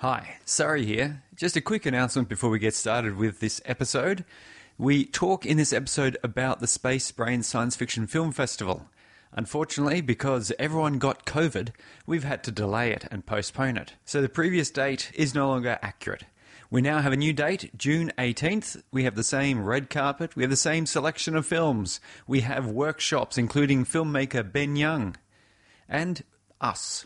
Hi, Surrey here. Just a quick announcement before we get started with this episode. We talk in this episode about the Space Brain Science Fiction Film Festival. Unfortunately, because everyone got COVID, we've had to delay it and postpone it. So the previous date is no longer accurate. We now have a new date, June 18th. We have the same red carpet. We have the same selection of films. We have workshops, including filmmaker Ben Young and us.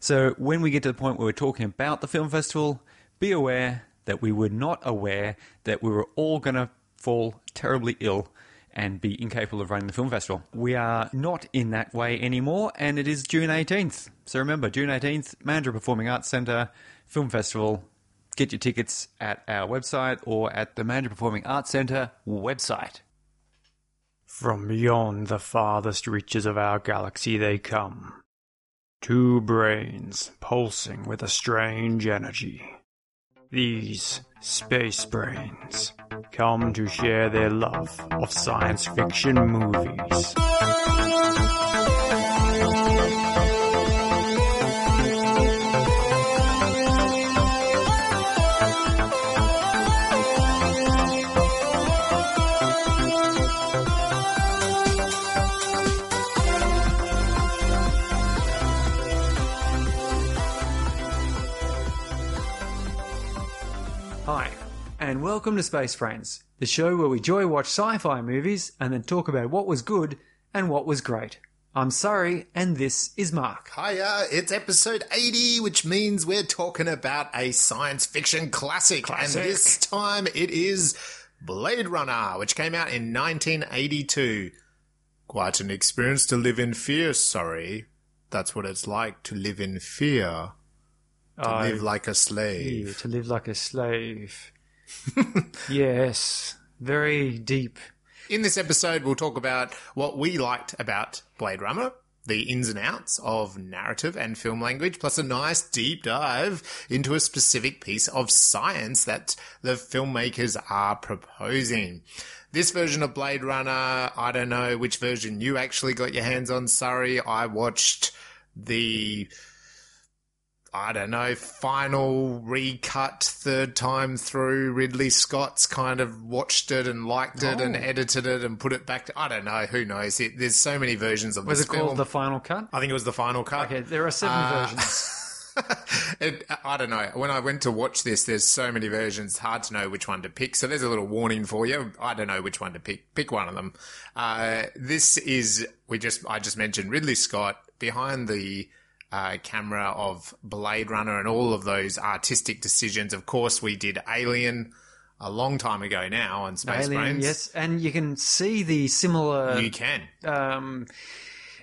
So when we get to the point where we're talking about the film festival, be aware that we were not aware that we were all going to fall terribly ill and be incapable of running the film festival. We are not in that way anymore, and it is June 18th. So remember, June 18th, Mandurah Performing Arts Centre Film Festival. Get your tickets at our website or at the Mandurah Performing Arts Centre website. From beyond the farthest reaches of our galaxy they come. Two brains pulsing with a strange energy. These space brains come to share their love of science fiction movies. And welcome to Space Brains, the show where we joy watch sci fi movies and then talk about what was good and what was great. I'm sorry, and this is Mark. Hiya, it's episode 80, which means we're talking about a science fiction classic. Classic. And this time it is Blade Runner, which came out in 1982. Quite an experience to live in fear, sorry. That's what it's like to live in fear. To live like a slave. to live like a slave. yes, very deep. In this episode, we'll talk about what we liked about Blade Runner, the ins and outs of narrative and film language, plus a nice deep dive into a specific piece of science that the filmmakers are proposing. This version of Blade Runner, I don't know which version you actually got your hands on, Sorry, I watched the I don't know, final recut third time through. Ridley Scott's kind of watched it and liked it and Oh. edited it and put it back. To, I don't know. Who knows? It, there's so many versions of Was this Was it called. The Final Cut? I think it was the final cut. Okay, there are seven Uh, versions. it, I don't know. When I went to watch this, there's so many versions. Hard to know which one to pick. So there's a little warning for you. I don't know which one to pick. Pick one of them. Uh, this is we just I just mentioned Ridley Scott behind the uh, camera of Blade Runner and all of those artistic decisions. Of course, we did Alien a long time ago now on Space Alien, Brains. yes, and you can see the similar You can. um,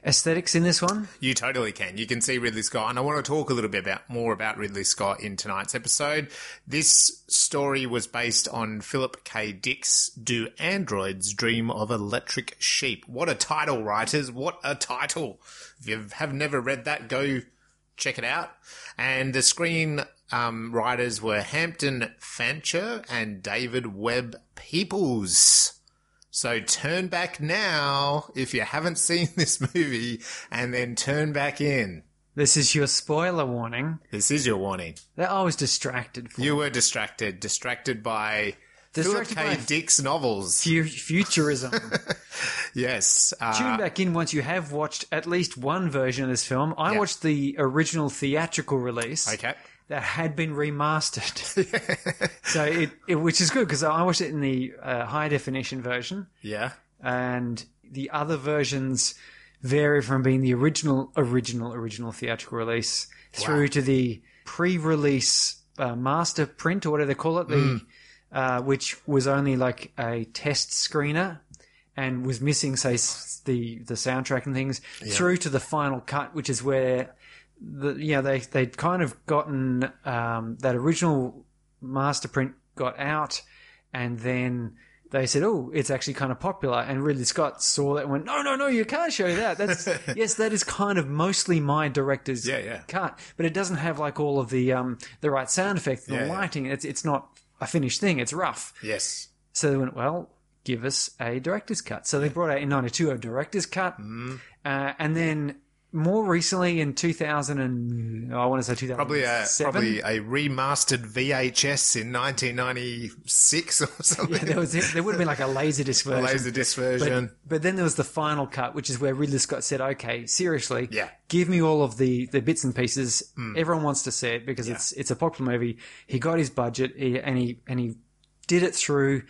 aesthetics in this one. You totally can. You can see Ridley Scott, and I want to talk a little bit about more about Ridley Scott in tonight's episode. This story was based on Philip K. Dick's "Do Androids Dream of Electric Sheep?" What a title, writers! What a title! If you have never read that, go check it out. And the screen um, writers were Hampton Fancher and David Webb Peoples. So turn back now if you haven't seen this movie, and then turn back in. This is your spoiler warning. This is your warning. That I was distracted for. You were distracted, distracted by Distracted Philip K. by- Dick's novels. Fu- futurism. yes. Uh, Tune back in once you have watched at least one version of this film. I Yeah. watched the original theatrical release okay. That had been remastered. so it, it which is good because I watched it in the uh, high definition version, Yeah. and the other versions vary from being the original, original, original theatrical release through Wow. to the pre-release uh, master print or whatever they call it, the Mm. uh, which was only like a test screener and was missing, say, the the soundtrack and things, through to the final cut, which is where the you know they they'd kind of gotten um, that original master print got out, and then they said, "Oh, it's actually kind of popular." And Ridley Scott saw that and went, "No, no, no, you can't show that. That's yes, that is kind of mostly my director's Yeah, yeah. cut, but it doesn't have like all of the um the right sound effects, the Yeah, yeah. lighting. It's it's not a finished thing. It's rough." Yes. So they went, well, give us a director's cut. So they brought out in '92 a director's cut, Mm-hmm. uh, and then more recently in 2000 and oh, I want to say 2000 Probably a probably a remastered VHS in 1996 or something. Yeah, there was there would have been like a laserdisc version. Laserdisc version. But, but then there was the final cut, which is where Ridley Scott said, "Okay, seriously, Yeah. give me all of the, the bits and pieces. Mm. Everyone wants to see it because it's it's a popular movie." He got his budget and he and he did it through.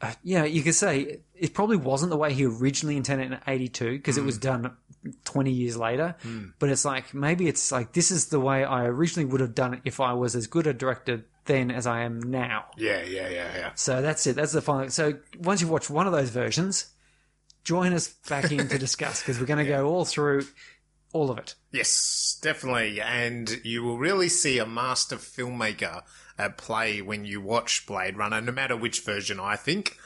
Uh, yeah, you could say it probably wasn't the way he originally intended in '82 because it was done 20 years later. But it's like maybe it's like this is the way I originally would have done it if I was as good a director then as I am now. yeah, yeah, yeah, yeah. So that's it. That's the final. So once you've watched one of those versions, join us back in to discuss because we're going to go all through all of it. Yes, definitely. And you will really see a master filmmaker at play when you watch Blade Runner, no matter which version, I think.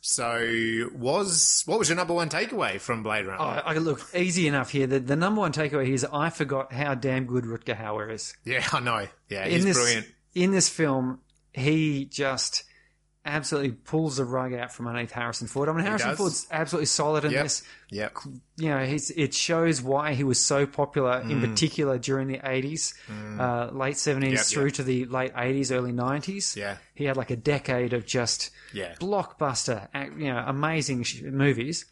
So, was what was your number one takeaway from Blade Runner? I, I look easy enough here. The, the number one takeaway here is I forgot how damn good Rutger Hauer is. Yeah, I know. Yeah, in he's this brilliant. in this film, he just absolutely pulls the rug out from underneath Harrison Ford. I mean, Harrison does. Ford's absolutely solid in Yep. this. Yeah, you know, he's, it shows why he was so popular, in Mm. particular during the 80s, uh, late 70s Yep, through yep. to the late 80s, early 90s. Yeah. He had like a decade of just Yeah. blockbuster, you know, amazing sh- movies.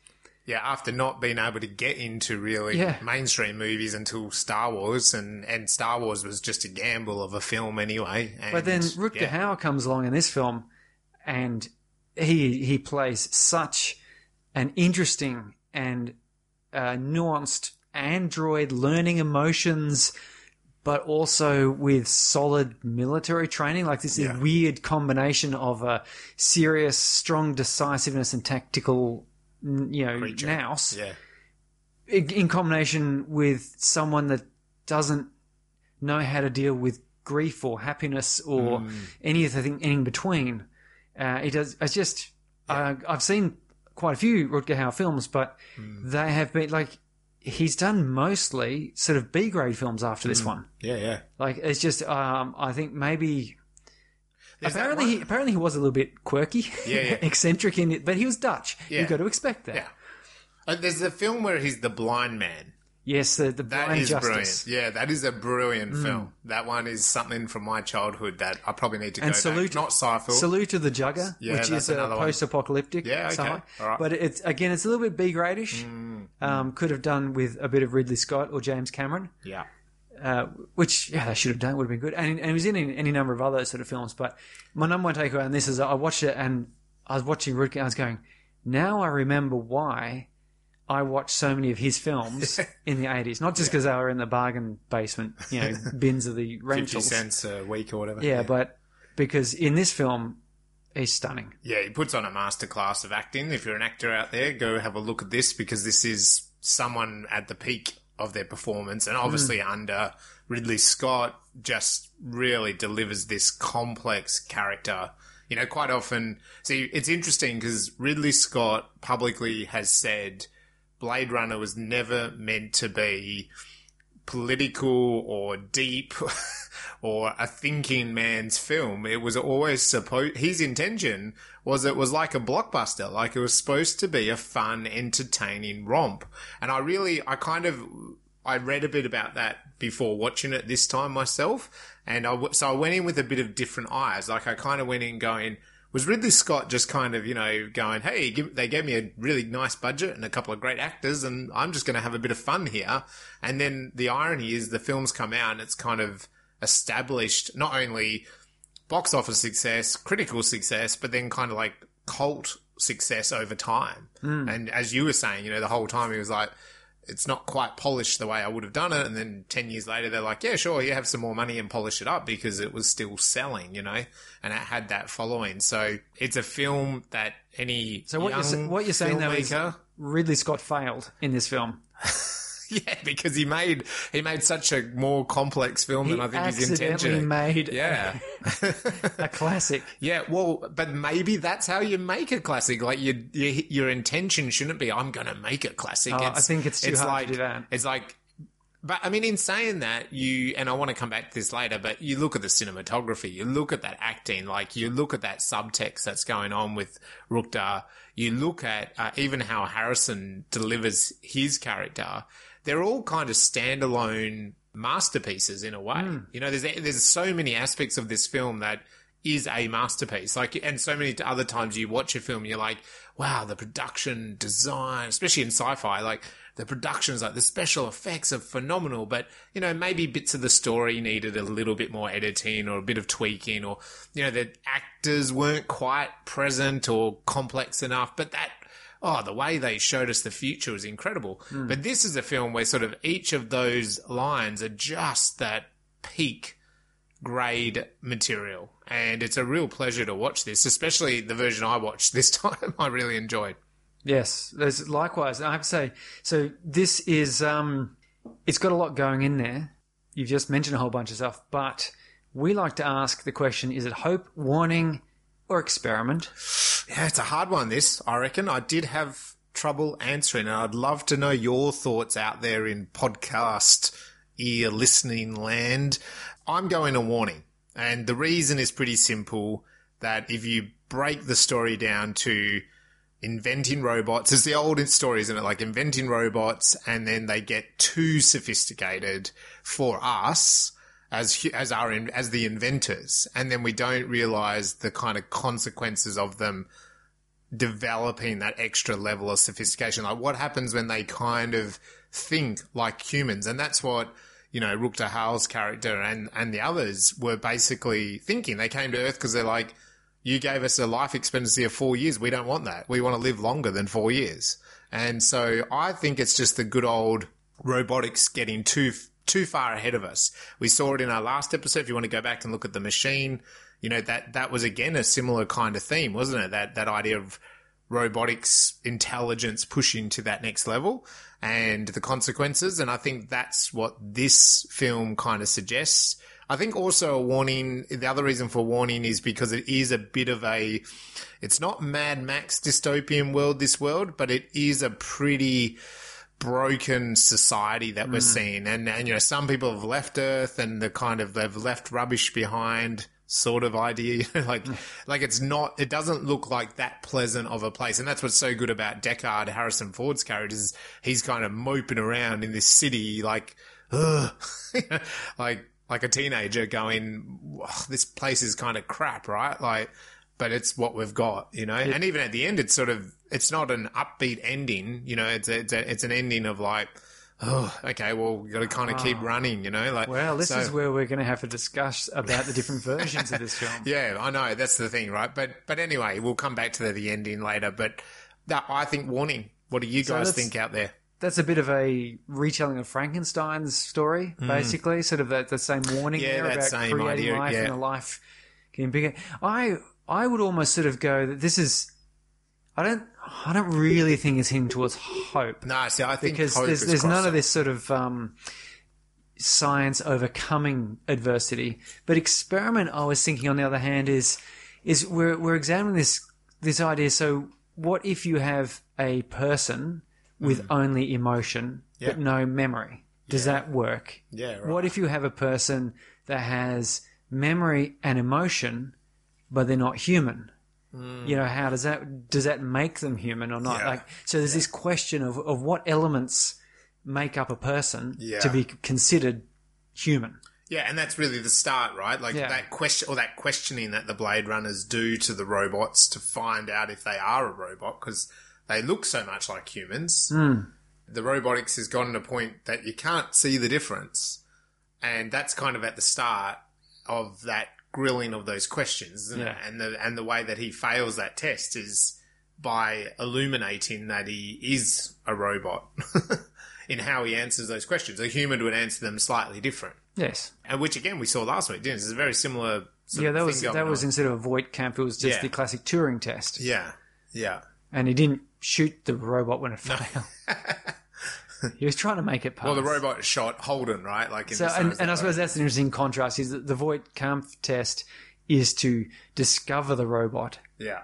Yeah, after not being able to get into really Yeah. mainstream movies until Star Wars, and, and Star Wars was just a gamble of a film anyway. And, But then Rutger yeah. Hauer comes along in this film and he he plays such an interesting and uh, nuanced android learning emotions but also with solid military training like this Yeah. weird combination of a serious strong decisiveness and tactical you know Creature. nous Yeah. in in combination with someone that doesn't know how to deal with grief or happiness or Mm. anything in between. Uh, it does. It's just uh, I've seen quite a few Rutger Hauer films, but Mm. they have been like he's done mostly sort of B grade films after Mm. this one. Yeah, yeah. Like it's just um, I think maybe. There's apparently, he, apparently he was a little bit quirky, Yeah, yeah. eccentric in it, but he was Dutch. Yeah. You've got to expect that. Yeah. Uh, there's a film where he's the blind man. Yes, the, the That is justice. brilliant. Yeah, that is a brilliant Mm. film. That one is something from my childhood that I probably need to And go salute- back. Not Seinfeld. Salute to the Jugger, Yeah, which is a post-apocalyptic. Yeah, okay. All right. But it's again, it's a little bit B gradish. Mm, Um, could have done with a bit of Ridley Scott or James Cameron, yeah. uh, which yeah, they should have done. Would have been good. And, and he was in any number of other sort of films. But my number one takeaway on this is I watched it and I was watching Rutger. I was going, now I remember why. I watched so many of his films in the eighties, not just because they were in the bargain basement, you know, bins of the rentals. 50 rentals. cents a week or whatever. Yeah, but because in this film, he's stunning. Yeah, he puts on a masterclass of acting. If you're an actor out there, go have a look at this because this is someone at the peak of their performance and obviously Mm. under Ridley Scott just really delivers this complex character. You know, quite often, see, it's interesting because Ridley Scott publicly has said Blade Runner was never meant to be political or deep or a thinking man's film. It was always supposed, his intention was it was like a blockbuster, like it was supposed to be a fun, entertaining romp. And I really, I kind of, I read a bit about that before watching it this time myself. And I, so I went in with a bit of different eyes. Like I kind of went in going, was Ridley Scott just kind of, you know, going, hey, give, they gave me a really nice budget and a couple of great actors, and I'm just going to have a bit of fun here. And then the irony is the film's come out and it's kind of established not only box office success, critical success, but then kind of like cult success over time. Hmm. And as you were saying, you know, the whole time he was like, it's not quite polished the way I would have done it. And then 10 years later, they're like, yeah, sure, you have some more money and polish it up because it was still selling, you know, and it had that following. So it's a film that any. So what you're, what you're saying though is Ridley Scott failed in this film. yeah, because he made, he made such a more complex film He than I think his accidentally intention. made Yeah. a classic. Yeah, well, but maybe that's how you make a classic. Like your your, your intention shouldn't be, I'm going to make a classic. Oh, I think it's too hard to like, do that. It's like, but I mean, in saying that, you and I want to come back to this later, but you look at the cinematography, you look at that acting, like you look at that subtext that's going on with Rutger. You look at uh, even how Harrison delivers his character. They're all kind of standalone masterpieces in a way. Hmm. You know, there's there's so many aspects of this film that is a masterpiece. Like, and so many other times you watch a film, you're like, wow, the production design, especially in sci-fi, like the productions, like the special effects are phenomenal. But you know, maybe bits of the story needed a little bit more editing or a bit of tweaking, or you know, the actors weren't quite present or complex enough. But that oh, the way they showed us the future was incredible. But this is a film where sort of each of those lines are just that peak grade material. And it's a real pleasure to watch this, especially the version I watched this time. I really enjoyed. Yes, there's likewise. I have to say, so this is um, it's got a lot going in there. You've just mentioned a whole bunch of stuff, but we like to ask the question: Is it hope, warning, or experiment? Yeah, it's a hard one, this, I reckon. I did have trouble answering, and I'd love to know your thoughts out there in podcast ear listening land. I'm going a warning, and the reason is pretty simple that if you break the story down to inventing robots, it's the old story, isn't it? Like inventing robots, and then they get too sophisticated for us as as our as the inventors, and then we don't realize the kind of consequences of them developing that extra level of sophistication. Like what happens when they kind of think like humans, and that's what you know Rutger Hauer's character and and the others were basically thinking. They came to Earth because they're like, you gave us a life expectancy of four years. We don't want that. We want to live longer than four years. And so I think it's just the good old robotics getting too too far ahead of us. We saw it in our last episode. If you want to go back and look at the machine, you know that that was again a similar kind of theme, wasn't it? That that idea of robotics intelligence pushing to that next level and the consequences. And I think that's what this film kind of suggests. I think also a warning, the other reason for warning is because it is a bit of a, it's not Mad Max dystopian world, this world, but it is a pretty broken society that we're mm. seeing. And, and, you know, some people have left Earth and the kind of, they've left rubbish behind sort of idea, you know, like, mm. like it's not, it doesn't look like that pleasant of a place. And that's what's so good about Deckard, Harrison Ford's character is he's kind of moping around in this city, like, like, like a teenager going, this place is kind of crap, right? Like, but it's what we've got, you know. And even at the end, it's sort of it's not an upbeat ending, you know. It's a, it's, a, it's an ending of like, oh, okay, well, we've got to kind of keep ah. running, you know. Like, Well, this so- is where we're going to have to discuss about the different versions of this film. yeah, I know that's the thing, right? But but anyway, we'll come back to the, the ending later. But that I think warning. What do you guys let's- think out there? That's a bit of a retelling of Frankenstein's story, mm. basically. Sort of that the same warning. Yeah, there that about same creating idea, life yeah. and a life getting bigger. I I would almost sort of go that this is. I don't. I don't really think it's hinting towards hope No, see, I think because hope there's is there's none of this sort of um, science overcoming adversity. But experiment, I was thinking, on the other hand, is is we're we're examining this this idea. So, what if you have a person with only emotion but no memory? Does that work? Yeah, right. What if you have a person that has memory and emotion, but they're not human? You know, how does that does that make them human or not? Yeah. Like, so there's this question of of what elements make up a person Yeah. to be considered human. Yeah, and that's really the start, right? Like Yeah. that question or that questioning that the Blade Runners do to the robots to find out if they are a robot because they look so much like humans. Hmm. The robotics has gotten to a point that you can't see the difference, and that's kind of at the start of that grilling of those questions, isn't it? And the and the way that he fails that test is by illuminating that he is a robot in how he answers those questions. A human would answer them slightly different Yes. and which again we saw last week, didn't it? It's a very similar. Sort Yeah, of that thing was that was instead of a Voight-Kampff, it was just Yeah. the classic Turing test, yeah, yeah, and he didn't shoot the robot when it failed. he was trying to make it pass. Well, the robot shot Holden, right? Like, in So, and, and I suppose that's an interesting contrast. Is that the Voight-Kampff test is to discover the robot. yeah,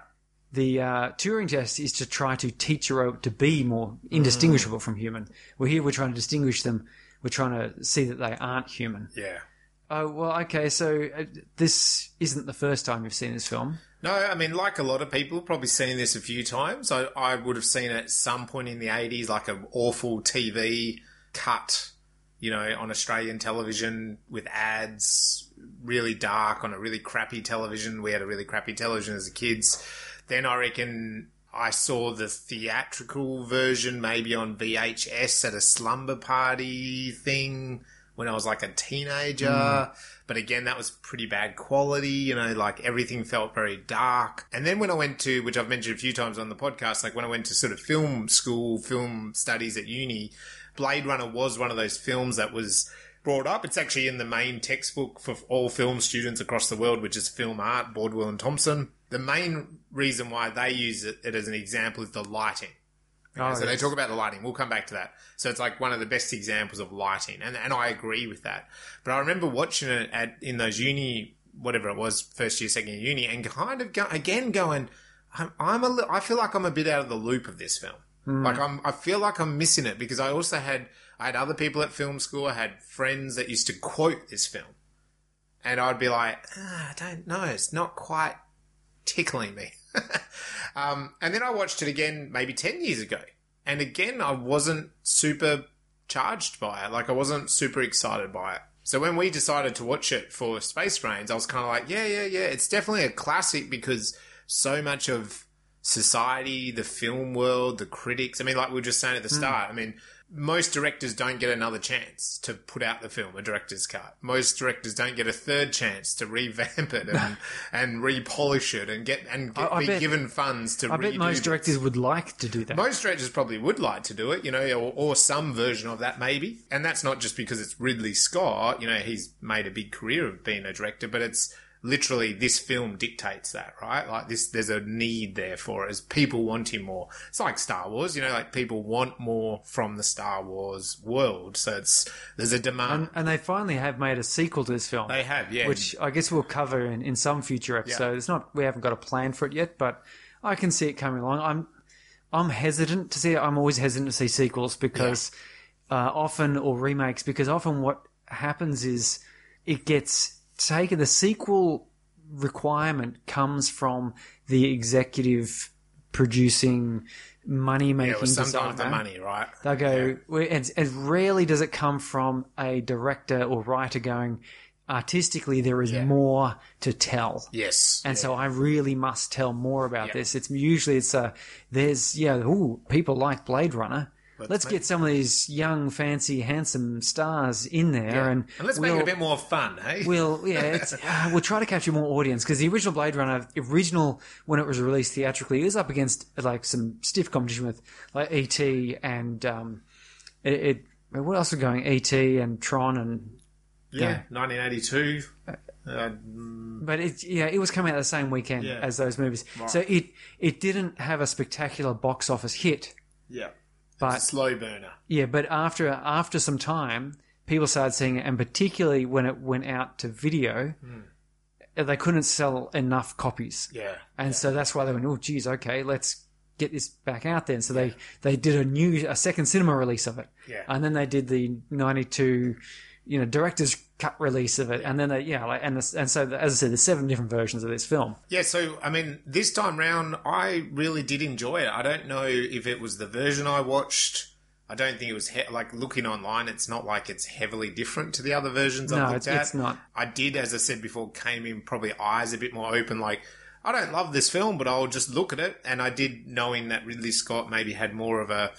The uh, Turing test is to try to teach a robot to be more indistinguishable from human. Well, here we're trying to distinguish them. We're trying to see that they aren't human. yeah. Oh well, okay. So uh, this isn't the first time you've seen this film. No, I mean, like a lot of people, probably seen this a few times. I, I would have seen at some point in the eighties, like an awful TV cut, you know, on Australian television with ads, really dark on a really crappy television. We had a really crappy television as a kids. Then I reckon I saw the theatrical version maybe on VHS at a slumber party thing when I was like a teenager. Mm. But again, that was pretty bad quality. You know, like everything felt very dark. And then when I went to, which I've mentioned a few times on the podcast, like when I went to sort of film school, film studies at uni, Blade Runner was one of those films that was brought up. It's actually in the main textbook for all film students across the world, which is Film Art, Bordwell and Thompson. The main reason why they use it, it as an example is the lighting. Oh, so they talk about the lighting. We'll come back to that. So it's like one of the best examples of lighting, and and I agree with that. But I remember watching it at in those uni, whatever it was, first year, second year uni, and kind of go, again going, I'm, I'm a, li- I feel like I'm a bit out of the loop of this film. Like I'm, I feel like I'm missing it because I also had I had other people at film school. I had friends that used to quote this film, and I'd be like, ah, I don't know, it's not quite tickling me. um, and then I watched it again maybe 10 years ago. And again, I wasn't super charged by it. Like, I wasn't super excited by it. So when we decided to watch it for Space Brains, I was kind of like, yeah, yeah, yeah. It's definitely a classic because so much of society, the film world, the critics, I mean, like we were just saying at the start, I mean, most directors don't get another chance to put out the film, a director's cut. Most directors don't get a third chance to revamp it and, and repolish it and get and get, I- I be bet- given funds to I bet most this. directors would like to do that. Most directors probably would like to do it, you know, or, or some version of that maybe. And that's not just because it's Ridley Scott, you know, he's made a big career of being a director, but it's literally this film dictates that, right? Like this, there's a need there for it as people wanting more. It's like Star Wars, you know, like people want more from the Star Wars world. So it's, there's a demand. and, and they finally have made a sequel to this film. they have, yeah. which I guess we'll cover in, in some future episode. It's not we haven't got a plan for it yet, but I can see it coming along. I'm I'm hesitant to see it. I'm always hesitant to see sequels because uh, often or remakes because often what happens is it gets taken. The sequel requirement comes from the executive producing money making sometimes designer. the money, right? They'll go, and, and rarely does it come from a director or writer going, artistically, there is Yeah. more to tell. Yes. And so I really must tell more about this. It's usually it's a there's yeah, ooh, people like Blade Runner. Let's, make- get some of these young, fancy, handsome stars in there, and, and let's we'll, make it a bit more fun, hey? We'll yeah, uh, we'll try to capture more audience because the original Blade Runner, original when it was released theatrically, it was up against like some stiff competition with like ET and um, it, it what else was going ET and Tron and yeah, 1982. Uh, but it yeah it was coming out the same weekend Yeah. as those movies, so it it didn't have a spectacular box office hit, yeah. But Slow burner. Yeah, but after after some time, people started seeing it, and particularly when it went out to video, hmm. they couldn't sell enough copies, Yeah. and so that's why they went, "Oh, geez, okay, let's get this back out there." And so they they did a new a second cinema release of it, Yeah. and then they did the ninety two, you know, director's cut release of it, and then they yeah, like and the, and so as I said, there's seven different versions of this film. Yeah, so I mean, this time round, I really did enjoy it. I don't know if it was the version I watched. I don't think it was he- like looking online. It's not like it's heavily different to the other versions No, I've looked at. it's not. I did, as I said before, came in probably eyes a bit more open. Like, I don't love this film, but I'll just look at it. And I did, knowing that Ridley Scott maybe had more of a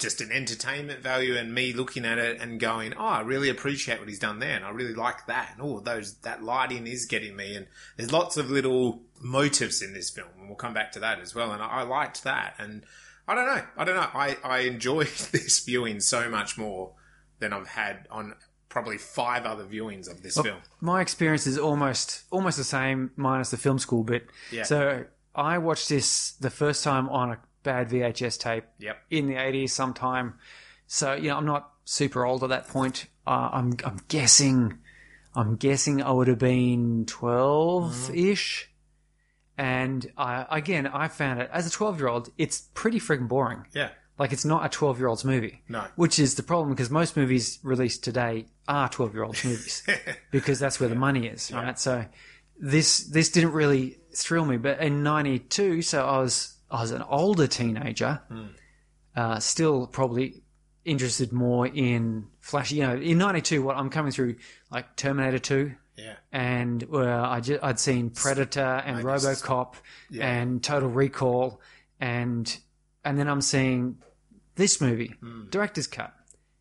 just an entertainment value, and me looking at it and going, "Oh, I really appreciate what he's done there, and I really like that." And oh, those that lighting is getting me, and there's lots of little motives in this film, and we'll come back to that as well. And I, I liked that, and I don't know, I don't know, I I enjoyed this viewing so much more than I've had on probably five other viewings of this film. My experience is almost almost the same, minus the film school bit. Yeah. So I watched this the first time on a bad VHS tape Yep. in the eighties sometime. So you know, I'm not super old at that point. Uh, I'm I'm guessing, I'm guessing I would have been twelve ish. And I again, I found it as a twelve year old, it's pretty freaking boring. Yeah. Like it's not a twelve year old's movie. No. Which is the problem because most movies released today are twelve year olds movies because that's where the money is, right? So this this didn't really thrill me. But in '92, so I was I was an older teenager, uh, still probably interested more in flashy. You know, in '92, what I'm coming through like Terminator 2, Yeah. and uh, I ju- I'd seen Predator and RoboCop and Total Recall, and and then I'm seeing this movie, Hmm. director's cut,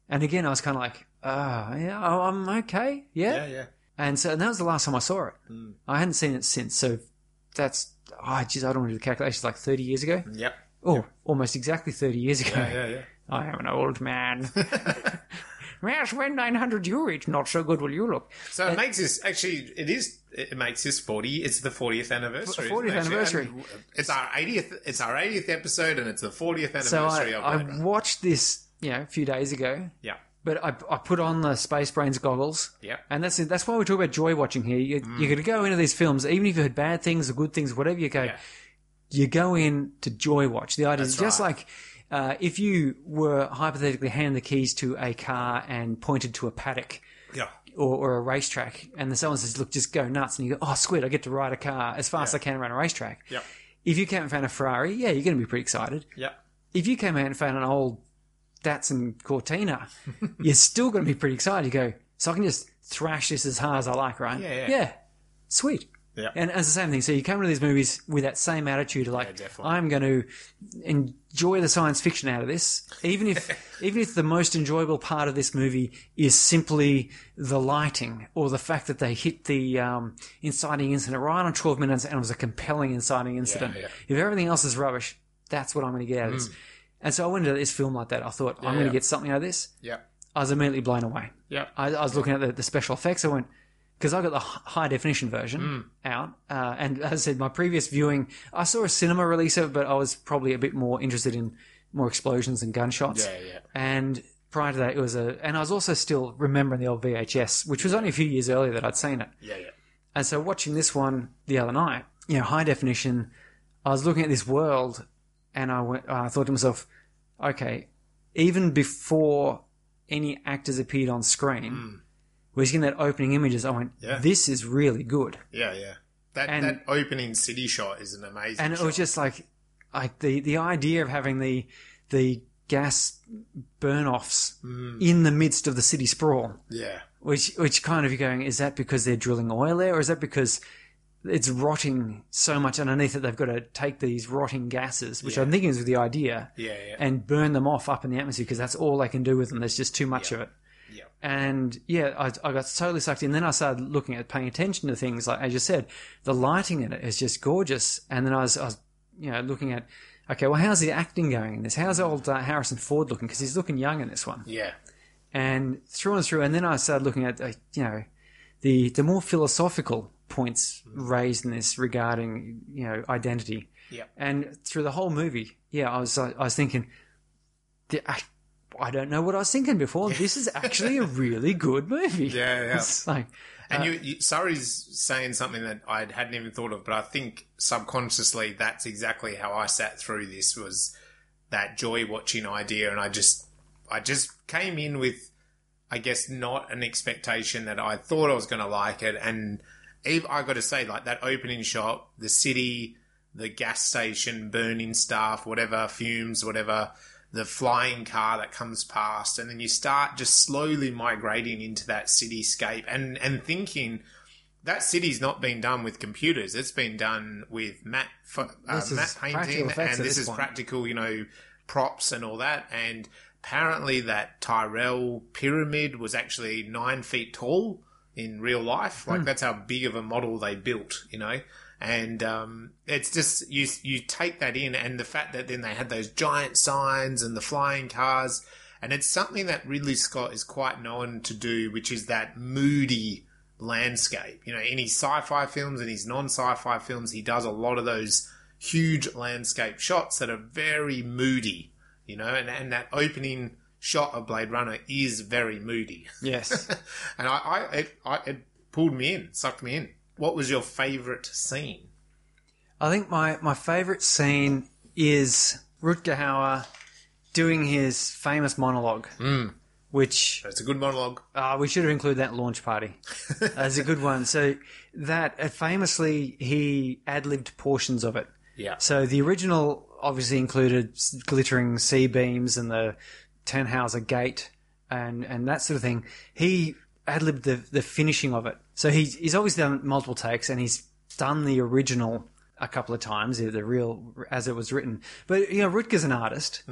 and again I was kind of like, ah, yeah, oh, I'm okay, yeah. Yeah, yeah. and so and that was the last time I saw it. Hmm. I hadn't seen it since, so that's oh, geez, I don't want to do the calculations. Like 30 years ago, Yep. oh, almost exactly 30 years ago. Yeah, yeah. I am an old man. yes, when 900 you reach, not so good will you look. So it uh, makes this actually. It is. It makes this forty. It's the fortieth anniversary. 40th anniversary. And It's our eightieth. It's our eightieth episode, and it's the fortieth So anniversary I, of I watched this, you know, a few days ago, Yeah. But I, I put on the Space Brains goggles. Yeah. And that's that's why we talk about joy watching here. You, You're going to go into these films, even if you heard bad things or good things, whatever you go, Yeah. you go in to joy watch. The idea is That's just right. like uh, if you were hypothetically hand the keys to a car and pointed to a paddock Yeah. or, or a racetrack, and then someone says, "Look, just go nuts," and you go, "Oh, squid! I get to ride a car as fast as I can around a racetrack." Yep. If you came and found a Ferrari, yeah, you're going to be pretty excited. Yep. If you came out and found an old Datsun Cortina, you're still going to be pretty excited. You go, so I can just thrash this as hard as I like, right? Yeah, yeah. sweet. Yeah. And it's the same thing. So you come to these movies with that same attitude of like, definitely. I'm going to enjoy the science fiction out of this, even if even if the most enjoyable part of this movie is simply the lighting or the fact that they hit the um, inciting incident right on 12 minutes and it was a compelling inciting incident. yeah. If everything else is rubbish, that's what I'm going to get out of this. And so I went into this film like that. I thought I'm going Mm. yeah. to get something out of this. Yep. I was immediately blown away. Yep. I, I was looking at the, the special effects. I went because I got the high definition version Hmm. out, uh, and as I said, my previous viewing, I saw a cinema release of it, but I was probably a bit more interested in more explosions and gunshots. Yeah, yeah. And prior to that, it was a, and I was also still remembering the old VHS, which was only a few years earlier that I'd seen it. Yeah. Yeah. And so watching this one the other night, you know, high definition, I was looking at this world and I went, I thought to myself, okay, even before any actors appeared on screen, we're seeing that opening images. I went. Yeah. this is really good. Yeah. Yeah. That And- that opening city shot is an amazing. And it shot. was just like, like the, the idea of having the, the gas burn offs Hmm. in the midst of the city sprawl. yeah. Which, which kind of you're going, is that because they're drilling oil there, or is that because it's rotting so much underneath that they've got to take these rotting gases, which I'm thinking is the idea, Yeah. Yeah. and burn them off up in the atmosphere because that's all they can do with them. There's just too much of it. Yeah. And yeah, I, I got totally sucked in. Then I started looking at paying attention to things like, as you said, the lighting in it is just gorgeous. And then I was, I was you know, looking at, okay, well, how's the acting going in this? How's old uh, Harrison Ford looking? Because he's looking young in this one yeah. and through and through. And then I started looking at, uh, you know, the the more philosophical points raised in this regarding, you know, identity. Yeah. And through the whole movie, yeah, I was I was thinking, the- I, I don't know what I was thinking before. This is actually a really good movie. Yeah, yeah. It's like, And uh, you, you, Surrey's saying something that I hadn't even thought of, but I think subconsciously that's exactly how I sat through this was that joy watching idea, and I just, I just came in with, I guess, not an expectation that I thought I was going to like it, and I got to say, like that opening shot, the city, the gas station, burning stuff, whatever fumes, whatever. The flying car that comes past, and then you start just slowly migrating into that cityscape, and and thinking that city's not been done with computers; it's been done with matte uh, matte painting, and this is point. practical, you know, props and all that. And apparently, that Tyrell pyramid was actually nine feet tall in real life. Like that's how big of a model they built, you know. And um, it's just you you take that in, and the fact that then they had those giant signs and the flying cars, and it's something that Ridley Scott is quite known to do, which is that moody landscape. You know, in his sci-fi films and his non-sci-fi films, he does a lot of those huge landscape shots that are very moody. You know, and and that opening shot of Blade Runner is very moody. yes. and I, I, it, I, it pulled me in, sucked me in. What was your favourite scene? I think my, my favourite scene is Rutger Hauer doing his famous monologue, which It's a good monologue. uh, we should have included that launch party as a good one. So that uh, famously he ad libbed portions of it. Yeah. So the original obviously included glittering C-beams and the Tannhauser Gate and and that sort of thing. He ad libbed the the finishing of it. So he's he's obviously done multiple takes and he's done the original a couple of times, the real as it was written. But you know, Rutger's an artist,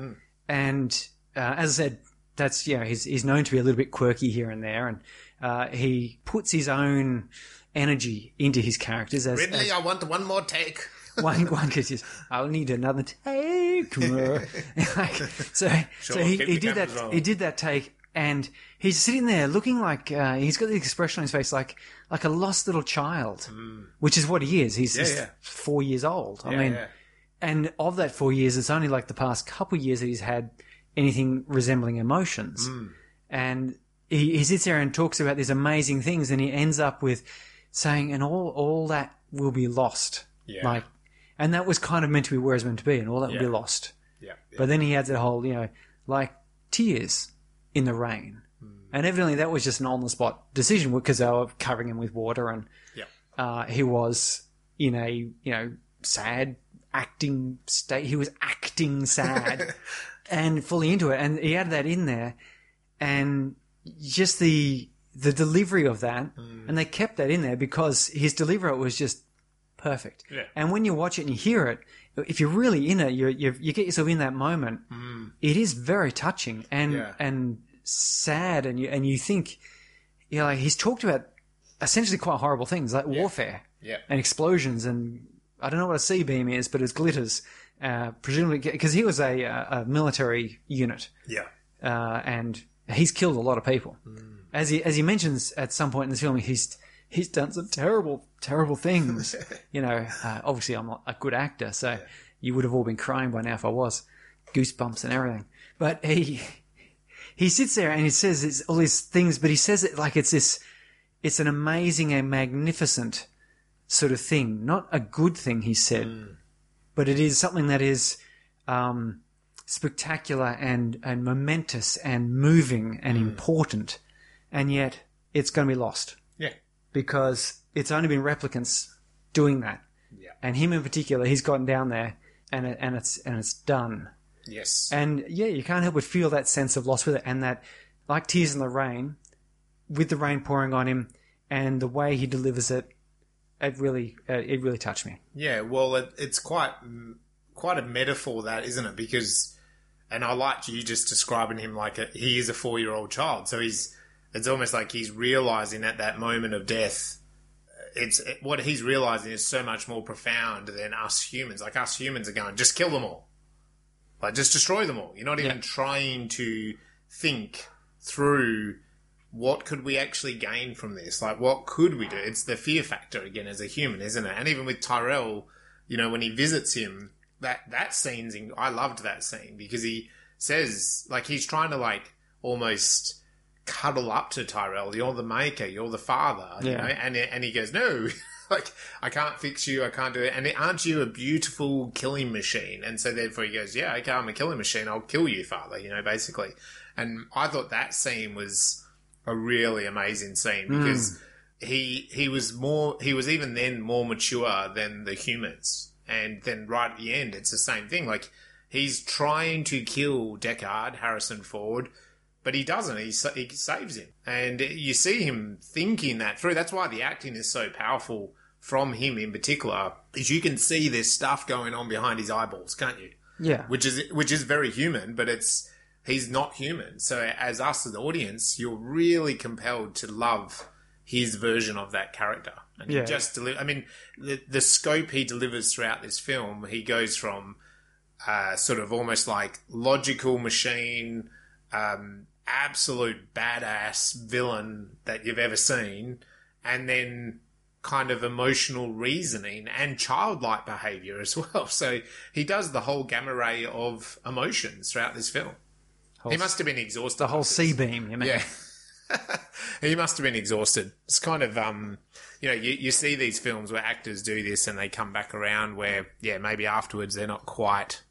and uh, as I said, that's you know he's he's known to be a little bit quirky here and there, and uh, he puts his own energy into his characters as, Ridley, as I want one more take. One one kid says, "I'll need another take." like, so so he, he did that cameras he did that take, and he's sitting there looking like uh, he's got the expression on his face like like a lost little child, which is what he is. He's, he's Hmm. yeah. four years old. I mean, yeah. and of that four years, it's only like the past couple of years that he's had anything resembling emotions. Hmm. And he, he sits there and talks about these amazing things, and he ends up with saying, "And all all that will be lost." Yeah. Like, and that was kind of meant to be where it was meant to be, and all that would be Yeah. lost. Yeah. But then he adds that whole, you know, like tears in the rain. Hmm. And evidently that was just an on the spot decision because they were covering him with water and Yeah. uh, he was in a, you know, sad acting state. He was acting sad and fully into it. And he added that in there and just the, the delivery of that. Hmm. And they kept that in there because his delivery was just perfect. Yeah. And when you watch it and you hear it, if you're really in it, you you you get yourself in that moment. It is very touching and. Yeah. and sad, and you and you think, you know, like he's talked about essentially quite horrible things like warfare Yeah. and explosions, and I don't know what a C beam is, but it glitters. Uh, presumably, because he was a, uh, a military unit, Yeah. uh, and he's killed a lot of people. Hmm. As he as he mentions at some point in this film, he's he's done some terrible terrible things. you know, uh, obviously I'm not a good actor, so you would have all been crying by now if I was, goosebumps and everything. But he he sits there and he says it's all these things, but he says it like it's this, it's an amazing and magnificent sort of thing, not a good thing. He said, but it is something that is. Um, spectacular and, and momentous and moving and important, and yet it's going to be lost Yeah. Because it's only been replicants doing that. Yeah. And him in particular, he's gotten down there and it, and it's and it's done. Yes. And yeah, you can't help but feel that sense of loss with it, and that like tears in the rain, with the rain pouring on him, and the way he delivers it, it really uh, it really touched me. Yeah, well, it, it's quite quite a metaphor that, isn't it? Because, and I liked you just describing him like a, he is a four year old child. So he's it's almost like he's realizing at that moment of death. It's it, what he's realizing is so much more profound than us humans. Like us humans are going, just kill them all, like just destroy them all. You're not even Yeah. trying to think through what could we actually gain from this? Like, what could we do? It's the fear factor again as a human, isn't it? And even with Tyrell, you know, when he visits him, that that scene's in, I loved that scene because he says like he's trying to like almost cuddle up to Tyrell. You're the maker. You're the father. You Yeah. know, and and he goes, no. Like I can't fix you, I can't do it. And aren't you a beautiful killing machine? And so therefore he goes, yeah, okay, I'm a killing machine. I'll kill you, father. You know, basically. And I thought that scene was a really amazing scene hmm. because he he was more he was even then more mature than the humans and then right at the end it's the same thing like he's trying to kill Deckard Harrison Ford but he doesn't he, sa- he saves him and you see him thinking that through that's why the acting is so powerful from him in particular is you can see there's stuff going on behind his eyeballs can't you Yeah, which is which is very human, but it's he's not human. So as us as the audience, you're really compelled to love his version of that character. And Yeah. he just deliver. I mean, the the scope he delivers throughout this film, he goes from uh, sort of almost like logical machine, um, absolute badass villain that you've ever seen, and then kind of emotional reasoning and childlike behavior as well. So he does the whole gamma ray of emotions throughout this film. Whole- he must have been exhausted. the whole C beam. You mean? Yeah. he must have been exhausted. It's kind of, um, you know, you, you see these films where actors do this and they come back around where, yeah, maybe afterwards they're not quite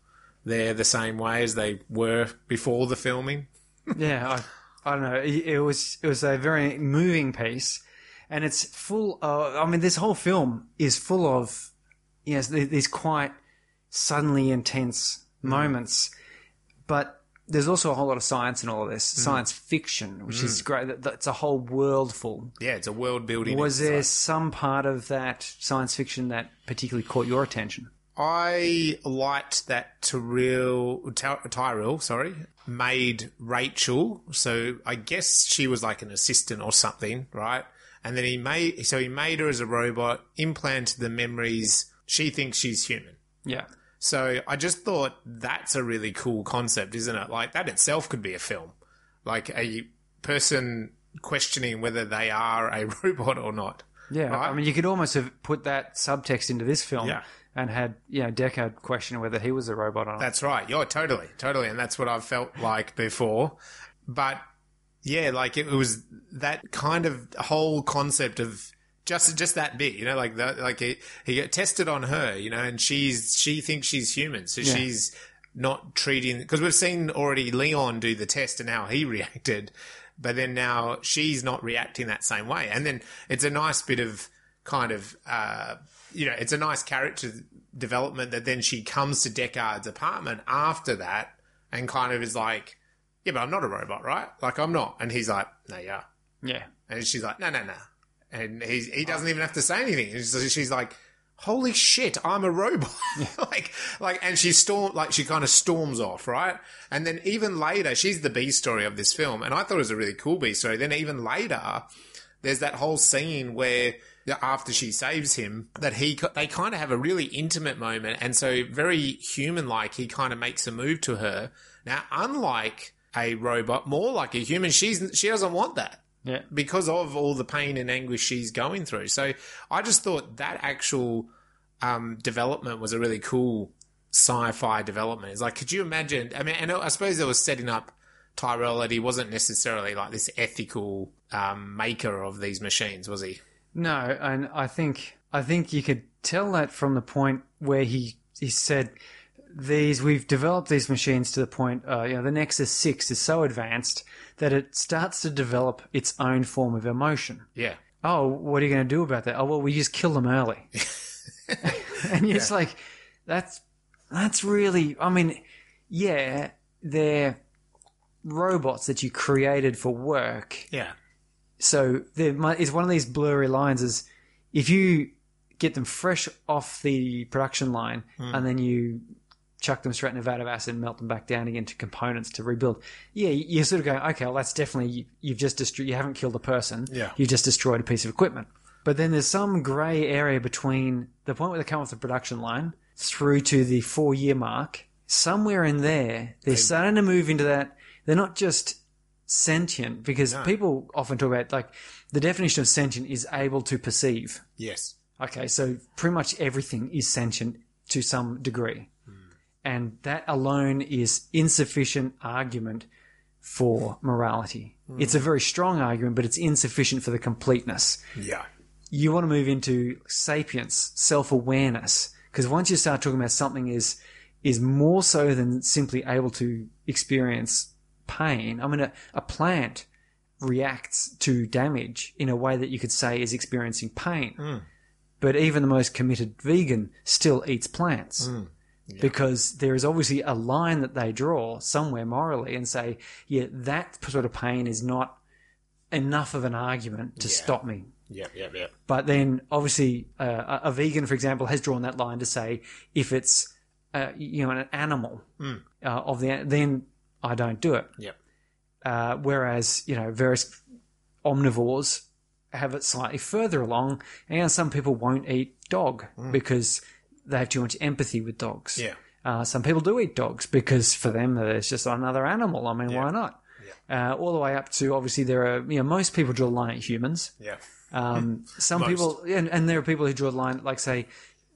there the same way as they were before the filming. yeah, I, I don't know. It, it was it was a very moving piece, and it's full. Of, I mean, this whole film is full of yes, th- these quite suddenly intense mm. moments, but there's also a whole lot of science in all of this, mm. science fiction, which is mm. great. That's a whole world full. Yeah, it's a world building. Was there some part of that science fiction that particularly caught your attention? I liked that Tyrell, Ty- Tyrell, sorry, made Rachel. So I guess she was like an assistant or something, right? And then he made, so he made her as a robot, implanted the memories. She thinks she's human. Yeah. So I just thought that's a really cool concept, isn't it? Like that itself could be a film. Like a person questioning whether they are a robot or not. Yeah, Right. I mean, you could almost have put that subtext into this film Yeah. And had, you know, Deckard question whether he was a robot or not. That's right. Yeah, totally, totally, and that's what I've felt like before. But yeah, like it was that kind of whole concept of just just that bit, you know, like that, like he, he got tested on her, you know, and she's she thinks she's human, so she's not treating because we've seen already Leon do the test and how he reacted, but then now she's not reacting that same way, and then it's a nice bit of kind of uh, you know, it's a nice character development that then she comes to Deckard's apartment after that and kind of is like, yeah, but I'm not a robot, right? Like I'm not, and he's like, no, yeah, yeah. and she's like, no, no, no. And he's, he oh. doesn't even have to say anything. And she's she's like, holy shit, I'm a robot. like, like, and she storm, like, she kind of storms off, right? And then even later, she's the B story of this film. And I thought it was a really cool B story. Then even later, there's that whole scene where after she saves him, that he, they kind of have a really intimate moment. And so very human like, he kind of makes a move to her. Now, unlike a robot, more like a human, she's, she doesn't want that Yeah. because of all the pain and anguish she's going through. So I just thought that actual um, development was a really cool sci-fi development. It's like, could you imagine? I mean, and I suppose it was setting up Tyrell that he wasn't necessarily like this ethical um, maker of these machines, was he? No, and I think I think you could tell that from the point where he he said these we've developed these machines to the point uh, you know the Nexus Six is so advanced that it starts to develop its own form of emotion. Yeah. Oh, what are you going to do about that? Oh, well, we just kill them early. and it's like that's that's really. I mean, yeah, they're robots that you created for work. Yeah. So there might, is one of these blurry lines is if you get them fresh off the production line hmm. and then you chuck them straight in a vat of acid and melt them back down again to components to rebuild. Yeah, you're sort of going, okay, well, that's definitely you, you've just destroyed. You haven't killed a person. Yeah. you just destroyed a piece of equipment. But then there's some grey area between the point where they come off the production line through to the four year mark. Somewhere in there, they're starting to move into that. They're not just sentient because people often talk about like the definition of sentient is able to perceive. Yes. Okay, so pretty much everything is sentient to some degree. Hmm. And that alone is insufficient argument for morality. Hmm. It's a very strong argument, but it's insufficient for the completeness. Yeah. You want to move into sapience, self-awareness, because once you start talking about something is is more so than simply able to experience pain. I mean, a, a plant reacts to damage in a way that you could say is experiencing pain. But even the most committed vegan still eats plants. Because there is obviously a line that they draw somewhere morally and say, yeah, that sort of pain is not enough of an argument to stop me. Yep. Yep. Yep. But then, obviously, uh, a vegan, for example, has drawn that line to say if it's uh, you know an animal uh, of the then I don't do it. Yep. Uh, whereas you know various omnivores have it slightly further along, and some people won't eat dog because they have too much empathy with dogs. Yeah. Uh, some people do eat dogs because for them it's just another animal. I mean, why not? Uh, all the way up to obviously there are you know most people draw the line at humans. Yeah. Um, some Most. people, and, and there are people who draw the line, like say,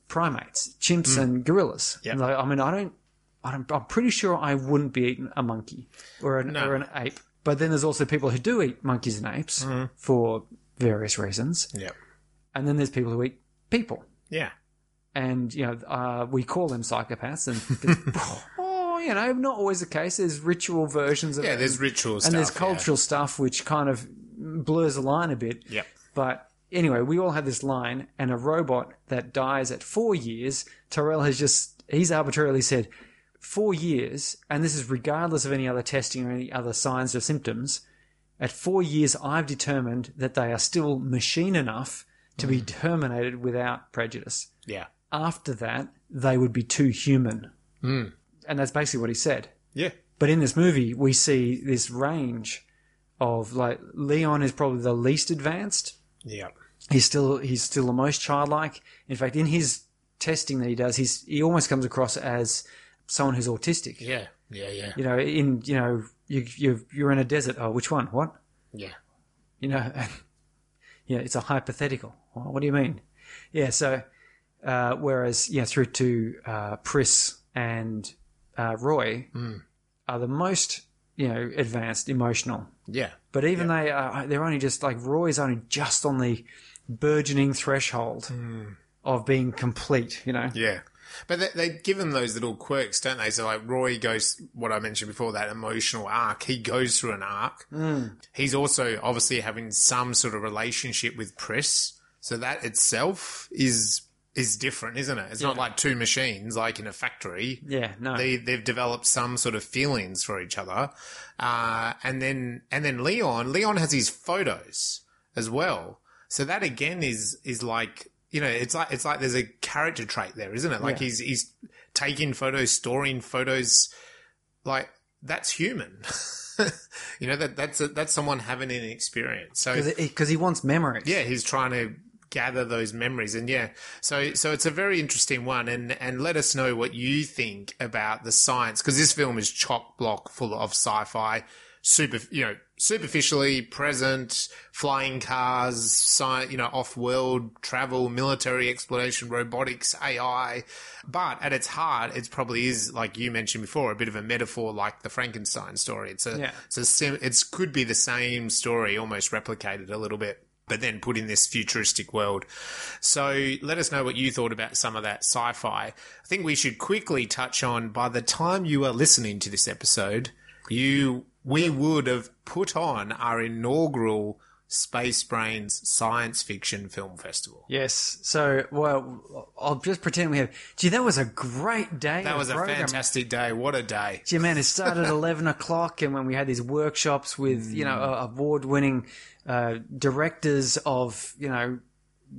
primates, chimps, and gorillas. Yeah. Like, I mean, I don't, I don't, I'm pretty sure I wouldn't be eating a monkey or an, No. or an ape. But then there's also people who do eat monkeys and apes for various reasons, Yep. and then there's people who eat people, Yeah. and you know, uh, we call them psychopaths, and oh, you know, not always the case. There's ritual versions of Yeah. There's ritual and stuff. there's yeah. cultural stuff which kind of blurs the line a bit. Yep. But anyway, we all have this line, and a robot that dies at four years, Tyrell has just, he's arbitrarily said, four years, and this is regardless of any other testing or any other signs or symptoms, at four years, I've determined that they are still machine enough to be mm. terminated without prejudice. Yeah. After that, they would be too human. Mm. And that's basically what he said. Yeah. But in this movie, we see this range of like Leon is probably the least advanced. Yeah. He's still he's still the most childlike. In fact, in his testing that he does, he's he almost comes across as someone who's autistic. Yeah. Yeah. Yeah. You know, in you know you you you're in a desert. Oh, which one? What? Yeah. You know, yeah, it's a hypothetical. What do you mean? Yeah, so uh, whereas yeah, through to uh, Pris and uh, Roy are the most you know advanced emotional, Yeah. but even they are they're only just like Roy's only just on the burgeoning threshold of being complete. You know, Yeah. But they, they give him those little quirks, don't they? So, like, Roy goes, what I mentioned before, that emotional arc, he goes through an arc. He's also obviously having some sort of relationship with Pris. So, that itself is is different, isn't it? It's not like two machines, like in a factory. yeah, no, They they've developed some sort of feelings for each other, uh, and then and then Leon Leon has his photos as well. So that again is is like you know it's like it's like there's a character trait there, isn't it? Like Yeah. he's he's taking photos, storing photos, like that's human. you know that that's a, that's someone having an experience. So because he wants memories. yeah, he's trying to gather those memories, and yeah, so so it's a very interesting one, and and let us know what you think about the science because this film is chock block full of sci-fi, super you know superficially present, flying cars, sci, you know off-world travel, military exploration, robotics, AI, but at its heart, it probably is like you mentioned before, a bit of a metaphor like the Frankenstein story. It's a Yeah. it's a sim- it's could be the same story, almost replicated a little bit, but then put in this futuristic world. So let us know what you thought about some of that sci-fi. I think we should quickly touch on. By the time you are listening to this episode, you we would have put on our inaugural Space Brains Science Fiction Film Festival. Yes. So, well, I'll just pretend we have. Gee, that was a great day. That was a program. fantastic day. What a day! Gee, man, it started at 11 o'clock, and when we had these workshops with, you know, award winning uh, directors of, you know,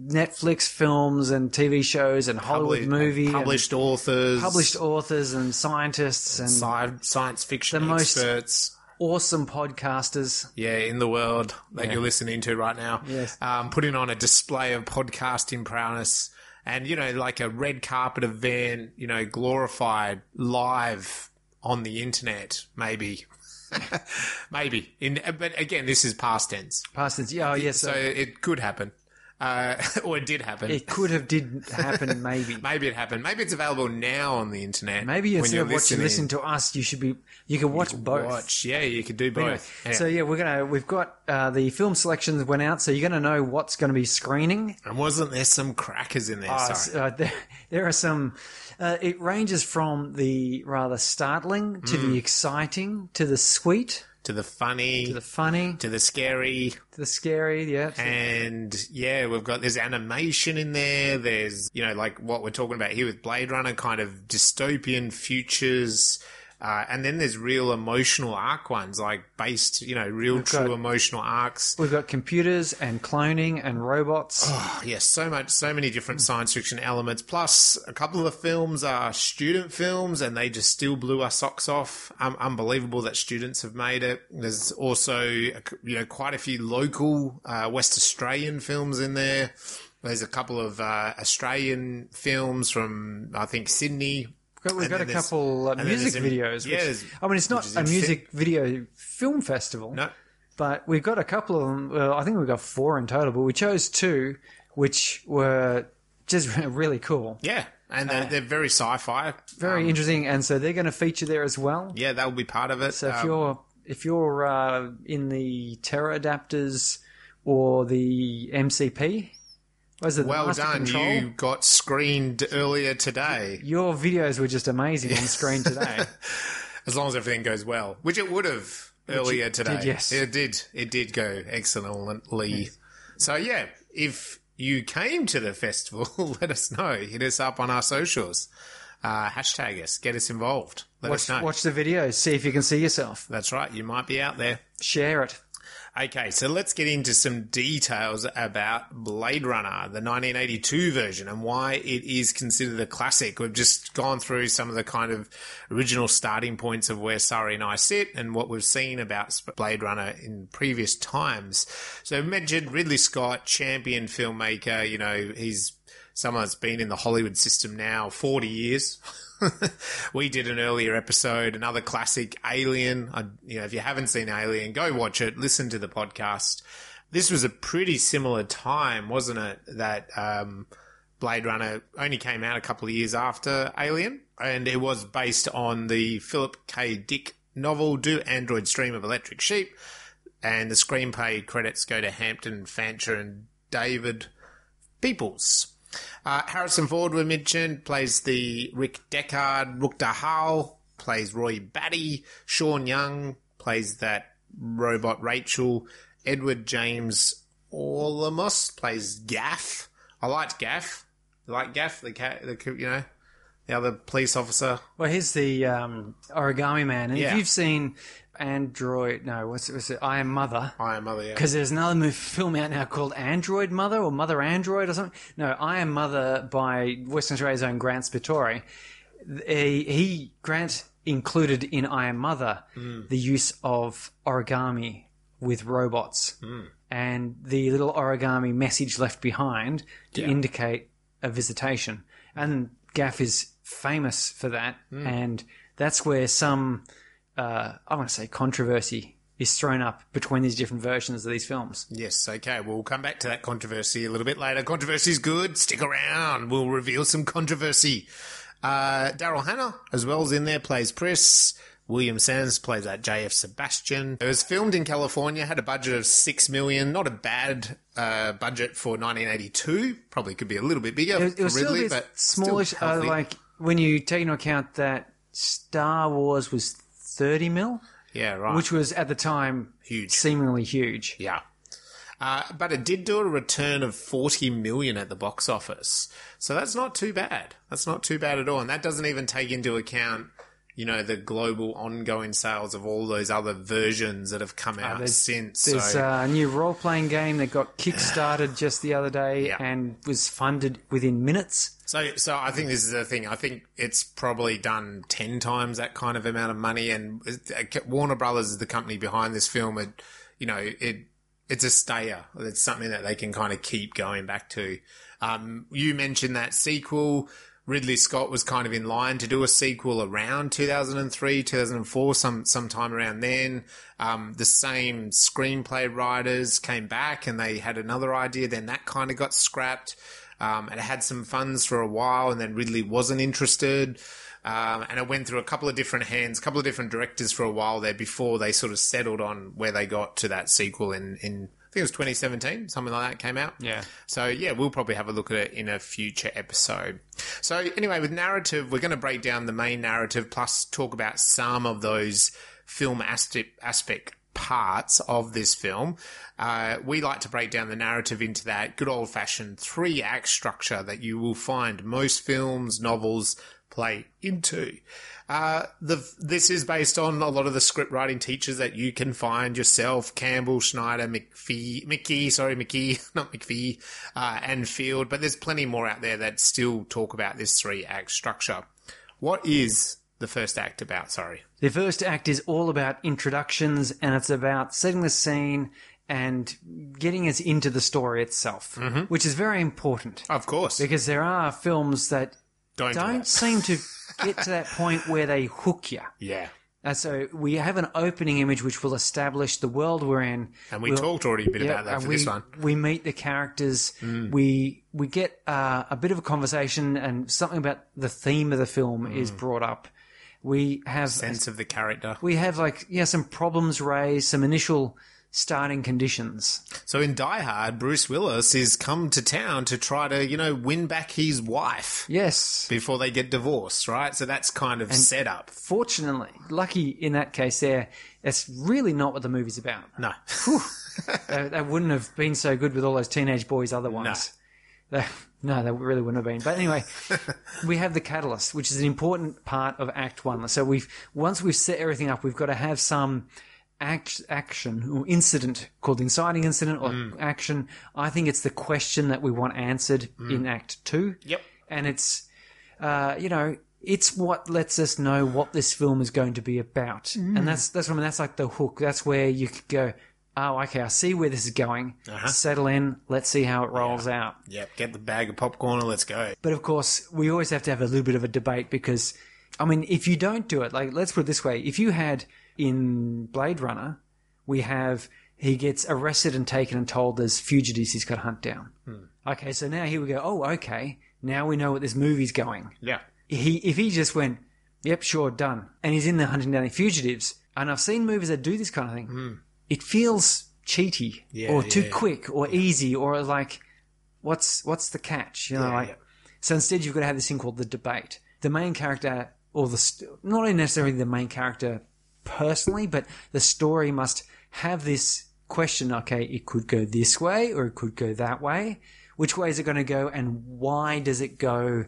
Netflix films and TV shows and Hollywood Publi- movie, and published authors, published authors and scientists and sci- science fiction The most- experts. awesome podcasters. yeah, in the world that you're listening to right now. Yes. Um, putting on a display of podcasting prowess and, you know, like a red carpet event, you know, glorified live on the internet, maybe. maybe. In, but again, this is past tense. Past tense. Yeah, oh, yes. So it could happen. Uh, or it did happen. it could have did happen, maybe. maybe it happened. Maybe it's available now on the internet. Maybe instead you're of watching, listening to us, you should be. You can watch both. Watch. Yeah, you could do both. Anyway, Yeah. So yeah, we're gonna we've got uh, the film selections went out, so you're gonna know what's going to be screening. and wasn't there some crackers in there? Sorry. uh, there, there are some. Uh, it ranges from the rather startling to Mm. the exciting to the sweet to the funny, to the funny to the scary, to the scary. Yeah, and yeah, we've got there's animation in there. There's you know like what we're talking about here with Blade Runner, kind of dystopian futures. Uh, and then there's real emotional arc ones, like based, you know, real true got- emotional arcs. we've got computers and cloning and robots. Oh, yes, so much, so many different science fiction elements. Plus, a couple of the films are student films, and they just still blew our socks off. Um, unbelievable that students have made it. There's also, you know, quite a few local uh, West Australian films in there. There's a couple of uh, Australian films from, I think, Sydney. We've got, we've And got a couple uh, music videos. yeah, which- I mean, it's not a music video film festival. No, But we've got a couple of them. Well, I think we've got four in total, but we chose two, which were just really cool, yeah, and they're, they're very sci-fi. very Um, interesting, and so they're going to feature there as well. Yeah, that will be part of it. So if Um, you're if you're uh, in the Terra adapters or the MCP, was it well done, Control? you got screened earlier today. Your videos were just amazing on screen today. as long as everything goes well, which it would have earlier it today. did, yes. it did. It did go excellently. So yeah, if you came to the festival, let us know. Hit us up on our socials. Uh, hashtag us. Get us involved. Let watch, us know. watch the videos, see if you can see yourself. That's right. You might be out there. Share it. Okay, so let's get into some details about Blade Runner, the 1982 version, and why it is considered a classic. We've just gone through some of the kind of original starting points of where Sari and I sit and what we've seen about Blade Runner in previous times. So, mentioned Ridley Scott, champion filmmaker, you know, he's someone that's been in the Hollywood system now 40 years. we did an earlier episode, another classic, Alien. I, you know, if you haven't seen Alien, go watch it. Listen to the podcast. This was a pretty similar time, wasn't it? That um, Blade Runner only came out a couple of years after Alien, and it was based on the Philip K. Dick novel "Do Androids Dream of Electric Sheep," and the screenplay credits go to Hampton Fancher and David Peoples. Uh, Harrison Ford, we mentioned, plays the Rick Deckard. Rutger Hauer plays Roy Batty. Sean Young plays that robot Rachel. Edward James Olmos plays Gaff. I liked Gaff. You like Gaff, the cat, the you know, the other police officer. Well, he's the um, origami man, and Yeah. if you've seen Android, no, what's it? Was it I Am Mother? I am mother. Yeah. Because there's another movie, film out now called Android Mother or Mother Android or something. No, I Am Mother by Western Australia's own Grant Sputore. He, he Grant included in I Am Mother mm. the use of origami with robots mm. and the little origami message left behind to indicate a visitation. And Gaff is famous for that, mm. and that's where some uh, I want to say controversy is thrown up between these different versions of these films. Yes, okay. We'll come back to that controversy a little bit later. Controversy's good. Stick around. We'll reveal some controversy. Uh, Daryl Hannah, as well as in there, plays Pris. William Sands plays that JF Sebastian. It was filmed in California, had a budget of six million. Not a bad uh, budget for 1982. Probably could be a little bit bigger It, it for was Ridley, still but smallish. Uh, like when you take into account that Star Wars was thirty mil, yeah, right. which was at the time Huge. seemingly huge. Yeah. Uh, but it did do a return of 40 million at the box office. So that's not too bad. That's not too bad at all. And that doesn't even take into account, you know, the global ongoing sales of all those other versions that have come out there's- since. There's so, uh, a new role playing game that got kickstarted just the other day Yeah. and was funded within minutes. So, so I think this is the thing. I think it's probably done 10 times that kind of amount of money. And Warner Brothers is the company behind this film. It, you know, it, it's a stayer. It's something that they can kind of keep going back to. Um, you mentioned that sequel. Ridley Scott was kind of in line to do a sequel around 2003, 2004, some sometime around then. Um, the same screenplay writers came back and they had another idea. Then that kind of got scrapped. Um, and it had some funds for a while, and then Ridley wasn't interested. Um, and it went through a couple of different hands, a couple of different directors for a while there before they sort of settled on where they got to that sequel in, in I think it was 2017, something like that came out. Yeah. So yeah, we'll probably have a look at it in a future episode. So anyway, with narrative, we're going to break down the main narrative plus talk about some of those film aspect, aspect parts of this film. Uh, we like to break down the narrative into that good old fashioned three act structure that you will find most films, novels play into. Uh, the, this is based on a lot of the script writing teachers that you can find yourself, Campbell, Snyder, McPhee, McKee, sorry, McKee, not McPhee, uh, and Field, but there's plenty more out there that still talk about this three act structure. What is the first act about? Sorry. The first act is all about introductions and it's about setting the scene and getting us into the story itself, which is very important Of course. because there are films that Don't, do don't that. seem to get to that point where they hook you. Yeah. And so we have an opening image which will establish the world we're in. And we We'll- talked already a bit Yeah, about that for we, this one. Mm. We meet the characters. We we get uh, a bit of a conversation, and something about the theme of the film Mm. is brought up. We have Sense of the character. we have like yeah some problems raised, some initial starting conditions. So in Die Hard, Bruce Willis is come to town to try to, you know, win back his wife Yes, before they get divorced, right? So that's kind of set up. fortunately, lucky in that case. There, that's really not what the movie's about. No. that, that wouldn't have been so good with all those teenage boys otherwise. That, No, they really wouldn't have been. But anyway, we have the catalyst, which is an important part of Act One. So we've once we've set everything up, we've got to have some act, action or incident called the inciting incident or mm. action. I think it's the question that we want answered mm. in Act Two. Yep. and it's uh, you know it's what lets us know what this film is going to be about, mm. and that's that's what I mean. That's like the hook. That's where you could go. Oh, okay. I see where this is going. Uh-huh. Settle in. Let's see how it rolls out. Yep. Get the bag of popcorn and let's go. But of course, we always have to have a little bit of a debate because, I mean, if you don't do it, like, let's put it this way: if you had in Blade Runner, we have he gets arrested and taken and told there's fugitives he's got to hunt down. Hmm. Okay, so now here we go. Oh, okay. Now we know what this movie's going. Yeah. He if he just went, yep, sure, done, and he's in there hunting down the fugitives, and I've seen movies that do this kind of thing. Hmm. It feels cheaty Yeah, or too yeah, quick or easy or like, what's what's the catch? You know, like. So instead, you've got to have this thing called the debate. The main character, or the not necessarily the main character personally, but the story must have this question. Okay, it could go this way, or it could go that way. Which way is it going to go, and why does it go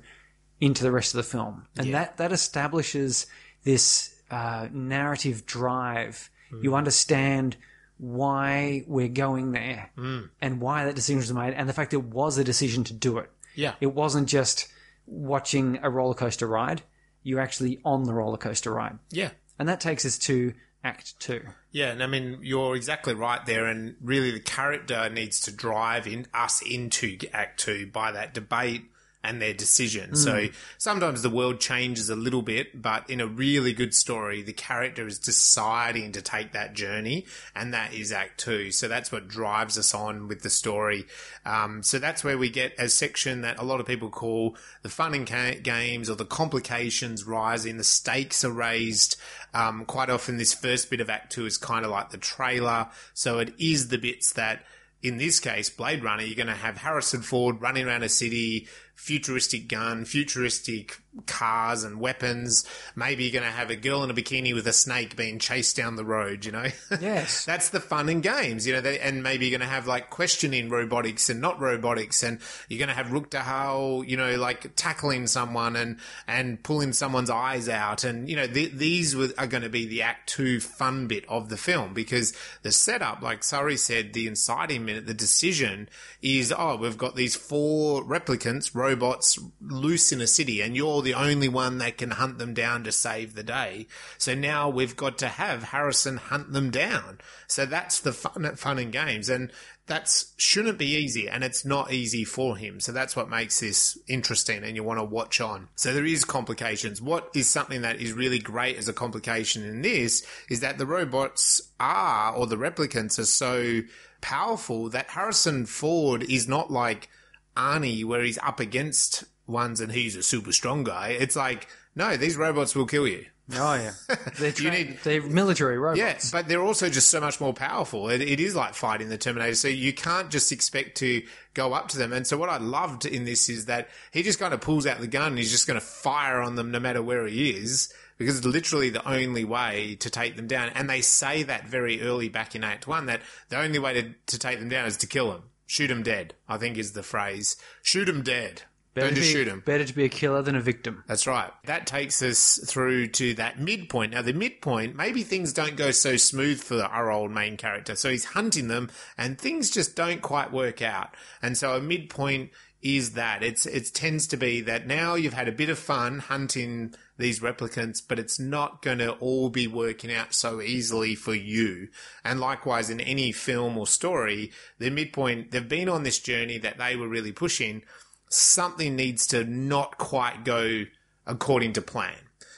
into the rest of the film? And that that establishes this uh, narrative drive. You understand why we're going there, mm. and why that decision was made, and the fact it was a decision to do it. Yeah. It wasn't just watching a roller coaster ride. You're actually on the roller coaster ride. Yeah. And that takes us to Act Two. Yeah, and I mean you're exactly right there, and really the character needs to drive in us into Act Two by that debate and their decision. So sometimes the world changes a little bit, but in a really good story, the character is deciding to take that journey, and that is Act Two. So that's what drives us on with the story. Um, so that's where we get a section that a lot of people call the fun and ga- games or the complications rising, the stakes are raised. Um, quite often, this first bit of Act Two is kind of like the trailer. So it is the bits that in this case, Blade Runner, you're going to have Harrison Ford running around a city, futuristic gun, futuristic cars and weapons. Maybe you're going to have a girl in a bikini with a snake being chased down the road, you know? Yes. That's the fun in games, you know, they, and maybe you're going to have like questioning robotics and not robotics, and you're going to have Rutger Hauer, you know, like tackling someone and, and pulling someone's eyes out. And, you know, th- these were, are going to be the act two fun bit of the film because the setup, like Sari said, the inciting minute, the decision is, oh, we've got these four replicants, robots loose in a city, and you're the only one that can hunt them down to save the day. So now we've got to have Harrison hunt them down. So that's the fun, fun and games. And that's shouldn't be easy and it's not easy for him. So that's what makes this interesting and you want to watch on. So there is complications. What is something that is really great as a complication in this is that the robots are or the replicants are so powerful that Harrison Ford is not like Arnie where he's up against ones and he's a super strong guy. It's like, no, these robots will kill you. Oh yeah. They're, You need- they're military robots. Yeah, but they're also just so much more powerful. It, it is like fighting the Terminator. So you can't just expect to go up to them. And so what I loved in this is that he just kind of pulls out the gun and he's just going to fire on them no matter where he is because it's literally the only way to take them down. And they say that very early back in Act 1 that the only way to, to take them down is to kill them. Shoot them dead, I think is the phrase. Shoot them dead. Better Don't to just be, shoot them. Better to be a killer than a victim. That's right. That takes us through to that midpoint. Now, the midpoint, maybe things don't go so smooth for our old main character. So he's hunting them and things just don't quite work out. And so a midpoint is that. It's, it tends to be that now you've had a bit of fun hunting these replicants, but it's not going to all be working out so easily for you. And likewise, in any film or story, the midpoint, they've been on this journey that they were really pushing something needs to not quite go according to plan.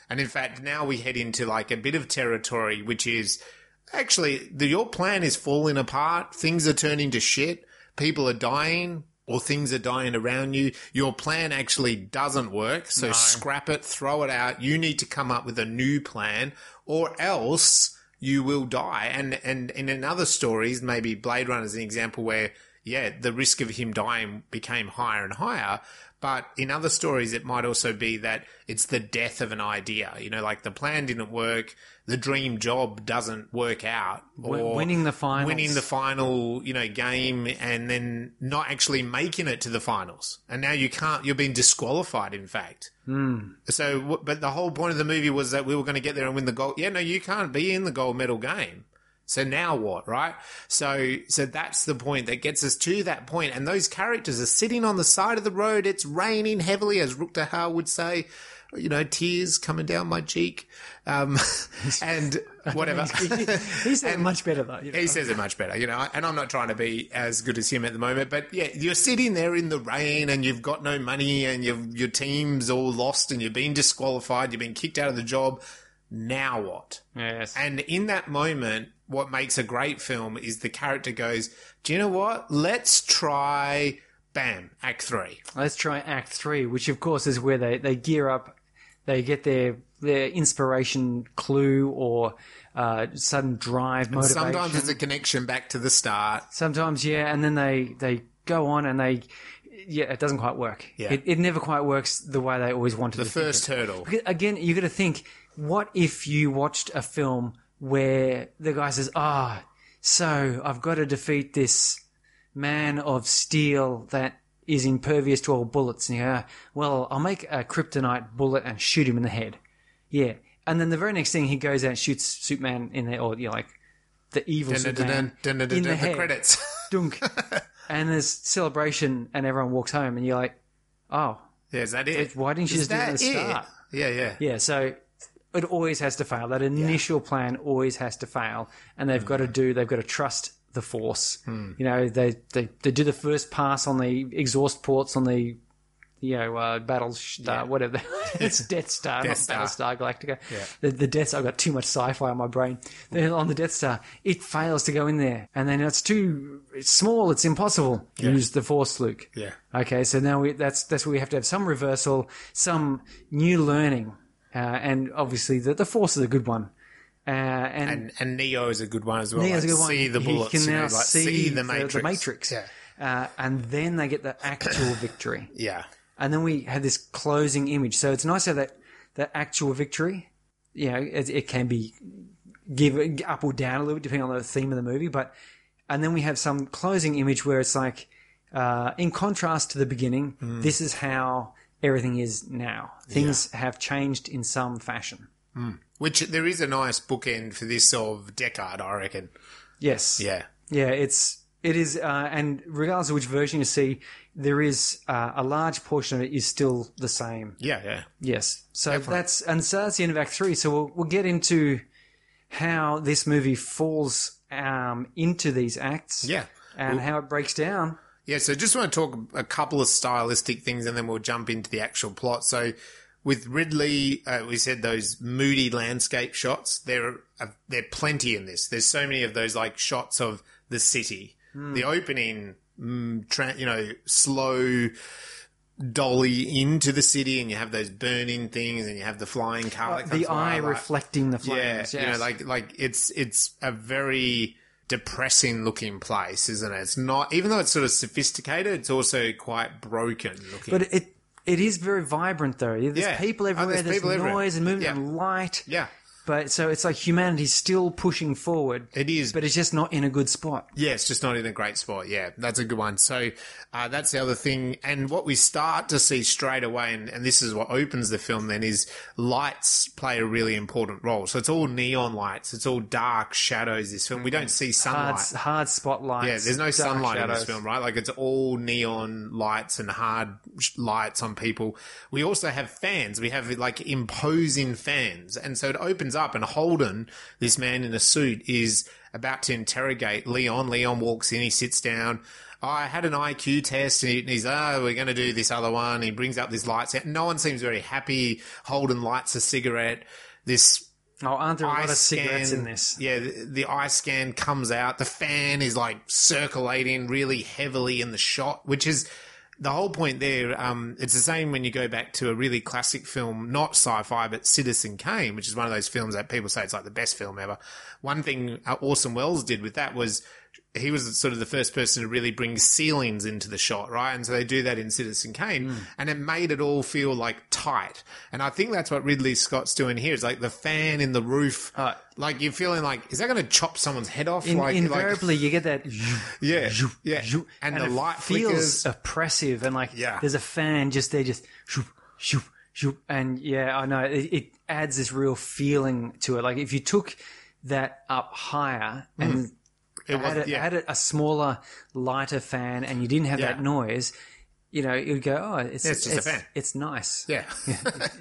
And in fact, now we head into like a bit of territory, which is actually the, your plan is falling apart. Things are turning to shit. People are dying or things are dying around you. Your plan actually doesn't work. So scrap it, throw it out. You need to come up with a new plan or else you will die. And, and in other stories, maybe Blade Runner is an example where yeah, the risk of him dying became higher and higher. But in other stories, it might also be that it's the death of an idea. You know, like the plan didn't work, the dream job doesn't work out, or winning the finals. winning the final, you know, game, and then not actually making it to the finals, and now you can't. You're being disqualified. In fact. Hmm. So, but the whole point of the movie was that we were going to get there and win the gold. Yeah, no, you can't be in the gold medal game. So now what, right? So, so that's the point that gets us to that point. And those characters are sitting on the side of the road. It's raining heavily, as Rutger Hauer would say. You know, tears coming down my cheek, um, and whatever. he said it much better though. You know? He says it much better, you know, and I'm not trying to be as good as him at the moment, but yeah, you're sitting there in the rain and you've got no money and you've, your team's all lost and you've been disqualified, you've been kicked out of the job. Now what? Yes. And in that moment, what makes a great film is the character goes, Do you know what? Let's try, bam, act three. Let's try Act Three, which of course is where they, they gear up, they get their their inspiration clue or uh, sudden drive motivation. Sometimes there's a connection back to the start. Sometimes, yeah, and then they they go on and they, yeah, it doesn't quite work. Yeah. It, it never quite works the way they always wanted. The first hurdle. Because, Again, you got to think: what if you watched a film where the guy says, "Ah, so I've got to defeat this man of steel that is impervious to all bullets," and you go, "Ah, "Well, I'll make a kryptonite bullet and shoot him in the head." Yeah, and then the very next thing he goes out and shoots Superman in the, or you know, like the evil Dun, Superman dun, dun, in the, the credits. Dunk. and there's celebration, and everyone walks home, and you're like, "Oh, yeah, is that it? why didn't you Is just do it at the start?" Yeah, yeah. Yeah, so it always has to fail. That initial plan always has to fail, and they've got to do. They've got to trust the force. Hmm. You know, they, they they do the first pass on the exhaust ports on the. You know, uh, Battlestar, whatever. it's Death Star, Death not Star. Battlestar Galactica. The, the Death Star, I've got too much sci fi on my brain. Then on the Death Star, it fails to go in there. And then it's too it's small, it's impossible. Use the Force, Luke. Yeah. Okay, so now we, that's that's where we have to have some reversal, some new learning, uh, and obviously the the force is a good one. Uh, and, And and Neo is a good one as well. Neo's like, a good one. See the He bullets. can you know, now like, see, the Matrix. the Matrix. Yeah. Uh, and then they get the actual victory. Yeah. And then we have this closing image. So it's nice to have that that actual victory. You know, it, it can be give up or down a little bit depending on the theme of the movie, but and then we have some closing image where it's like, uh, in contrast to the beginning, this is how everything is now. Things have changed in some fashion. Which there is a nice bookend for this of Deckard, I reckon. Yes. Yeah. Yeah, it's it is, uh, and regardless of which version you see, there is uh, a large portion of it is still the same. Yeah, yeah. Yes. So that's and so that's the end of Act Three. So we'll we'll get into how this movie falls um, into these acts. Yeah. And how it breaks down. Yeah, so just want to talk a couple of stylistic things and then we'll jump into the actual plot. So with Ridley, uh, we said those moody landscape shots. There are uh, there are plenty in this. There's so many of those like shots of the city. The opening, mm, tra- you know, slow dolly into the city, and you have those burning things, and you have the flying car. that The eye like- reflecting the yeah, flames. you know, like like it's it's a very depressing looking place, isn't it? It's not even though it's sort of sophisticated, it's also quite broken looking. But it it is very vibrant though. There's Yeah. people Oh, everywhere. there's there's people everywhere. noise and movement Yeah. and light. yeah, But so it's like humanity's still pushing forward. it is. but it's just not in a good spot. Yeah, it's just not in a great spot. Yeah, that's a good one. So uh, that's the other thing. And what we start to see straight away, and, and this is what opens the film then, is lights play a really important role. So it's all neon lights. It's all dark shadows, this film. We don't see sunlight. hard spotlights. Yeah, there's no sunlight in this film, right? Like it's all neon lights and hard lights on people. We also have fans. We have like imposing fans. And so it opens up and Holden, this man in a suit, is about to interrogate Leon. Leon walks in, he sits down. "Oh, I had an IQ test and he's, ah, we're going to do this other one. He brings up this lights. No one seems very happy. Holden lights a cigarette. This Oh, aren't there a lot of cigarettes scan- in this? Yeah, the, the eye scan comes out. The fan is like circulating really heavily in the shot, which is the whole point there. Um, it's the same when you go back to a really classic film, not sci-fi, but Citizen Kane, which is one of those films that people say it's like the best film ever. One thing uh, Orson Welles did with that was he was sort of the first person to really bring ceilings into the shot, right? And so they do that in Citizen Kane, Hmm. and it made it all feel like tight. And I think that's what Ridley Scott's doing here. Is like the fan in the roof, Uh, like you're feeling like, is that going to chop someone's head off? In, like, like invariably, you get that. yeah, yeah, and, the it light feels flickers. oppressive, and like Yeah. there's a fan just there, just shoop, shoop, shoop, and yeah, I know it, it adds this real feeling to it. Like if you took that up higher and Mm. It was, added, yeah. added a smaller, lighter fan, and you didn't have Yeah. that noise, you know, you'd go, oh, it's Yeah, it's just a fan. It's nice. yeah.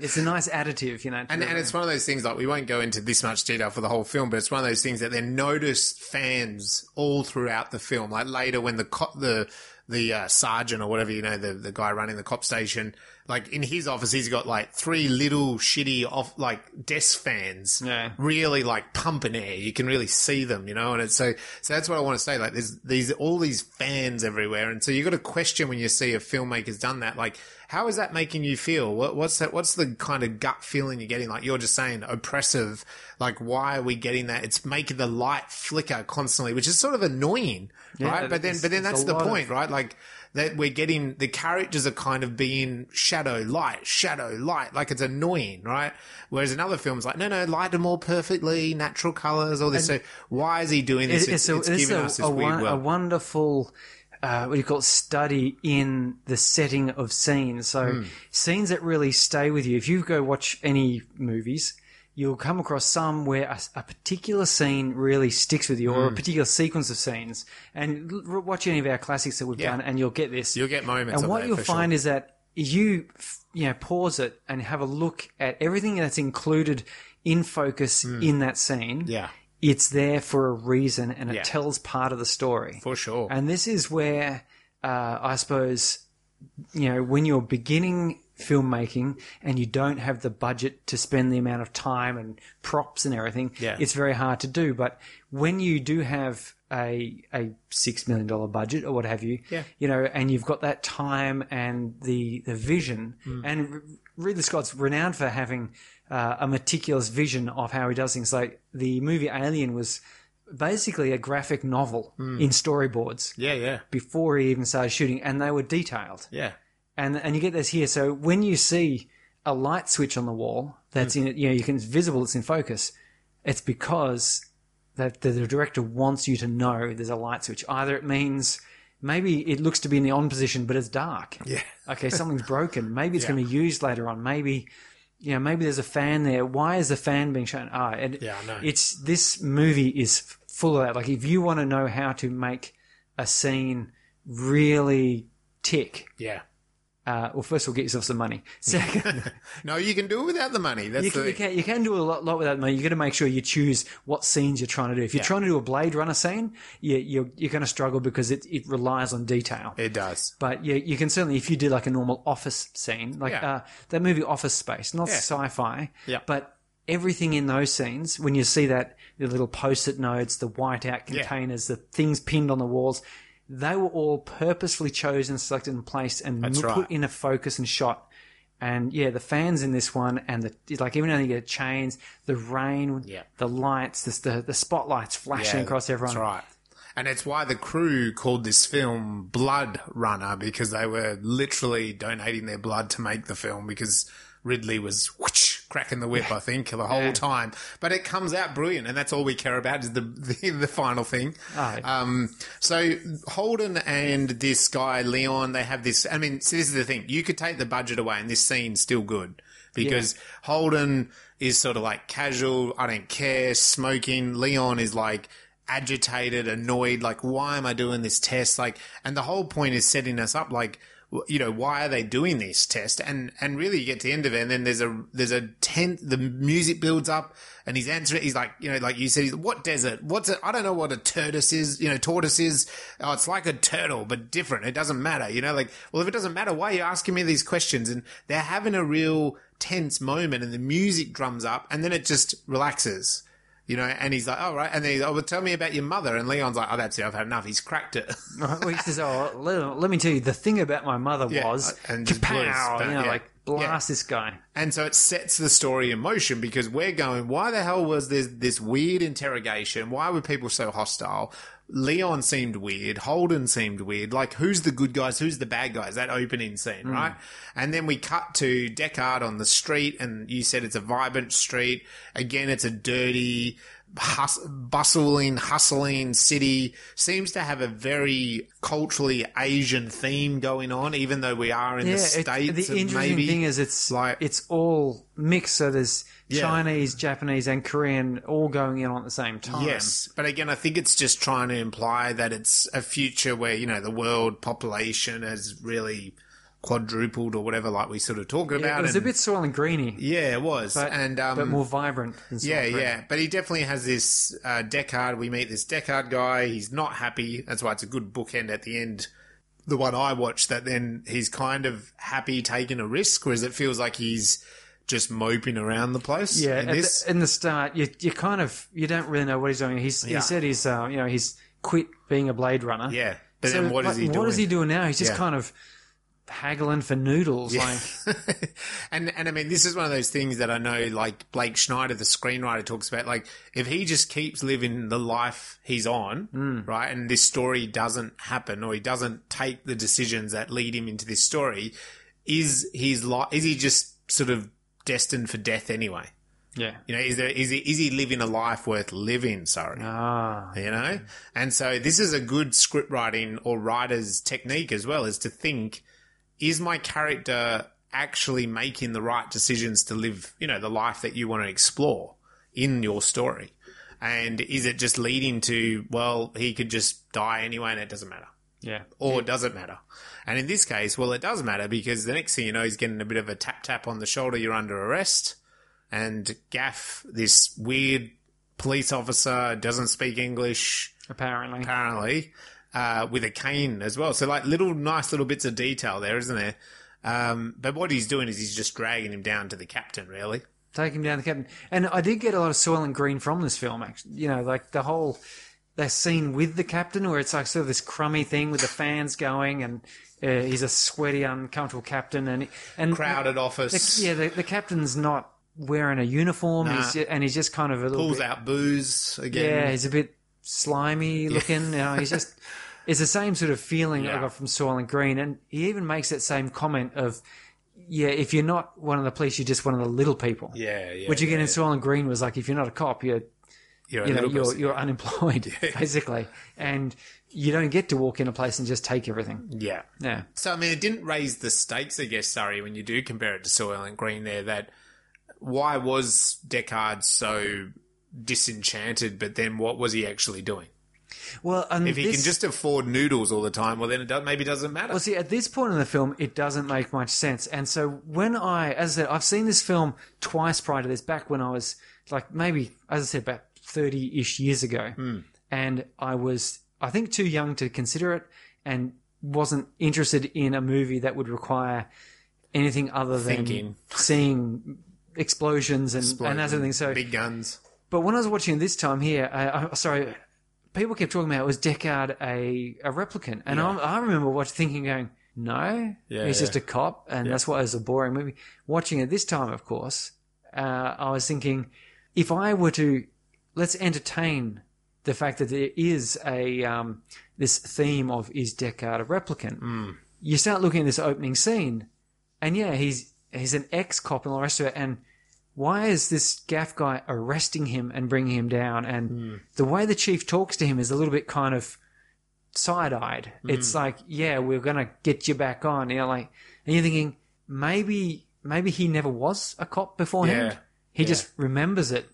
it's a nice additive, you know. And, and it's one of those things like we won't go into this much detail for the whole film, but it's one of those things that they're noticed fans all throughout the film. Like later when the co- the the uh, sergeant or whatever you know the the guy running the cop station, like in his office, he's got like three little shitty off like desk fans, Yeah. really like pumping air. You can really see them, you know. And it's so so that's what I want to say. Like there's these all these fans everywhere, and so you got to question when you see a filmmaker's done that, like. How is that making you feel? What, what's that? What's the kind of gut feeling you're getting? Like you're just saying oppressive. Like why are we getting that? It's making the light flicker constantly, which is sort of annoying, right? But then, but then that's the lot of- point, right? Like that we're getting the characters are kind of being shadow light, shadow light. Like it's annoying, right? Whereas in other films, like no, no, light them all perfectly, natural colors, all this. so why is he doing this? It- It's, it's it's giving a, us this a, weird a wonderful, uh, what do you call it, study in the setting of scenes. So Hmm. scenes that really stay with you. If you go watch any movies, you'll come across some where a, a particular scene really sticks with you, or a Hmm. particular sequence of scenes. And l- watch any of our classics that we've Yeah. done, and you'll get this. You'll get moments. and what you'll for sure. find is that you you know pause it and have a look at everything that's included in focus in that scene. Yeah. it's there for a reason and it Yeah. tells part of the story. for sure. And this is where uh, I suppose you know when you're beginning filmmaking and you don't have the budget to spend the amount of time and props and everything, Yeah. it's very hard to do. But when you do have a a six million dollar budget or what have you, Yeah. you know, and you've got that time and the the vision, Mm. and Ridley Scott's renowned for having uh, a meticulous vision of how he does things. Like the movie Alien was basically a graphic novel Mm. in storyboards yeah, yeah, before he even started shooting, and they were detailed. yeah. And and you get this here. So when you see a light switch on the wall that's in it, you know, you can it's visible, it's in focus. It's because that the, the director wants you to know there's a light switch. Either it means maybe it looks to be in the on position, but it's dark. Yeah. Okay, something's broken. Maybe it's Yeah. going to be used later on. Maybe. You know, maybe there's a fan there. Why is the fan being shown? Ah, and Yeah, I know. It's this movie is full of that. Like, if you want to know how to make a scene really tick, Yeah. Uh, well, first of all, get yourself some money. Second, No, you can do it without the money. That's you, the can, you, can, you can do a lot, lot without money. You've got to make sure you choose what scenes you're trying to do. If you're Yeah. trying to do a Blade Runner scene, you, you're, you're going to struggle because it, it relies on detail. It does. But you, you can certainly, if you did like a normal office scene, like Yeah. uh, that movie Office Space, not Yeah. sci-fi, Yeah. but everything in those scenes, when you see that, the little post-it notes, the white out containers, the things pinned on the walls, they were all purposely chosen, selected, and placed, and That's put right. in a focus and shot. And yeah, the fans in this one, and the like, even though you get chains, the rain, Yeah. the lights, the the, the spotlights flashing across everyone. That's right. And it's why the crew called this film Blood Runner because they were literally donating their blood to make the film because Ridley was whoosh, cracking the whip, I think, the whole time. But it comes out brilliant, and that's all we care about is the the, the final thing. Aye. Um, so Holden and this guy Leon, they have this. I mean, so this is the thing: you could take the budget away, and this scene's still good because Holden is sort of like casual. I don't care, smoking. Leon is like agitated, annoyed. Like, why am I doing this test? Like, and the whole point is setting us up. Like, you know, why are they doing this test? And and really, you get to the end of it, and then there's a there's a tent. The music builds up, and he's answering. He's like, you know, like you said, what desert? What's it? I don't know what a tortoise is. You know, tortoise is. Oh, it's like a turtle, but different. It doesn't matter. You know, like, well, if it doesn't matter, why are you asking me these questions? And they're having a real tense moment, and the music drums up, and then it just relaxes. You know, and he's like, "All right," and then he's, "Oh, well, tell me about your mother." And Leon's like, "Oh, that's it. I've had enough." He's cracked it. Well, he says, "Oh, let, let me tell you, the thing about my mother Yeah, was, uh, and just blows, kapow, but you know, yeah. like blast this guy." And so it sets the story in motion because we're going, why the hell was there this weird interrogation? Why were people so hostile? Leon seemed weird. Holden seemed weird. Like, who's the good guys? Who's the bad guys? That opening scene, hmm. right? And then we cut to Deckard on the street, and you said it's a vibrant street. Again, it's a dirty, hus- bustling, hustling city. Seems to have a very culturally Asian theme going on, even though we are in the it- States. the interesting maybe, thing is it's like- it's all mixed. So there's Yeah. Chinese, Japanese, and Korean all going in on at the same time. Yes, but again, I think it's just trying to imply that it's a future where you know the world population has really quadrupled or whatever, like we sort of talking Yeah, about. it was and- a bit soil and greeny, yeah, it was, but, and um, but more vibrant. Yeah, yeah, but he definitely has this uh, Deckard. We meet this Deckard guy. He's not happy. That's why it's a good bookend at the end. The one I watched, that then he's kind of happy taking a risk, whereas it feels like he's just moping around the place. Yeah, in this. the, in the start, you you kind of you don't really know what he's doing. He's Yeah. he said he's uh, you know he's quit being a Blade Runner. yeah, but So, then what is like, he doing? What is he doing now? He's just Yeah. kind of haggling for noodles. Like and and I mean, this is one of those things that I know, like Blake Snyder, the screenwriter, talks about. Like, if he just keeps living the life he's on, Mm. right, and this story doesn't happen, or he doesn't take the decisions that lead him into this story, is his life? Is he just sort of destined for death anyway? yeah. You know, is there is he is he living a life worth living? Sorry. Ah, You know? And so this is a good script writing or writer's technique as well, is to think, is my character actually making the right decisions to live, you know, the life that you want to explore in your story? And is it just leading to, well, he could just die anyway and it doesn't matter? yeah. Or does it matter? And in this case, well, it does matter because the next thing you know, he's getting a bit of a tap tap on the shoulder. You're under arrest. And Gaff, this weird police officer, doesn't speak English, Apparently, apparently, uh, with a cane as well. So, like, little nice little bits of detail there, isn't there? Um, but what he's doing is he's just dragging him down to the captain, really. take him down to the captain. And I did get a lot of Soylent Green from this film. Actually, you know, like the whole that scene with the captain, where it's like sort of this crummy thing with the fans going, and uh, he's a sweaty, uncomfortable captain, and and Crowded The, office, yeah, the, the captain's not wearing a uniform, Nah. he's and he's just kind of a little pulls bit, out booze again. yeah, he's a bit slimy looking. You know, he's just it's the same sort of feeling I got from Soylent Green, and he even makes that same comment of. Yeah, if you're not one of the police, you're just one of the little people. yeah, yeah. Which again yeah. in Soylent Green was like if you're not a cop, you're You're you know you're you're unemployed basically, and you don't get to walk in a place and just take everything. yeah. Yeah, So I mean, it didn't raise the stakes, I guess. Sorry, when you do compare it to Soylent Green, there that why was Deckard so disenchanted? But then, what was he actually doing? Well, and If he this, can just afford noodles all the time, well, then it do- maybe doesn't matter. well, see, at this point in the film, it doesn't make much sense. And so when I, as I said, I've seen this film twice prior to this, back when I was like maybe, as I said, about thirty-ish years ago, Hmm. and I was, I think, too young to consider it, and wasn't interested in a movie that would require anything other than Thinking. seeing explosions and, and that sort of thing. So big guns. But when I was watching this time here, uh, I, sorry, people kept talking about was Deckard a a replicant, and I, I remember watching, thinking, going, no, Yeah, he's yeah. just a cop, and that's why it was a boring movie. Watching it this time, of course, uh, I was thinking, if I were to let's entertain the fact that there is a um, this theme of is Deckard a replicant, Hmm. you start looking at this opening scene, and yeah, he's he's an ex cop and all the rest of it, and why is this gaff guy arresting him and bringing him down? And Hmm. the way the chief talks to him is a little bit kind of side-eyed. Hmm. It's like, yeah, we're gonna get you back on. You know, like, and you're thinking maybe maybe he never was a cop beforehand. Yeah. He just remembers it,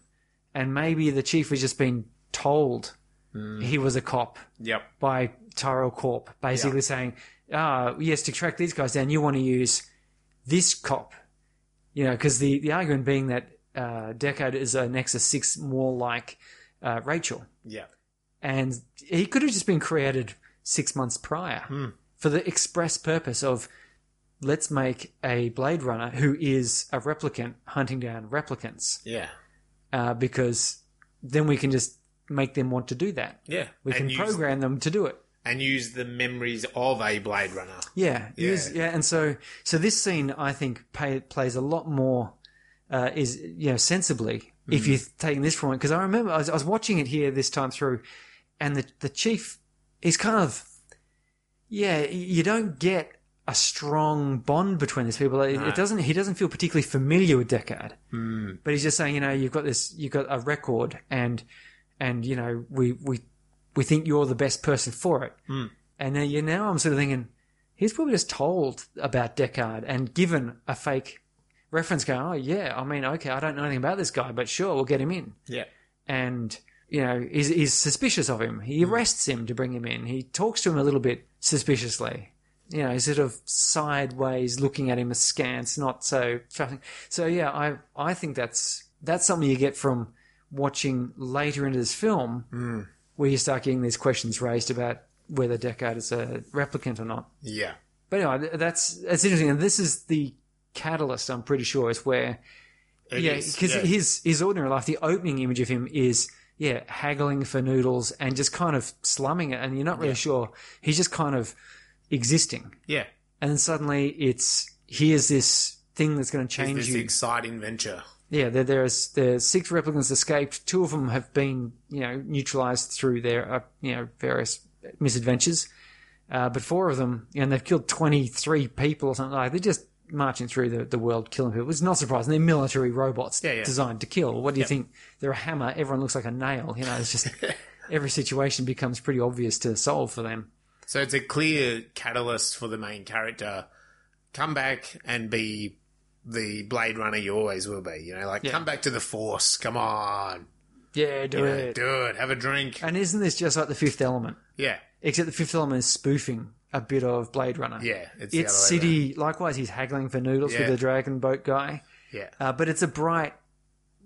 and maybe the chief has just been told Hmm. he was a cop Yep. by Tyrell Corp, basically saying, ah, yes, to track these guys down, you want to use this cop. You know, because the, the argument being that uh, Deckard is a Nexus 6 more like uh, Rachel. Yeah. And he could have just been created six months prior for the express purpose of let's make a Blade Runner who is a replicant hunting down replicants Yeah. uh, because then we can just make them want to do that. Yeah. We can and use, program them to do it. And use the memories of a Blade Runner. Yeah, Yeah. yeah, yeah. And so, so this scene, I think, pay, plays a lot more, uh, is you know, sensibly if you're taking this from it. Because I remember I was, I was watching it here this time through, and the the chief, is kind of, yeah, you don't get a strong bond between these people. It, it doesn't. He doesn't feel particularly familiar with Deckard, Hmm. but he's just saying, you know, you've got this, you've got a record, and and you know, we we we think you're the best person for it. Hmm. And then you now I'm sort of thinking, he's probably just told about Deckard and given a fake reference, going, oh yeah, I mean, okay, I don't know anything about this guy, but sure, we'll get him in Yeah. and you know he's, he's suspicious of him. He arrests him to bring him in. He talks to him a little bit suspiciously. You know, sort of sideways, looking at him askance, not so trusting. So yeah, I I think that's that's something you get from watching later into this film, where you start getting these questions raised about whether Deckard is a replicant or not. Yeah. But anyway, that's that's interesting, and this is the catalyst. I'm pretty sure is where It yeah, because yeah. his his ordinary life, the opening image of him is yeah, haggling for noodles and just kind of slumming it, and you're not really sure. He's just kind of existing, Yeah. and then suddenly it's here's this thing that's going to change This you. exciting venture. Yeah, there, there's there's six replicants escaped. Two of them have been you know neutralized through their uh, you know various misadventures, uh, but four of them, you know, they've killed 23 people or something like. They're just marching through the, the world killing people. It's not surprising. They're military robots Yeah, yeah. designed to kill. What do you think? They're a hammer. Everyone looks like a nail. You know, it's just every situation becomes pretty obvious to solve for them. So it's a clear catalyst for the main character. Come back and be the Blade Runner you always will be. You know, like Yeah. come back to the Force. Come on, Yeah, do You know, it. do it. Have a drink. And isn't this just like the Fifth Element? Yeah, Except the Fifth Element is spoofing a bit of Blade Runner. yeah. It's, It's city. Likewise, he's haggling for noodles Yeah. with the dragon boat guy. Yeah, Uh, but it's a bright,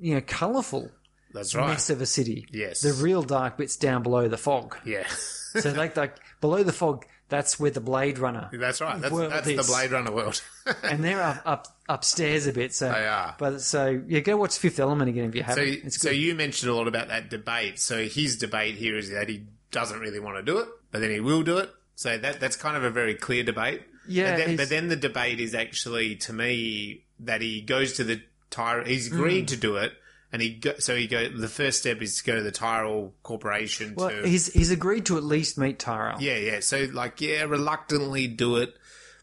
you know, colourful that's right. mess of a city. Yes. The real dark bits down below the fog. Yeah, So like, like below the fog, that's where the Blade Runner. that's right. That's, that's the. Blade Runner world. and they're up, up upstairs a bit. So They are. But so yeah, go watch Fifth Element again if you haven't. it's so you mentioned a lot about that debate. So his debate here is that he doesn't really want to do it, but then he will do it. So that that's kind of a very clear debate. Yeah, but then, but then the debate is actually to me that he goes to the Tyrell. He's agreed mm. to do it, and he go, so he go. The first step is to go to the Tyrell Corporation well, to he's he's agreed to at least meet Tyrell. yeah, yeah. So like, yeah, reluctantly do it.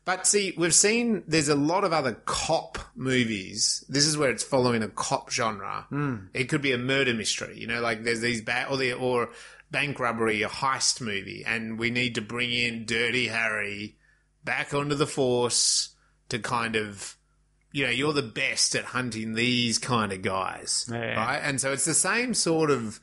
But see, we've seen there's a lot of other cop movies. This is where it's following a cop genre. Mm. It could be a murder mystery, you know, like there's these bad or the or bank robbery, a heist movie, and we need to bring in Dirty Harry back onto the force to kind of you know, you're the best at hunting these kind of guys, Yeah. right? And so it's the same sort of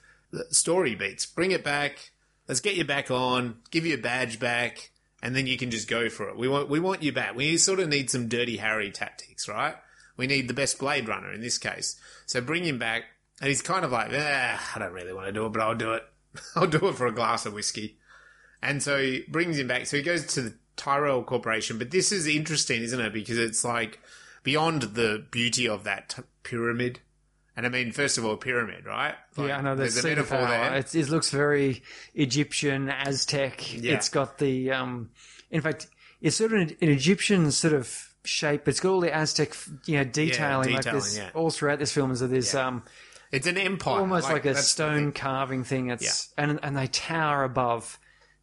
story beats. Bring it back. Let's get you back on. Give you a badge back, and then you can just go for it. We want we want you back. We sort of need some Dirty Harry tactics, right? We need the best Blade Runner in this case. So bring him back, and he's kind of like, ah, I don't really want to do it, but I'll do it. I'll do it for a glass of whiskey. And so he brings him back. So he goes to the Tyrell Corporation. But this is interesting, isn't it? Because it's like beyond the beauty of that t- pyramid. And I mean, first of all, pyramid, right? Like, yeah, I know. There's, a metaphor there. It, it looks very Egyptian, Aztec. Yeah. It's got the, um, in fact, it's sort of an, an Egyptian sort of shape. It's got all the Aztec, you know, detailing, like detailing, this yeah. all throughout this film. Is that there's Yeah. um, It's an empire. almost like, a stone carving thing. It's and and they tower above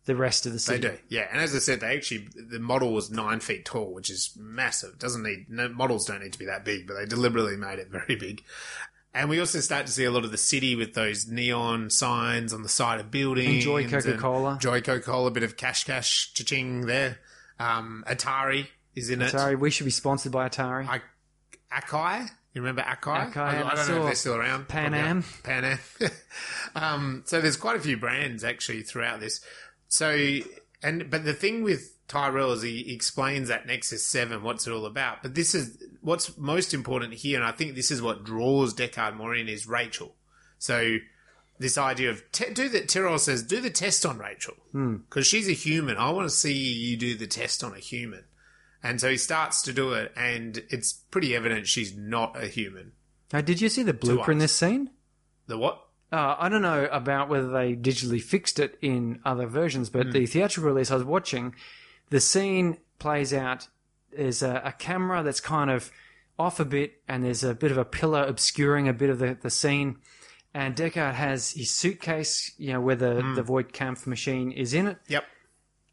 the rest of the city. They do, yeah. And as I said, they actually the model was nine feet tall, which is massive. Doesn't need no, models don't need to be that big, but they deliberately made it very big. And we also start to see a lot of the city with those neon signs on the side of buildings. Enjoy and Coca-Cola. Joy Coca Cola, a bit of cash, cash, cha-ching there. Um, Atari is in it. Sorry, we should be sponsored by Atari. I, Akai. You remember Akai? Akai, I, I I don't know if they're still around. Pan Am. Pan Am. um, so there's quite a few brands actually throughout this. So and but the thing with Tyrell is he explains that Nexus Seven, what's it all about. But this is what's most important here, and I think this is what draws Deckard more in is Rachel. So this idea of te- do the Tyrell says do the test on Rachel hmm. because she's a human. I want to see you do the test on a human. And so he starts to do it, and it's pretty evident she's not a human. Now, did you see the blooper in this scene? The what? Uh, I don't know about whether they digitally fixed it in other versions, but the theatrical release I was watching, the scene plays out. There's a, a camera that's kind of off a bit, and there's a bit of a pillar obscuring a bit of the, the scene. and Deckard has his suitcase, you know, where the, Hmm. the Voight-Kampff machine is in it. Yep.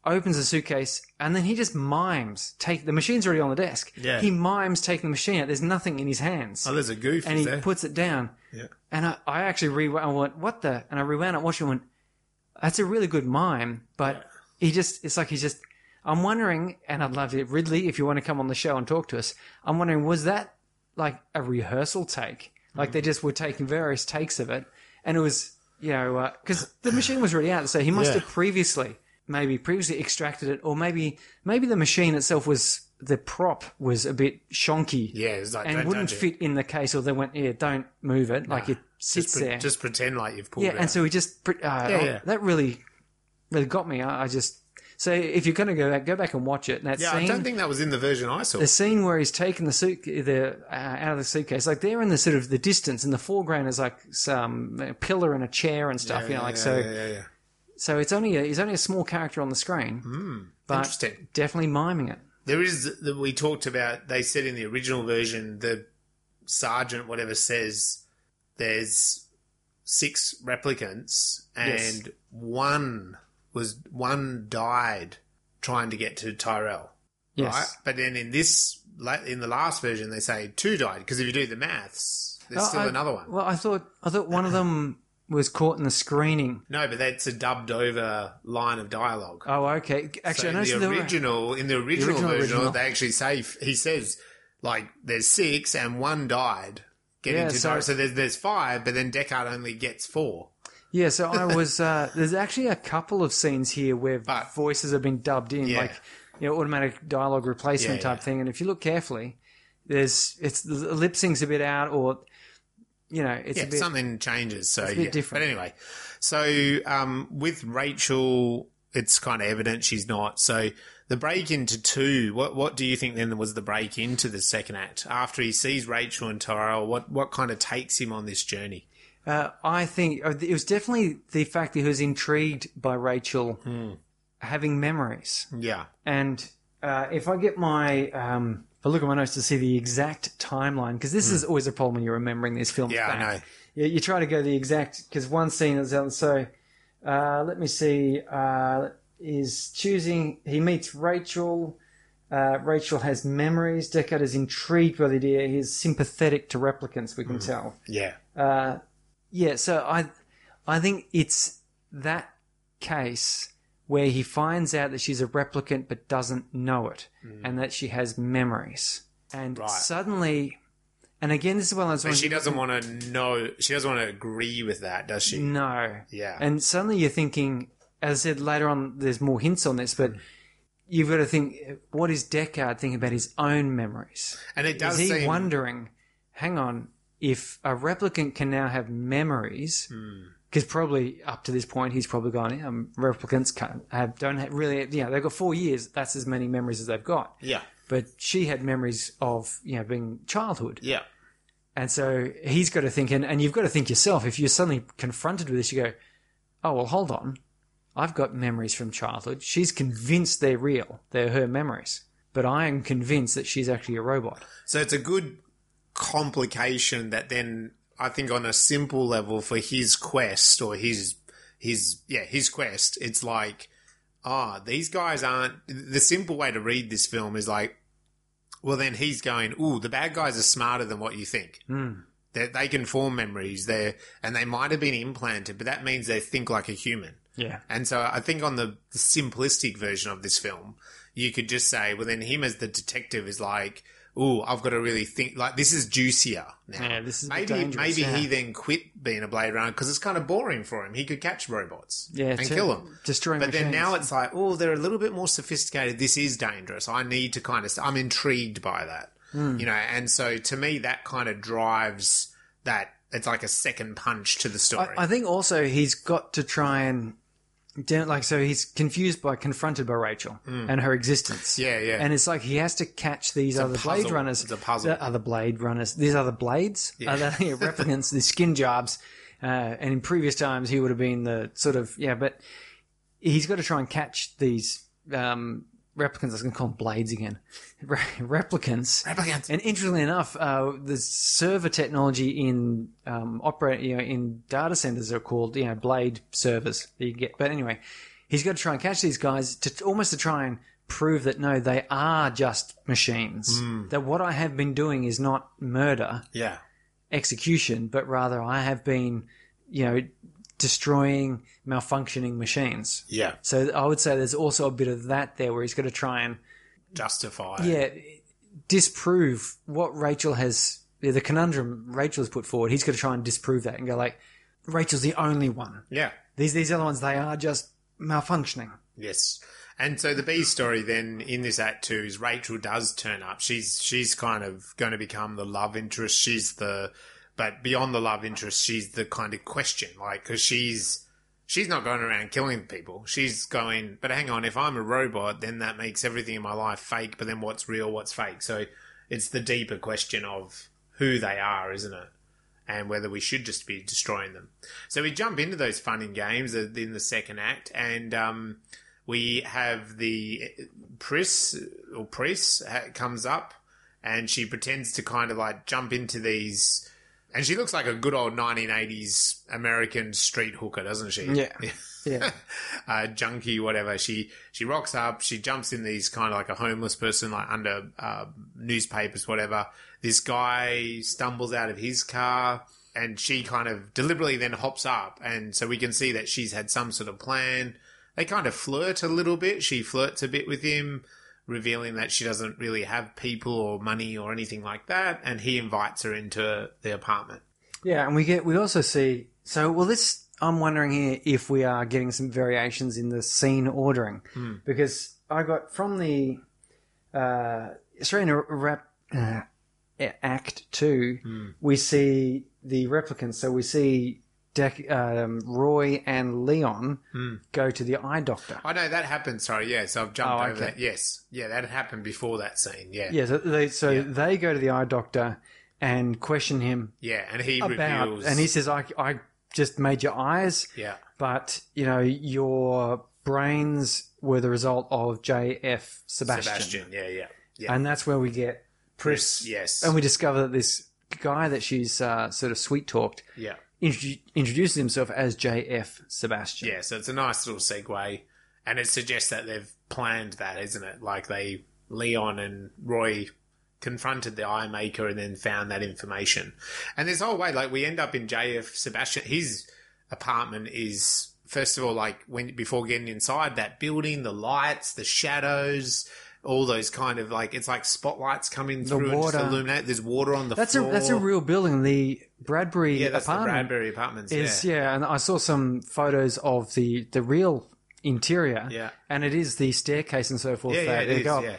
Opens the suitcase, and then he just mimes take the machine's already on the desk. Yeah. He mimes taking the machine out. There's nothing in his hands, Oh, there's a goof. and he there? puts it down. Yeah. And I, I actually rewound. I went, "What the?" And I rewound it, watched it, and went, "That's a really good mime." But he just, it's like he's just. I'm wondering, and I'd love it, Ridley, if you want to come on the show and talk to us. I'm wondering, was that like a rehearsal take? Like they just were taking various takes of it, and it was, you know, uh, because the machine was already out, so he must Yeah. have previously, maybe previously extracted it, or maybe, maybe the machine itself was the prop was a bit shonky Yeah, it's like and wouldn't fit in the case, or they went, yeah, don't move it, like it sits Just, pre- there. just pretend like you've pulled yeah, it and out. so he just, uh, Yeah, oh, yeah. that really, really got me. I, I just, so if you're going to go back, go back and watch it. And that yeah, scene, I don't think that was in the version I saw. the scene where he's taking the suit the uh, out of the suitcase, like they're in the sort of the distance, in the foreground is like some a pillar and a chair and stuff, you know, like yeah, so. Yeah, yeah, yeah. So it's only a, he's only a small character on the screen, but Interesting. definitely miming it. There is that we talked about. They said in the original version, the sergeant, whatever, says there's six replicants, and Yes. one was one died trying to get to Tyrell. Yes. Right, but then in this, in the last version, they say two died because if you do the maths, there's Oh, still I- another one. Well, I thought I thought one of them was caught in the screening. No, but that's a dubbed over line of dialogue. Oh, okay. So Actually, I in the there were- original, in the original, original version, original. they actually say he says like there's six and one died getting Yeah, to so- Tyrell. So there's there's five, but then Deckard only gets four. Yeah, so I was. Uh, there's actually a couple of scenes here where But- voices have been dubbed in, Yeah. like you know, automatic dialogue replacement Yeah, type thing. And if you look carefully, there's it's the lip sync's a bit out, or you know, it's Yeah, bit. something changes. So yeah. different. But anyway, so um, with Rachel, it's kind of evident she's not. So the break into two, what what do you think then was the break into the second act after he sees Rachel and Tyrell? What what kind of takes him on this journey? Uh, I think uh, it was definitely the fact that he was intrigued by Rachel Hmm. having memories. Yeah, And uh, if I get my, um, I look at my notes to see the exact timeline, because this is always a problem when you're remembering these films. Hmm. yeah, back. I know. Yeah, you try to go the exact because one scene is out. So uh, let me see. Uh, is choosing. He meets Rachel. Uh, Rachel has memories. Deckard is intrigued by the idea. He's sympathetic to replicants. We can tell. Yeah, Uh, yeah, so I, I think it's that case where he finds out that she's a replicant but doesn't know it, and that she has memories, and Right. suddenly, and again, this is one of those but she doesn't want to know. She doesn't want to agree with that, does she? No. Yeah. And suddenly you're thinking, as I said later on, there's more hints on this, but you've got to think, what is Deckard thinking about his own memories? And it does is he seem wondering, hang on, if a replicant can now have memories, Hmm. Because probably up to this point he's probably gone, um, replicants can't have, don't have really, you know, they've got four years, that's as many memories as they've got. Yeah, But she had memories of, you know, being childhood. yeah, And so he's got to think, and, and you've got to think yourself, if you're suddenly confronted with this, you go, oh, well, hold on. I've got memories from childhood. She's convinced they're real, they're her memories. But I am convinced that she's actually a robot. So it's a good complication that then I think on a simple level for his quest or his his yeah his quest, it's like ah these guys aren't. The simple way to read this film is like, well then he's going, ooh the bad guys are smarter than what you think. They they can form memories there, and they might have been implanted, but that means they think like a human. Yeah. And so I think on the simplistic version of this film, you could just say, well, then him as the detective is like, "Ooh, I've got to really think like this is juicier now." Yeah, this is maybe maybe yeah. he then quit being a Blade Runner because it's kind of boring for him. He could catch robots Yeah, and kill them. destroying But then now it's like, oh, they're a little bit more sophisticated. This is dangerous. I need to kind of. I'm intrigued by that, Hmm. you know. And so to me, that kind of drives that. It's like a second punch to the story. I, I think also he's got to try and. Down- Like so, he's confused by confronted by Rachel and her existence. Yeah, yeah. And it's like he has to catch these other Blade. Runners. It's a puzzle. the Other Blade Runners. These other blades. Yeah. Other yeah, replicants. These skin jobs. Uh, and in previous times, he would have been the sort of yeah, but he's got to try and catch these um, replicants. I was going to call them blades again. Re- replicants. Replicants. And interestingly enough, uh, the server technology in um, operate, you know, in data centers are called, you know, blade servers that you get. But anyway, he's got to try and catch these guys to almost to try and prove that no, they are just machines. That what I have been doing is not murder, Yeah. execution, but rather I have been, you know, destroying malfunctioning machines. Yeah. So I would say there's also a bit of that there where he's got to try and Justify. yeah disprove what Rachel has the conundrum Rachel has put forward. He's got to try and disprove that and go like Rachel's the only one. Yeah. These these other ones they are just malfunctioning. Yes. And so the B story then in this act two is Rachel does turn up. She's she's kind of going to become the love interest. She's the but beyond the love interest, she's the kind of question, like because she's she's not going around killing people. She's going, but hang on, if I'm a robot, then that makes everything in my life fake. But then what's real, what's fake? So it's the deeper question of who they are, isn't it? and whether we should just be destroying them. So we jump into those fun and games in the second act, and um, we have the Pris or Pris comes up, and she pretends to kind of like jump into these. And she looks like a good old 1980s American street hooker, doesn't she? Yeah. Yeah. uh, junkie, whatever. She she rocks up. She jumps in these kind of like a homeless person, like under uh, newspapers, whatever. This guy stumbles out of his car, and she kind of deliberately then hops up, and so we can see that she's had some sort of plan. They kind of flirt a little bit. She flirts a bit with him, revealing that she doesn't really have people or money or anything like that, and he invites her into the apartment. Yeah, and we get we also see so well this I'm wondering here if we are getting some variations in the scene ordering. Because I got from the uh, Australian rap uh, Act Two we see the replicants. So we see Dec- um, Roy and Leon go to the eye doctor. I know that happened. Sorry, yeah. So I've jumped Oh, over okay. that. Yes, yeah, that happened before that scene. Yeah, Yeah, so they so they go to the eye doctor and question him yeah, and he about, reveals, and he says, "I I just made your eyes." yeah, but you know your brains were the result of J.F. Sebastian, Sebastian, yeah, yeah, yeah. and that's where we get. Pris, yes. and we discover that this guy that she's uh, sort of sweet talked yeah, introdu- introduces himself as J.F. Sebastian. yeah. So it's a nice little segue, and it suggests that they've planned that, isn't it? Like they, Leon and Roy confronted the eye maker and then found that information. And this whole way, like we end up in JF Sebastian, his apartment is first of all like when before getting inside that building, the lights, the shadows, all those kind of like it's like spotlights coming through and water. just illuminate. There's water on the That's floor. a that's a real building. The Bradbury yeah, that's apartment the Bradbury apartments. is yeah. yeah. and I saw some photos of the the real interior. Yeah. and it is the staircase and so forth. Yeah, yeah, that it they is, go up. yeah.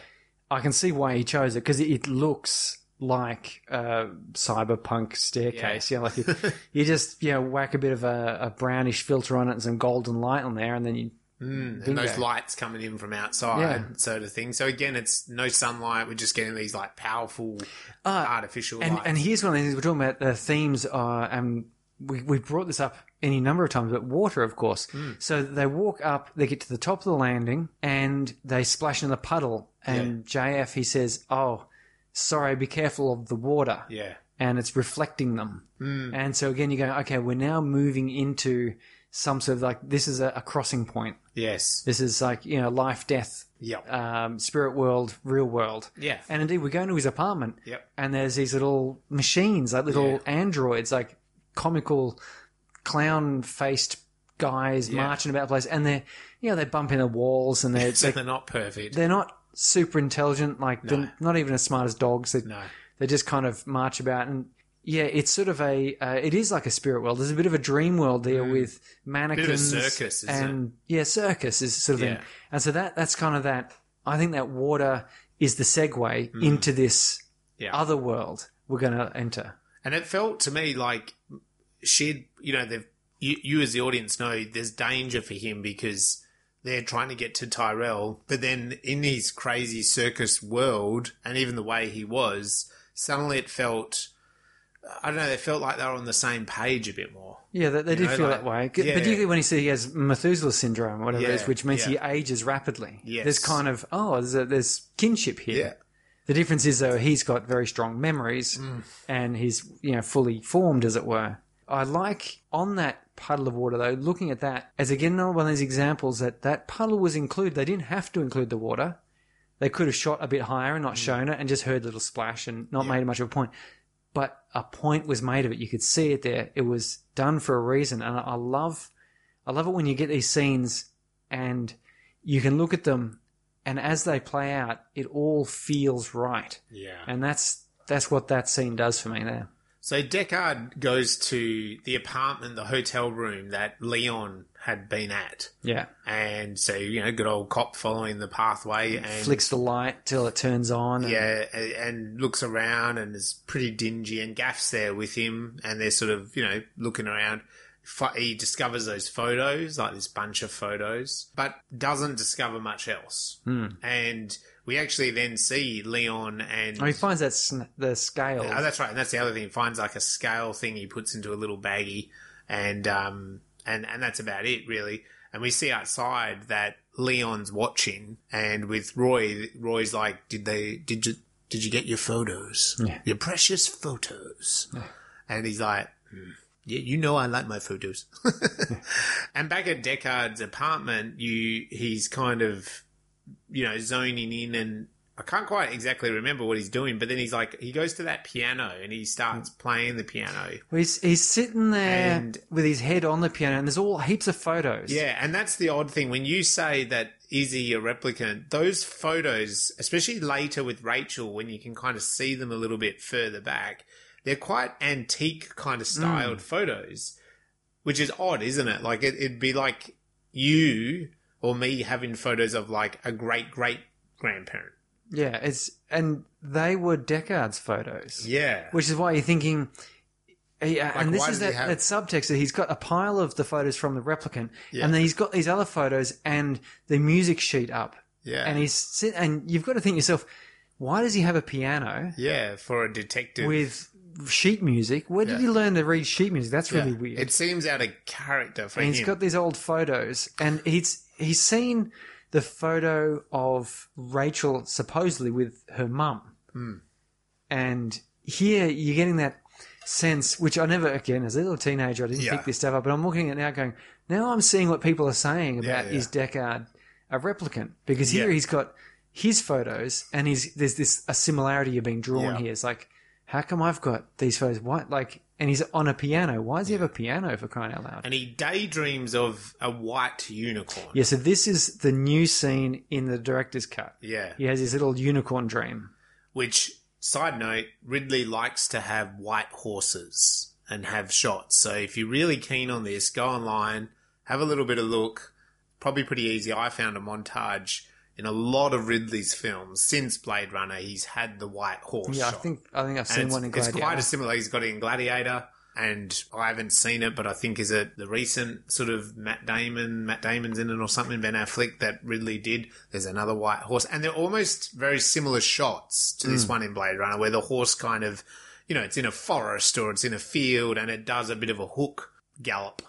I can see why he chose it because it, it looks like a cyberpunk staircase. Yeah, like you, you just you know whack a bit of a, a brownish filter on it and some golden light on there, and then you and Bingo. those lights coming in from outside, Yeah. sort of thing. So again, it's no sunlight. We're just getting these like powerful artificial and and here's one of the things we're talking about. The themes are and we we brought this up any number of times, but water, of course. Hmm. So they walk up, they get to the top of the landing, and they splash in the puddle. And JF he says, "Oh, sorry, be careful of the water." yeah, and it's reflecting them. Hmm. And so again, you go, okay, we're now moving into some sort of like this is a, a crossing point. yes, This is like you know life, death, yep, um, spirit world, real world. yeah, And indeed, we go into his apartment, Yep. and there's these little machines, like little Yeah. androids, like comical clown-faced guys marching about the place, and they're you know they bump into walls, and they're so they're, they're not perfect. they're not super intelligent, like they're not even as smart as dogs. They, No. they just kind of march about and yeah it's sort of a uh, it is like a spirit world there's a bit of a dream world there with mannequins circus, isn't and yeah circus is sort of Yeah. thing and so that that's kind of that i think that water is the segue into this Yeah. other world we're going to enter And it felt to me like she'd, you know, they've, you, you as the audience know there's danger for him because they're trying to get to Tyrell. But then in his crazy circus world and even the way he was, suddenly it felt I don't know. They felt like they were on the same page a bit more. Yeah, they, they did know, feel like- that way. yeah. Particularly when you see he has Methuselah syndrome, or whatever it is, which means yeah. he ages rapidly. Yes. There's kind of, oh, there's, a, there's kinship here. The difference is, though, he's got very strong memories Mm. and he's, you know, fully formed, as it were. I like on that puddle of water, though, looking at that as again another one of these examples that that puddle was included. They didn't have to include the water. They could have shot a bit higher and not shown it and just heard a little splash and not made much of a point. But a point was made of it. You could see it there. It was done for a reason. And I love, I love it when you get these scenes and you can look at them and as they play out, it all feels right. Yeah. And that's, that's what that scene does for me there. So Deckard goes to the apartment, the hotel room that Leon had been at. Yeah. And so, you know, good old cop following the pathway and Flicks the light till it turns on. And, yeah, a- and looks around and is pretty dingy. And Gaff's there with him, and they're sort of, you know, looking around. He discovers those photos, like this bunch of photos, but doesn't discover much else. Hmm. And we actually then see Leon and Oh, he finds that sn- the scale. Oh, that's right, and that's the other thing. He finds like a scale thing he puts into a little baggie, and um, and and that's about it really. And we see outside that Leon's watching, and with Roy, Roy's like, "Did they? Did you? Did you get your photos? Yeah. Your precious photos?" And he's like. "Hmm, Yeah, you know I like my photos. and back at Deckard's apartment, you he's kind of you know, zoning in and I can't quite exactly remember what he's doing, but then he's like, he goes to that piano and he starts playing the piano. Well, He's, he's sitting there And- with his head on the piano, and there's all heaps of photos. Yeah, and that's the odd thing. When you say that is he a replicant, those photos, especially later with Rachel, when you can kind of see them a little bit further back, they're quite antique kind of styled mm. photos, which is odd, isn't it? Like it, it'd be like you or me having photos of like a great great grandparent. yeah. It's and they were Deckard's photos, Yeah. which is why you're thinking. Eh, yeah, and this is that, have- that subtext that he's got a pile of the photos from the replicant, Yeah. and then he's got these other photos and the music sheet up, Yeah. and he's and you've got to think yourself, why does he have a piano Yeah, for a detective. with sheet music? Where did Yeah. he learn to read sheet music? That's really Yeah. weird. It seems out of character for and him. he's got these old photos, and he's he's seen the photo of Rachel supposedly with her mum, Hmm. and here you're getting that sense, which I never again as a little teenager I didn't Yeah. pick this stuff up, but I'm looking at it now going, now I'm seeing what people are saying about Yeah, is Deckard a replicant because here Yeah. he's got his photos and he's there's this a similarity you're being drawn Yeah. here. It's like, how come I've got these photos? Why like? And he's on a piano. Why does he have a piano for crying out loud? and he daydreams of a white unicorn. Yeah, so this is the new scene in the director's cut. Yeah. He has his little unicorn dream. Which, side note, Ridley likes to have white horses and have shots. So if you're really keen on this, go online, have a little bit of look. Probably pretty easy. I found a montage in a lot of Ridley's films since Blade Runner. He's had the white horse. Yeah, I think I think I've seen one in it's quite a similar. He's got it in Gladiator, and I haven't seen it, but I think is it the recent sort of Matt Damon, Matt Damon's in it or something, Ben Affleck that Ridley did. There's another white horse, and they're almost very similar shots to this mm. one in Blade Runner, where the horse kind of, you know, it's in a forest or it's in a field, and it does a bit of a hook gallop.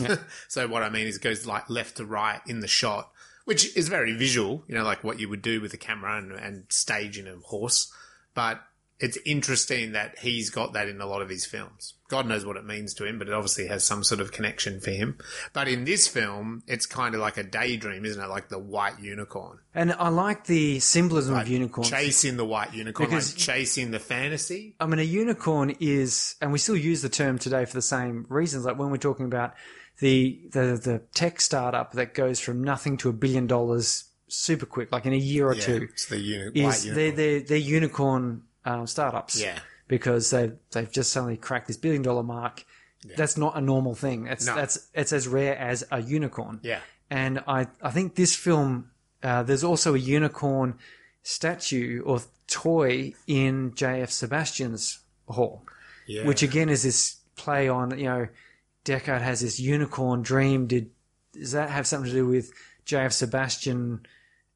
so what I mean is it goes like left to right in the shot, which is very visual, you know, like what you would do with a camera and, and staging a horse. But it's interesting that he's got that in a lot of his films. God knows what it means to him, but it obviously has some sort of connection for him. But in this film, it's kind of like a daydream, isn't it? Like the white unicorn. and I like the symbolism of unicorns. Chasing the white unicorn, Because- like chasing the fantasy. I mean, a unicorn is, and we still use the term today for the same reasons. Like when we're talking about the the, the tech startup that goes from nothing to a billion dollars super quick, like in a year or Yeah, two, it's the uni- is unicorn. they're they're, they're unicorn um, startups. Yeah. because they've they've just suddenly cracked this billion dollar mark. That's not a normal thing. It's No. that's it's as rare as a unicorn. Yeah. And I I think this film uh, there's also a unicorn statue or toy in J.F. Sebastian's hall, Yeah. which again is this play on you know Deckard has this unicorn dream. Did does that have something to do with J.F. Sebastian?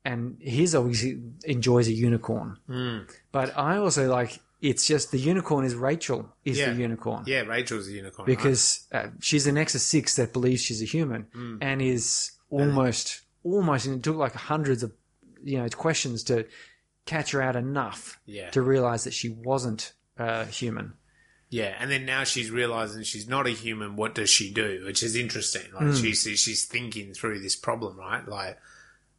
And his obviously enjoys a unicorn, Hmm. but I also like It's just the unicorn is Rachel is Yeah. the unicorn Yeah, Rachel's the unicorn. right? because uh, she's a Nexus Six that believes she's a human Mm. and is almost almost and it took like hundreds of you know questions to catch her out enough Yeah. to realize that she wasn't uh, human. Yeah, and then now she's realizing she's not a human. What does she do? Which is interesting. Like Hmm. she's she's thinking through this problem, right? Like,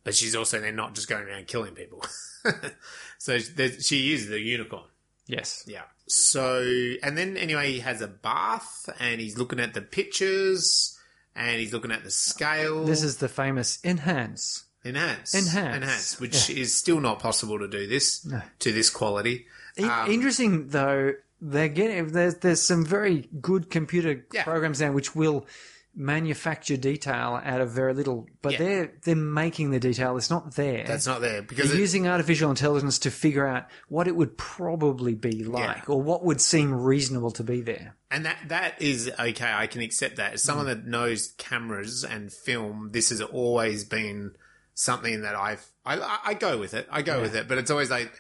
but she's also then not just going around killing people. so she is the unicorn. Yes. Yeah. So and then anyway, he has a bath and he's looking at the pictures and he's looking at the scale. This is the famous enhance. enhance, Enhance. enhance, which is still not possible to do this to this quality. Um, Interesting though, they're getting there's there's some very good computer Yeah. programs now which will manufacture detail out of very little, but Yeah. they're they're making the detail. It's not there. That's not there because They're it, using artificial intelligence to figure out what it would probably be like, or what would seem reasonable to be there. And that that is okay. I can accept that. As Mm. someone that knows cameras and film, this has always been something that I've I, I, I go with it. I go with it, but it's always like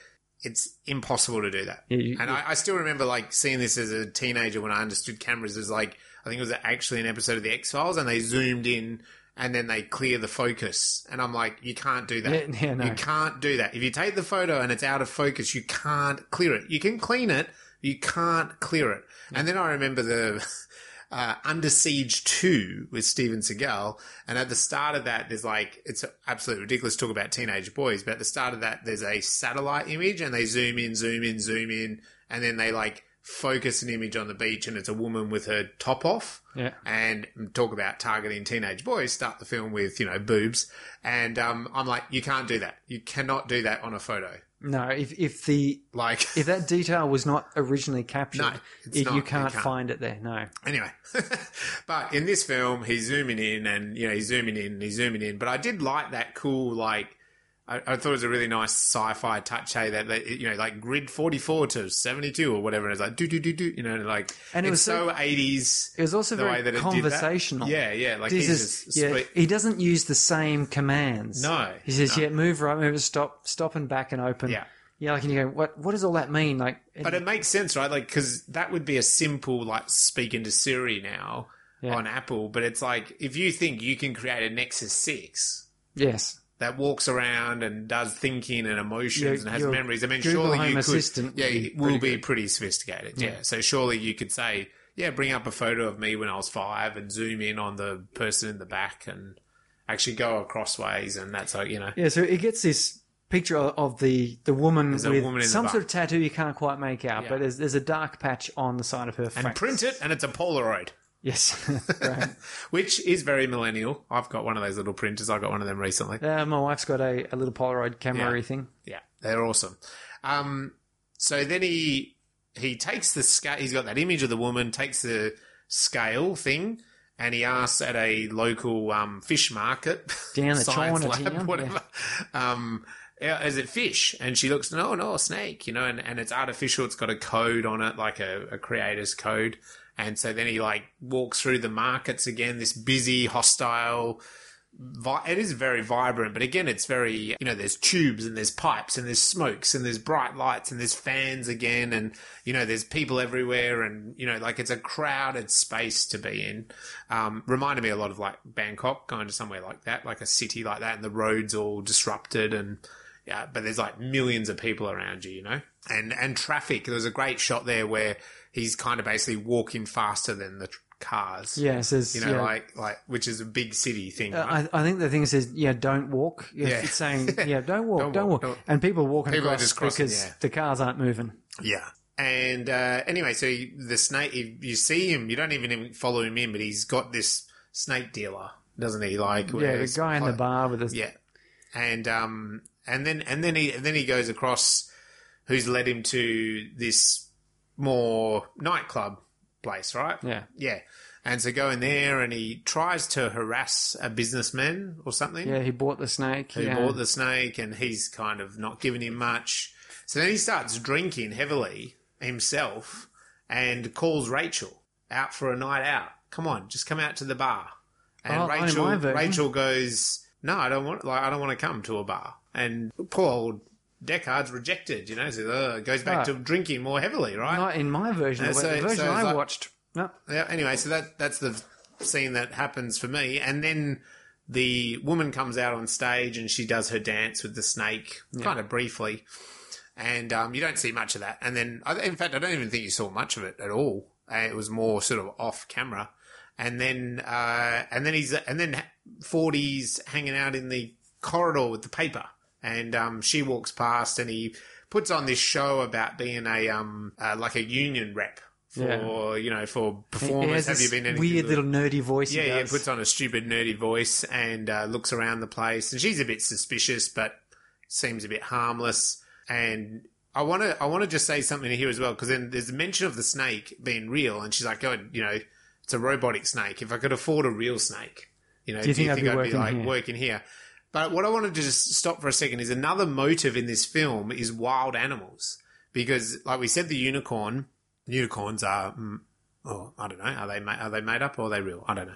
it's impossible to do that. Yeah, you- and I, I still remember like seeing this as a teenager when I understood cameras as like I think it was actually an episode of the X Files, and they zoomed in and then they clear the focus, and I'm like, you can't do that. Yeah, yeah, no. You can't do that. If you take the photo and it's out of focus, you can't clear it. You can clean it, you can't clear it. And then I remember the uh, Under Siege 2 with Steven Seagal. And at the start of that, there's like, it's absolutely ridiculous to talk about teenage boys, but at the start of that, there's a satellite image and they zoom in, zoom in, zoom in, and then they like focus an image on the beach and it's a woman with her top off Yeah. and talk about targeting teenage boys, start the film with, you know, boobs. And um, I'm like, you can't do that. You cannot do that on a photo. No, if if the Like, if that detail was not originally captured, No, it- not. you You can't can't. find it there. No. anyway. but in this film, he's zooming in and, you know, he's zooming in and he's zooming in. But I did like that cool, like, I, I thought it was a really nice sci-fi touch, hey, that, that you know, like grid 44 to 72 or whatever. And it's like, do, do, do, do, you know, like, And it was so- 80s. It was also the very way that it did that. conversational. Yeah, yeah. Like, is- just yeah, split- he doesn't use the same commands. No, he says, no. "Yeah, move right, move stop, stop and back and open." Yeah. yeah. Like, and you go, "What? What does all that mean?" Like, But it makes sense, right? Like, because that would be a simple, like, speaking to Siri now Yeah. on Apple. But it's like, if you think you can create a Nexus 6 yes, that walks around and does thinking and emotions Your- and has memories, I mean, Google surely Home you could. Yeah, it will be good. pretty sophisticated. Yeah. So surely you could say, yeah, bring up a photo of me when I was five and zoom in on the person in the back and actually go across ways. And that's like, you know, yeah. So it gets this picture of the the woman There's a with woman in some sort of tattoo you can't quite make out, Yeah. but there's, there's a dark patch on the side of her face. and print it and it's a Polaroid. Yes. Which is very millennial. I've got one of those little printers. I got one of them recently. Uh, my wife's got a, a little Polaroid camera Yeah. thing. Yeah, they're awesome. Um, so then he he takes the scale. He's got that image of the woman. Takes the scale thing, and he asks at a local um, fish market, Down science Chinatown, lab, whatever. Um, is it fish? And she looks, no, no, a snake. You know, and, and it's artificial. It's got a code on it, like a, a creator's code. And so then he like walks through the markets again. This busy, hostile it is very vibrant, but again, it's very, you know, there's tubes and there's pipes and there's smokes and there's bright lights and there's fans again. And, you know, there's people everywhere and, you know, like it's a crowded space to be in. Um, reminded me a lot of like Bangkok, going to somewhere like that, like a city like that and the roads all disrupted and, yeah, but there's like millions of people around you, you know, and, and traffic. There was a great shot there where he's kind of basically walking faster than the tr- cars. Yeah, it says, You know, yeah. like, like, which is a big city thing. Uh, right? I, I think the thing says, yeah, don't walk. Yeah, Yeah. It's saying, yeah, don't walk, Don't don't, walk, walk. don't- And people are walking People are across just crossing, because yeah. the cars aren't moving. Yeah. And uh, anyway, so you- the snake, if you see him, you don't even even follow him in, but he's got this snake dealer, doesn't he? Like, Yeah, the guy in the bar with the Yeah, and um, and then and then he and then he goes across, who's led him to this more nightclub place, right? yeah. Yeah. And so go in there, and he tries to harass a businessman or something Yeah, he bought the snake. He yeah. bought the snake, and he's kind of not giving him much. So then he starts drinking heavily himself and calls Rachel out for a night out. Come on, just come out to the bar. And Oh, Rachel. Rachel goes, "No, I don't want. Like, I don't want to come to a bar." And poor old Deckard's rejected. You know, so uh, goes back Right. to drinking more heavily, right? Not in my version. Yeah, of it. so- the version so I like- watched. No. Yeah. Anyway, so that that's the scene that happens for me, and then the woman comes out on stage and she does her dance with the snake, kind of briefly, and um, you don't see much of that. And then, I- in fact, I don't even think you saw much of it at all. Uh, it was more sort of off camera. And then, uh, and then he's and then Forty's hanging out in the corridor with the paper, and um, she walks past, and he puts on this show about being a um uh, like a union rep for Yeah. you know for performers. Have you been anything weird little nerdy voice. Yeah, he yeah, puts on a stupid nerdy voice and uh, looks around the place, and she's a bit suspicious, but seems a bit harmless. And I want to, I want to just say something here as well, because then there's a mention of the snake being real, and she's like, "Oh, you know, it's a robotic snake. If I could afford a real snake, you know, Do you think I'd be working like here?" working here?" But what I wanted to just stop for a second is another motive in this film is wild animals, because like we said, the unicorn, unicorns are. Mm, Oh, I don't know. Are they ma- are they made up or are they real? I don't know.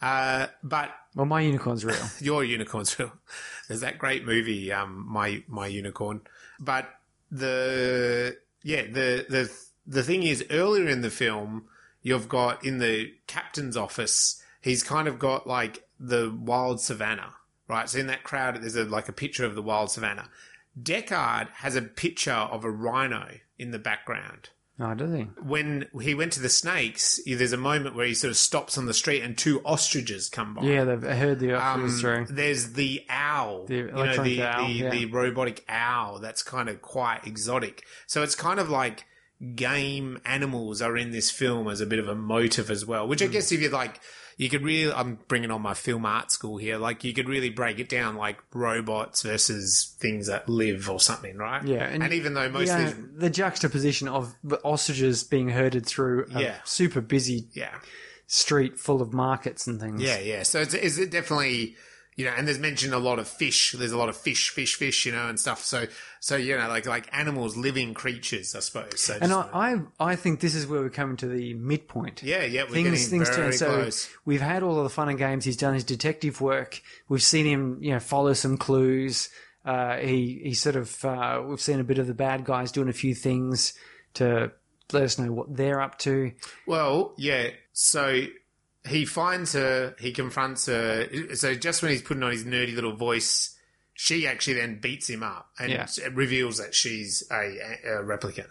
Uh, but Well, my unicorn's real. your unicorn's real. There's that great movie, um, my my unicorn. But the yeah the the the thing is earlier in the film you've got in the captain's office he's kind of got like the wild savannah right. So in that crowd there's a like a picture of the wild savannah. Deckard has a picture of a rhino in the background Oh, does he? when he went to the snakes, there's a moment where he sort of stops on the street and two ostriches come by. Yeah, they've heard the Um, offers there's the owl, The you know, the, owl, the, yeah. the robotic owl. That's kind of quite exotic. So it's kind of like game animals are in this film as a bit of a motive as well. Which I guess if you like, you could really. I'm bringing on my film art school here. Like you could really break it down like robots versus things that live or something, right? Yeah, and, and- even though most Yeah, of these, the juxtaposition of ostriches being herded through a Yeah. super busy yeah. street full of markets and things. Yeah, yeah. So it's, is it definitely, you know, and there's mentioned a lot of fish. There's a lot of fish, fish, fish, you know, and stuff. So, so you know, like like animals, living creatures, I suppose. So And I, I, I think this is where we're coming to the midpoint. yeah, yeah, we're things things very turn. So close. we've had all of the fun and games. He's done his detective work. We've seen him, you know, follow some clues. Uh, he he sort of uh, we've seen a bit of the bad guys doing a few things to let us know what they're up to. Well, yeah. So he finds her, he confronts her. So just when he's putting on his nerdy little voice, she actually then beats him up and Yeah. reveals that she's a, a replicant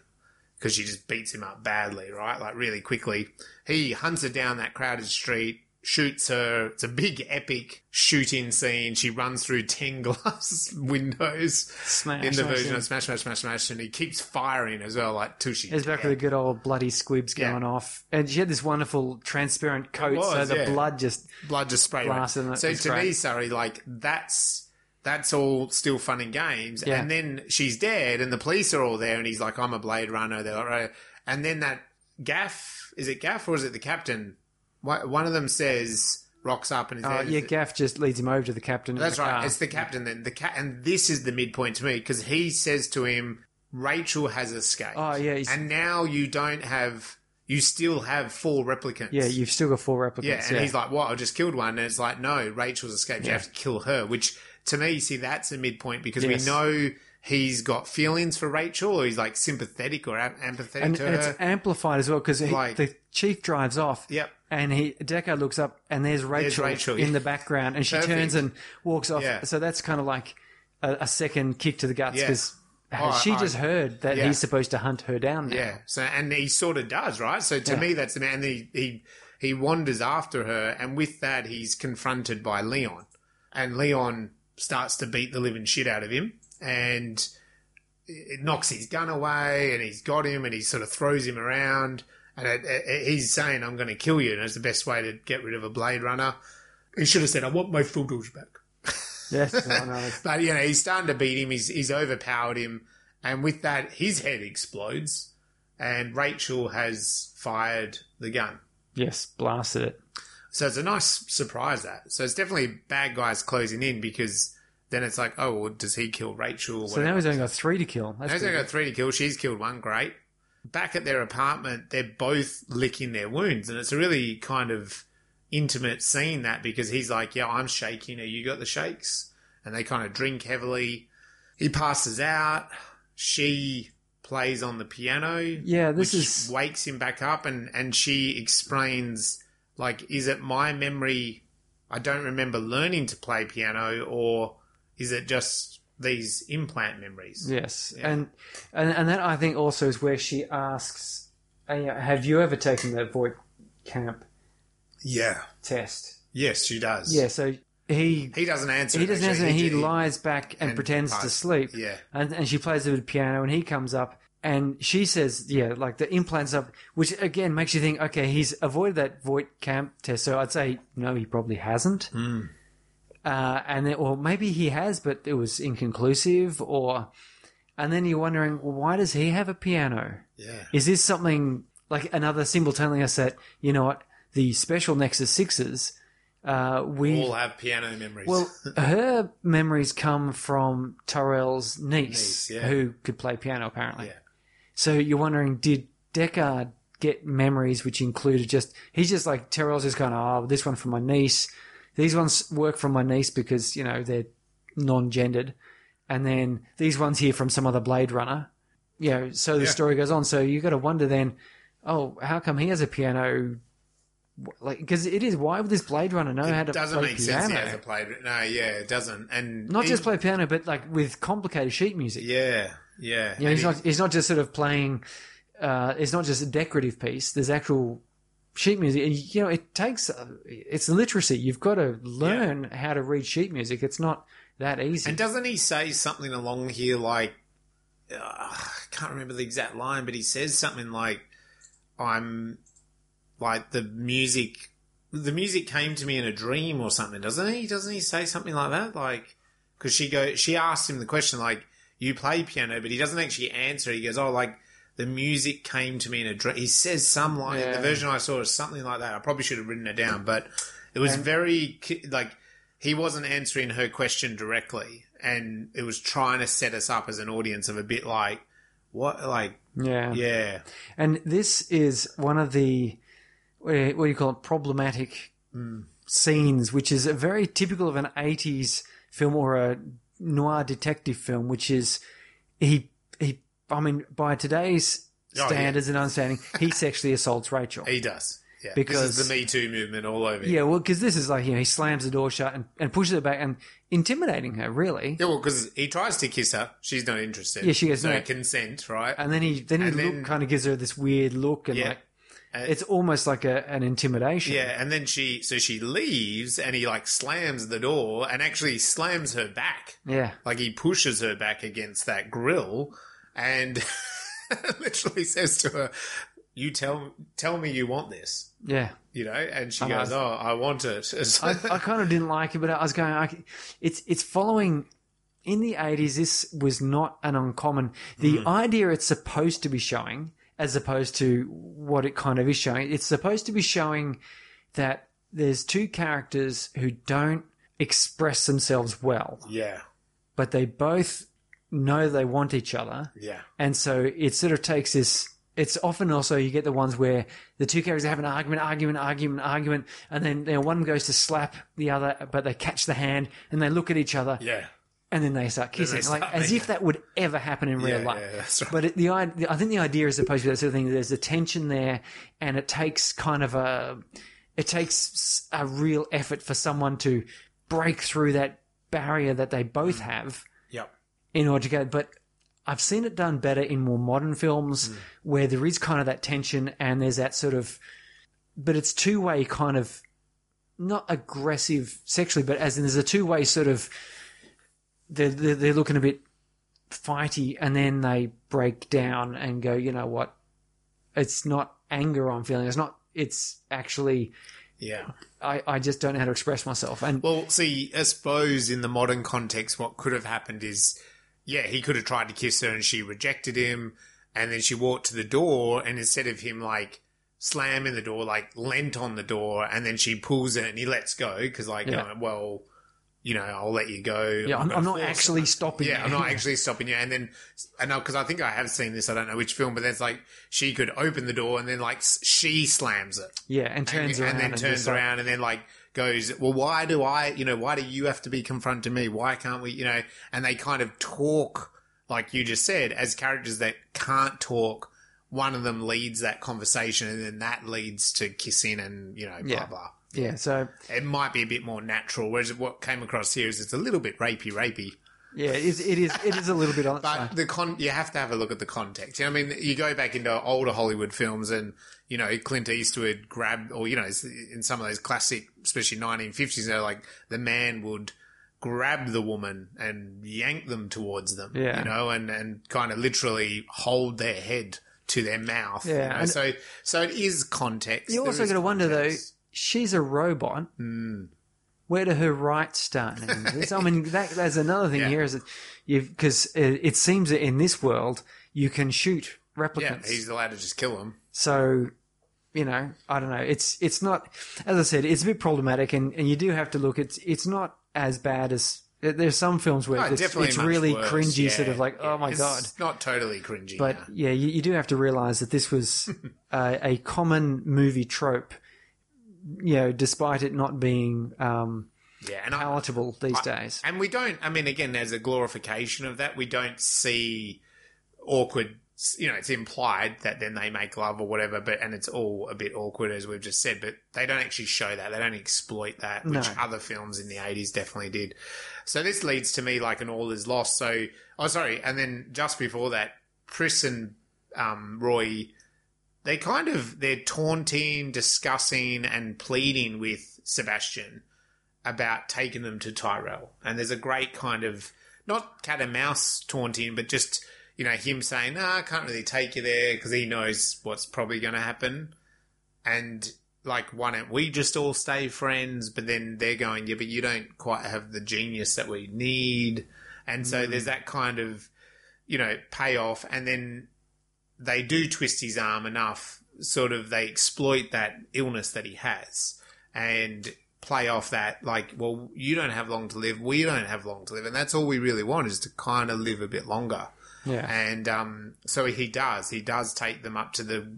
because she just beats him up badly, right? Like really quickly. He hunts her down that crowded street, shoots her. It's a big epic shooting scene. She runs through 10 glass windows Smash, in the version yeah. of Smash, Smash, Smash, Smash. And he keeps firing as well, like till she It's back with the good old bloody squibs Yeah. going off, and she had this wonderful transparent coat, so the yeah. blood just blood just sprayed. Blasted, So to me, sorry, like that's that's all still fun and games. And then she's dead, and the police are all there, and he's like, "I'm a Blade Runner." They're like, "Right." and then that Gaff is it Gaff or is it the captain? One of them says rocks up and is uh, yeah. Gaff just leads him over to the captain. That's the right. car. It's the captain then. The cat, and this is the midpoint to me because he says to him, "Rachel has escaped." Oh, yeah, and now you don't have. You still have four replicants. yeah, you've still got four replicants. Yeah, and he's like, "What? I just killed one." And it's like, "No, Rachel's escaped. You have to kill her." Which to me, you see, that's a midpoint because Yes. we know he's got feelings for Rachel, or he's like sympathetic or am- empathetic and, to and her. it's amplified as well because Like- the chief drives off. Yep. And he Deckard looks up and there's Rachel, Rachel, in yeah. the background, and she Perfect. turns and walks off. Yeah. So that's kind of like a, a second kick to the guts Yeah. because Oh, she I- just heard that yeah. he's supposed to hunt her down. Now. Yeah. So and he sort of does, right? So to Yeah. me, that's the man. He he he wanders after her, and with that, he's confronted by Leon, and Leon starts to beat the living shit out of him, and it knocks his gun away, and he's got him, and he sort of throws him around, and it, it- he's saying, "I'm going to kill you," and it's the best way to get rid of a Blade Runner. He should have said, "I want my photos back." Yes. no, no, But you know, he's starting to beat him. He's he's overpowered him, and with that, his head explodes, and Rachel has fired the gun. yes. Blasted it. So it's a nice surprise that. So it's definitely bad guys closing in because then it's like, oh, well, does he kill Rachel? Or So now he's only got three to kill. That's Now he's only got three to kill. She's killed one. Great. Back at their apartment, they're both licking their wounds, and it's a really kind of intimate scene that because he's like, "Yeah, I'm shaking. Are you got the shakes?" And they kind of drink heavily, he passes out. She plays on the piano. Yeah, this which is- wakes him back up, and and she explains like, is it my memory? I don't remember learning to play piano, or is it just these implant memories? Yes, and, and and that I think also is where she asks, "Have you ever taken the Voight Camp Yeah. test?" Yes, she does. Yeah, so he He doesn't answer. he doesn't actually. answer. He, he- lies back and, and pretends to sleep. Yeah. and and she plays a bit of piano, and he comes up. And she says, yeah, like the implants up, which again makes you think, okay, he's avoided that Voight camp test. So I'd say, no, he probably hasn't. Hmm. Uh, and then, or maybe he has, but it was inconclusive. Or, and then you're wondering, well, why does he have a piano? Yeah. Is this something like another symbol telling us that you know what the special Nexus sixes? Uh, we All have piano memories. well, her memories come from Tyrell's Niece, niece, yeah. who could play piano apparently. Yeah. So you're wondering, did Deckard get memories which included just he's just like Tyrell's just going, oh, this one from my niece. These ones work from my niece because you know they're non-gendered, and then these ones here from some other Blade Runner. You know, so the Yeah. story goes on. So you got to wonder then, oh, how come he has a piano? Like, because it is why would this Blade Runner know how to play piano? doesn't play make piano? sense. He has a play. No, yeah, it doesn't. And Not just play piano, but like with complicated sheet music. Yeah, yeah. You know, he's he- not he's not just sort of playing. Uh, it's not just a decorative piece. There's actual sheet music, and you know, it takes uh, it's literacy. You've got to learn how to read sheet music. It's not that easy. And doesn't he say something along here like uh, I can't remember the exact line, but he says something like I'm like the music the music came to me in a dream or something, doesn't he? Doesn't he say something like that? Like cuz she go she asks him the question like you play piano, but he doesn't actually answer. He goes, "Oh, like the music came to me in a dream." He says some line. Yeah. The version I saw is something like that. I probably should have written it down, but it was very like he wasn't answering her question directly, and it was trying to set us up as an audience of a bit like what, like yeah. yeah, And this is one of the what do you- what do you call it problematic hmm. scenes, which is a very typical of an '80s film or a noir detective film, which is he. I mean, by today's Oh, yeah. standards and understanding, he sexually assaults Rachel. he does. Yeah, Because- the Me Too movement all over. Yeah, well, because this is like you know he slams the door shut and, and pushes her back and intimidating her really, Yeah, well, because he tries to kiss her, she's not interested. Yeah, she has no no. consent, right? and then he then he look, then- kind of gives her this weird look and Yeah. like Uh, it's almost like a, an intimidation. Yeah, and then she so she leaves and he like slams the door and actually slams her back. yeah, Like he pushes her back against that grill and literally says to her, "You tell tell me you want this." yeah. You know, and she I know. goes, "Oh, I want it." I, I kind of didn't like it, but I was going. I, it's it's following. In the eighties, this was not an uncommon. The Hmm. idea it's supposed to be showing, as opposed to what it kind of is showing, it's supposed to be showing that there's two characters who don't express themselves well, yeah, but they both know they want each other, yeah, and so it sort of takes this. It's often also you get the ones where the two characters have an argument, argument, argument, argument, and then you know, one goes to slap the other, but they catch the hand and they look at each other, yeah, and then they start kissing, start like as if that would ever happen in real Yeah, life. yeah, that's right. But it, the i- I think the idea is supposed to be that sort of thing. There's a tension there, and it takes kind of a, it takes a real effort for someone to break through that barrier that they both mm. have yep, in order to go. But I've seen it done better in more modern films Hmm. where there is kind of that tension and there's that sort of, but it's two way kind of, not aggressive sexually, but as in there's a two way sort of, they're, they're, they're looking a bit fighty and then they break down and go, you know what? It's not anger I'm feeling. It's not, it's actually, yeah. I, I just don't know how to express myself. And Well, see, I suppose in the modern context, what could have happened is, yeah, he could have tried to kiss her and she rejected him, and then she walked to the door, and instead of him like slamming the door, like leant on the door, and then she pulls it and he lets go because, like, Yeah. uh, well, you know, I'll let you go. Yeah, I'm, I'm not actually stopping Yeah, you. I'm not actually stopping you. And then, and because I think I have seen this, I don't know which film, but there's like she could open the door and then like she slams it yeah, and turns and, around and then just turns like- around and then like goes, well, why do I, you know, why do you have to be confronting me? Why can't we, you know? And they kind of talk like you just said as characters that can't talk. One of them leads that conversation, and then that leads to kissing and you know blah Yeah. blah. Yeah, so It might be a bit more natural, whereas what came across here is it's a little bit rapey, rapey. yeah, it is. It is. It is a little bit on. But the con, you have to have a look at the context. You know, I mean, you go back into older Hollywood films, and you know, Clint Eastwood grabbed, or you know, in some of those classic, especially 1950s, you know, like the man would grab the woman and yank them towards them. Yeah. you know, and and kind of literally hold their head to their mouth. you Yeah, know? so so it is context. You There also got to wonder though. She's a robot. Hmm. Where do her rights start? I mean, that, that's another thing Yeah. here is that you've, because it, it seems that in this world you can shoot replicants. Yeah, he's allowed to just kill them. So, you know, I don't know. It's it's not, as I said, it's a bit problematic, and, and you do have to look. It's it's not as bad as there's some films where Oh, it's, it's really worse. cringy, Yeah, sort of like, yeah. oh my It's god. not totally cringy. But no. yeah, you, you do have to realize that this was uh, a common movie trope. You know, despite it not being um, yeah, and I, palatable these days. And we don't, I mean, again, as a glorification of that, we don't see awkward, you know, it's implied that then they make love or whatever, but, and it's all a bit awkward, as we've just said, but they don't actually show that. They don't exploit that, which No. other films in the 80s definitely did. So this leads to me like an all is lost. So, oh, sorry. And then just before that, Pris and um, Roy, they kind of, they're taunting, discussing, and pleading with Sebastian about taking them to Tyrell. And there's a great kind of not cat and mouse taunting, but just you know him saying, "Nah, I can't really take you there" because he knows what's probably going to happen. And like, why don't we just all stay friends? But then they're going, "Yeah, but you don't quite have the genius that we need." And so hmm. there's that kind of you know payoff, and then they do twist his arm enough, sort of they exploit that illness that he has and play off that like, well, you don't have long to live, we don't have long to live, and that's all we really want is to kind of live a bit longer. Yeah. And um, so he does. He does take them up to the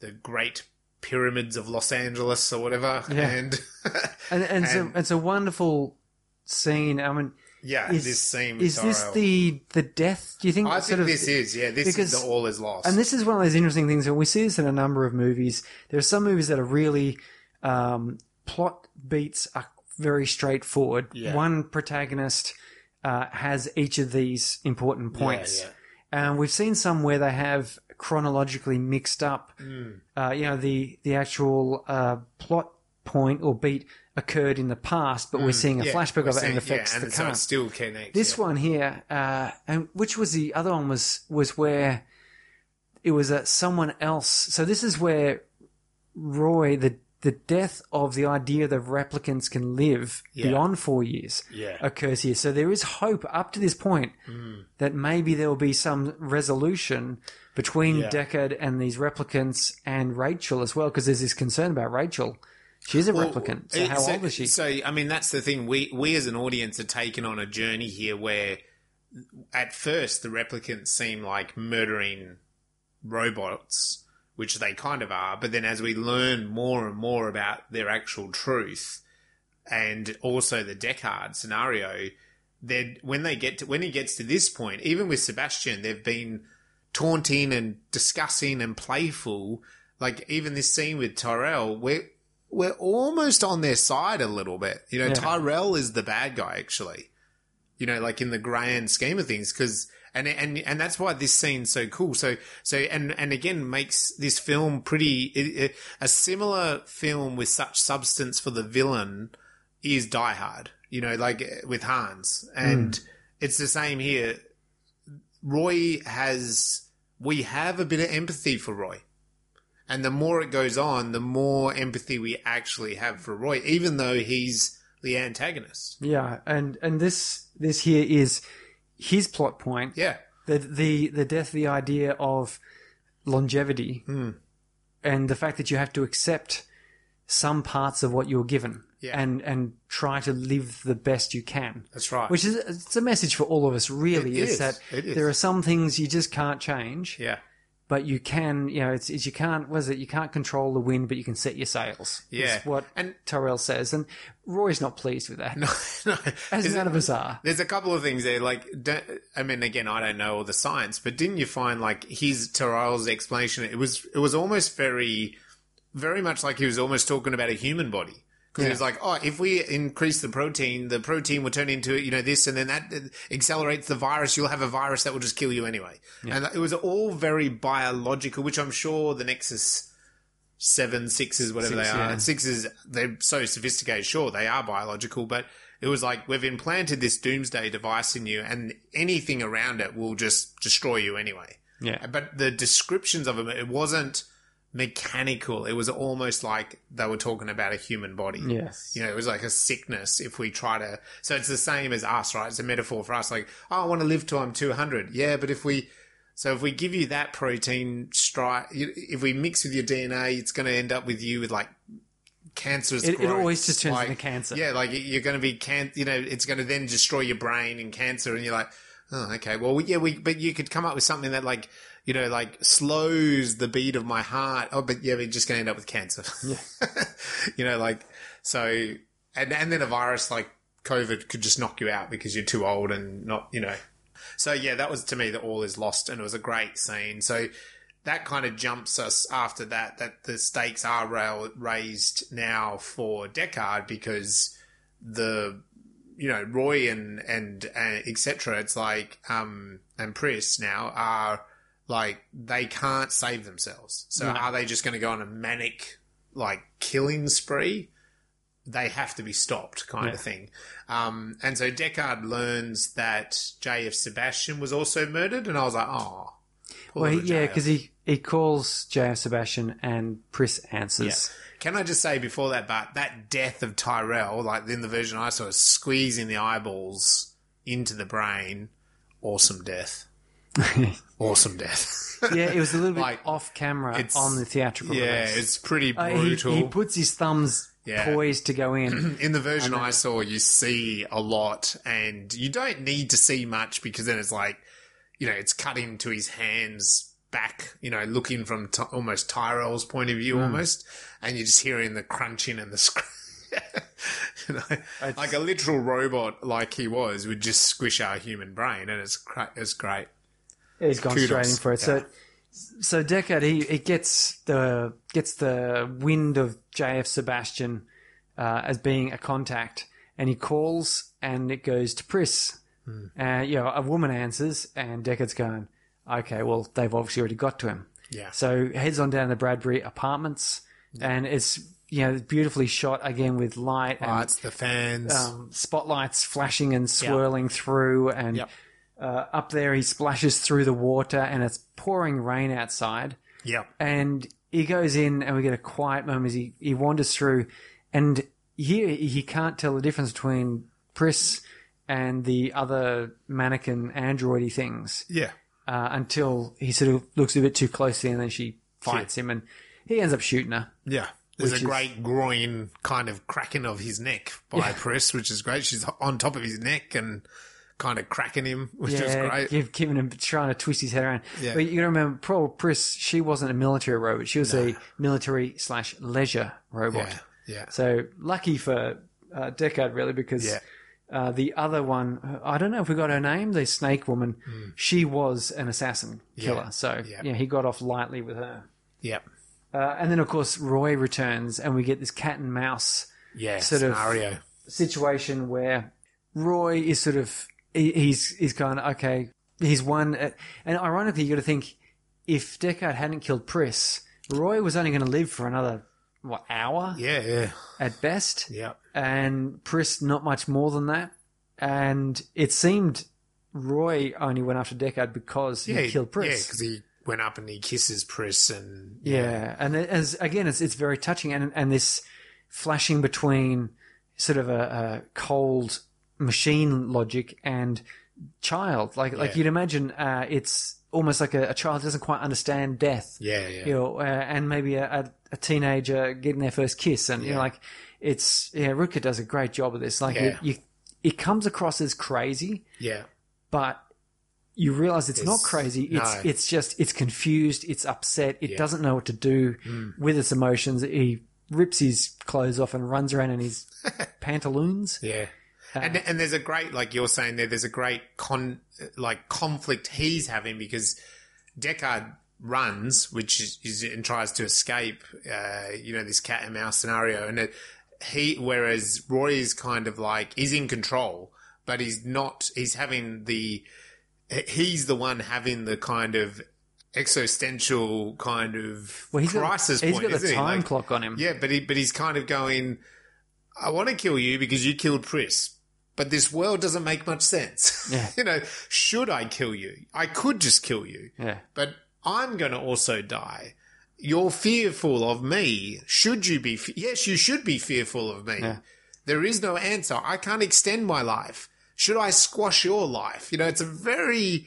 the great pyramids of Los Angeles or whatever. Yeah. And And and, it's, a, it's a wonderful scene. I mean, yeah, is this scene is this the the death? Do you think? I think of- this is yeah. This because- is the all is lost. And this is one of those interesting things, and we see this in a number of movies. There are some movies that are really um, plot beats are very straightforward. Yeah. One protagonist uh, has each of these important points, yeah. and we've seen some where they have chronologically mixed up. Mm. Uh, you know, the the actual uh, plot point or beat occurred in the past, but we're seeing a Mm. Yeah, flashback of it and affects yeah, the and so current. still connects. This yeah. one here, uh, and which was the other one was was where it was uh, someone else. So this is where Roy, the the death of the idea that replicants can live Yeah. beyond four years, Yeah. occurs here. So there is hope up to this point Mm. that maybe there will be some resolution between Yeah. Deckard and these replicants and Rachel as well, because there's this concern about Rachel. She's a replicant. So how old is she? So I mean, that's the thing. We we as an audience are taken on a journey here where, at first, the replicants seem like murdering robots, which they kind of are. But then, as we learn more and more about their actual truth, and also the Deckard scenario, then when they get to when he gets to this point, even with Sebastian, they've been taunting and discussing and playful. Like even this scene with Tyrell, we're we're almost on their side a little bit. You know, Yeah. Tyrell is the bad guy actually. You know, like in the grand scheme of things, because and and and that's why this scene's so cool. So so and and again makes this film pretty. It, it, a similar film with such substance for the villain is Die Hard. You know, like with Hans, and hmm. it's the same here. Roy has we have a bit of empathy for Roy. And the more it goes on, the more empathy we actually have for Roy, even though he's the antagonist. yeah, and and this this here is his plot point. Yeah. the the the death, the idea of longevity, Hmm. and the fact that you have to accept some parts of what you're given. Yeah. and and try to live the best you can. That's right. Which is it's a message for all of us. Really, is, is. that is. there are some things you just can't change, yeah. But you can. You know, it's, it's you can't. Was it? You can't control the wind, but you can set your sails. is Yeah. what And- Tyrell says, and Roy's not pleased with that, No, no. as Is none it- of us are. There's a couple of things there. Like, don't, I mean, again, I don't know all the science, but didn't you find like his Tyrell's explanation? It was it was almost very, very much like he was almost talking about a human body. Because he was like, oh, if we increase the protein, the protein will turn into you know this, and then that accelerates the virus. You'll have a virus that will just kill you anyway. And it was all very biological, which I'm sure the Nexus seven, sixes, whatever Six, they are. yeah. Sixes, they're so sophisticated. Sure, they are biological, but it was like we've implanted this doomsday device in you, and anything around it will just destroy you anyway. Yeah. But the descriptions of them, it wasn't mechanical. It was almost like they were talking about a human body. Yes. You know, it was like a sickness if we try to. So it's the same as us, right? It's a metaphor for us. Like, oh, I want to live till I'm 200. Yeah, but if we. So if we give you that protein strike, if we mix with your DNA, it's going to end up with you with like cancerous. It- it always just turns like, into cancer. Yeah, like you're going to be can. You know, it's going to then destroy your brain and cancer, and you're like, oh, okay. Well, yeah, we. But you could come up with something that like. You know, like slows the beat of my heart. Oh, but yeah, we're just going to end up with cancer. Yeah. you know, like so, and and then a virus like COVID could just knock you out because you're too old and not, you know. So yeah, that was to me that all is lost, and it was a great scene. So that kind of jumps us after that that the stakes are rail, raised now for Deckard because the you know Roy and and, and etc. It's like um and Pris now are like they can't save themselves. So are they just going to go on a manic like killing spree? They have to be stopped, kind Yeah. of thing. Um, and so Deckard learns that J.F. Sebastian was also murdered, and I was like, oh. Well, he, yeah, because he he calls JF Sebastian and Pris answers. Can I just say before that, but that death of Tyrell, like in the version I saw, squeezing the eyeballs into the brain, awesome death. awesome death. Yeah, it was a little bit Like, off camera it's- on the theatrical yeah, release. it's pretty Uh, he, brutal. he puts his thumbs Yeah. poised to go in. in the version I, saw, you see a lot, and you don't need to see much because then it's like, you know, it's cut into his hands back, you know, looking from t- almost Tyrell's point of view almost, and you're just hearing the crunching and the scr- you know, like a literal robot, like he was, would just squish our human brain, and it's it's great. He's gone Kudos. straight in for it. So, so Deckard he, he gets the gets the wind of JF Sebastian uh, as being a contact, and he calls, and it goes to Pris. Hmm. And you know, a woman answers, and Deckard's going, "Okay, well, they've obviously already got to him." Yeah. So heads on down to the Bradbury apartments, and it's you know beautifully shot again with light and Lights, the fans. um, spotlights flashing and swirling through, and Yep. Uh, up there he splashes through the water, and it's pouring rain outside. yep. And he goes in, and we get a quiet moment as he, he wanders through, and here he can't tell the difference between Pris and the other mannequin androidy things Yeah. uh, until he sort of looks a bit too closely, and then she fights him, and he ends up shooting her. Yeah. There's a is- great groin kind of cracking of his neck by Pris, which is great. She's on top of his neck and kind of cracking him, which is great. give, giving him trying to twist his head around. Yeah. But you remember, poor Pris, she wasn't a military robot; she was a military slash leisure robot. yeah. Yeah. So lucky for uh, Deckard, really, because Yeah. uh, the other one, I don't know if we got her name, the Snake Woman. She was an assassin killer. Yeah. so Yeah. yeah, he got off lightly with her. Yep. Uh, and then, of course, Roy returns, and we get this cat and mouse Yeah. Sort of- scenario. situation where Roy is sort of he- he's he's gone okay he's won and ironically you got to think if Deckard hadn't killed Pris Roy was only going to live for another what hour yeah. Yeah. at best Yep. and Pris not much more than that and it seemed Roy only went after Deckard because he Yeah. killed Yeah. Because he went up and he kisses Pris and Yeah, and it- as again, it's it's very touching, and and this flashing between sort of a, a cold machine logic and child, like like you'd imagine, uh, it's almost like a, a child doesn't quite understand death. Yeah, yeah. You know, uh, and maybe a, a, teenager getting their first kiss, and you know, like it's yeah, Rutger does a great job of this. Like Yeah. you, you, it comes across as crazy, yeah. but you realize it's, not crazy. It's no. it's just it's confused. It's upset. It Yeah. Mm. doesn't know what to do with its emotions. He rips his clothes off and runs around in his pantaloons. Yeah. And and there's a great like you're saying there. There's a great con like conflict he's having because Deckard runs, which is, is and tries to escape. Uh, you know this cat and mouse scenario, and it, he whereas Roy is kind of like he's in control, but he's not. He's having the he's the one having the kind of existential kind of Well, he's crisis got, he's point. got isn't the he? time Like, clock on him. yeah, but he but he's kind of going. I want to kill you because you killed Pris, but this world doesn't make much sense. Yeah. you know, should I kill you? I could just kill you, Yeah. but I'm going to also die. You're fearful of me. Should you be? Fe- yes, you should be fearful of me. Yeah. There is no answer. I can't extend my life. Should I squash your life? You know, it's a very,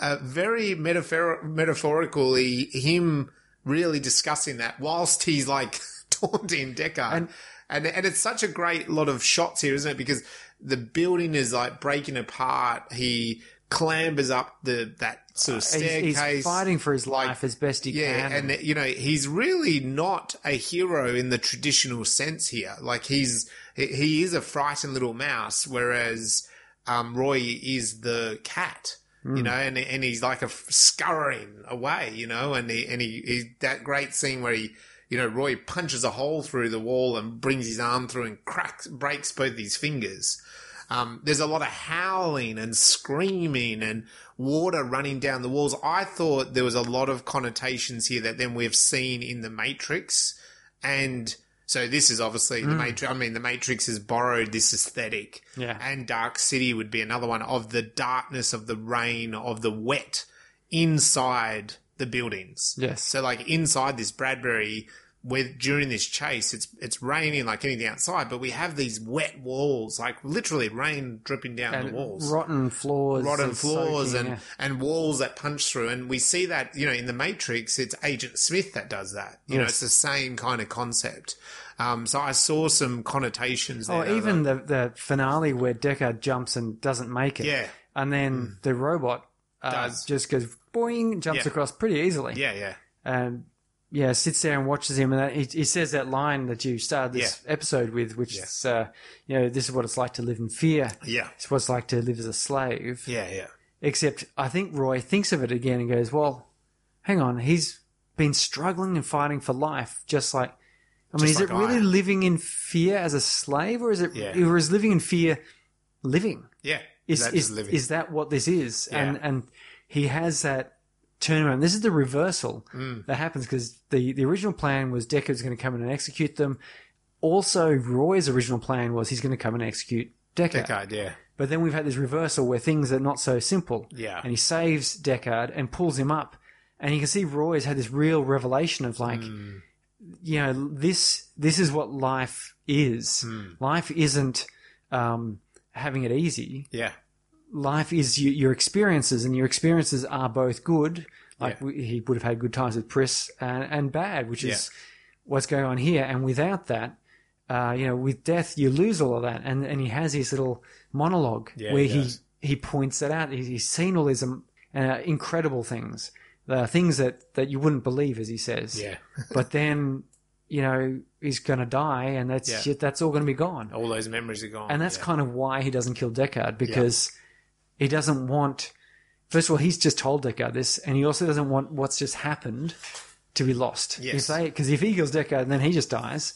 uh, very metaphor- metaphorically him really discussing that whilst he's like taunting Deckard. And- And, and it's such a great lot of shots here, isn't it? Because the building is like breaking apart. He clambers up the that sort of staircase. he's fighting for his like- life as best he Yeah, can. and you know he's really not a hero in the traditional sense here. Like he's he, is a frightened little mouse, whereas um, Roy is the cat. Hmm. You know, and and he's like a f- scurrying away. You know, and he and he, he that great scene where he. You know, Roy punches a hole through the wall and brings his arm through and cracks, breaks both his fingers. Um, there's a lot of howling and screaming and water running down the walls. I thought there was a lot of connotations here that then we've seen in the Matrix. And so this is obviously the Matrix. I mean, the Matrix has borrowed this aesthetic. Yeah. And Dark City would be another one of the darkness, of the rain, of the wet inside the buildings. Yes. So like inside this Bradbury, with during this chase, it's it's raining like anything outside, but we have these wet walls, like literally rain dripping down and the walls, rotten floors, rotten and floors, soaking, and yeah. and walls that punch through. And we see that you know in the Matrix, it's Agent Smith that does that. You know, it's the same kind of concept. Um, so I saw some connotations there. Oh, that I even the the finale where Deckard jumps and doesn't make it. Yeah. and then the robot uh, Does. just goes boing, jumps Yeah. across pretty easily. yeah, yeah, and yeah, sits there and watches him, and that, he, he says that line that you started this episode with, which Yeah. is, uh, you know, this is what it's like to live in fear. yeah, It's what it's like to live as a slave. yeah, yeah. Except I think Roy thinks of it again and goes, well, hang on, he's been struggling and fighting for life, just like. I mean, Just is like it really I living in fear as a slave, or is it, Yeah. or is living in fear living? Yeah, Is that is, living. is that what this is? And and he has that turnaround. This is the reversal Mm. that happens because the the original plan was Deckard's going to come in and execute them. Also, Roy's original plan was he's going to come and execute Deckard. Deckard, yeah, But then we've had this reversal where things are not so simple. Yeah. And he saves Deckard and pulls him up. And you can see Roy's had this real revelation of like, Mm. you know, this this is what life is. Mm. Life isn't um, having it easy. yeah, Life is your, your experiences, and your experiences are both good. Like Yeah. we, he would have had good times with Pris, and, and bad, which is what's going on here. And without that, uh, you know, with death, you lose all of that. And and he has his little monologue Yeah, where he he, he points that out. He's, he's seen all these um, uh, incredible things, the things that, that you wouldn't believe, as he says. yeah. but then, you know, he's going to die, and that's Yeah. that's all going to be gone. All those memories are gone. And that's yeah. kind of why he doesn't kill Deckard because he doesn't want. First of all, he's just told Deckard this, and he also doesn't want what's just happened to be lost. Yes. Because if he kills Deckard and then he just dies,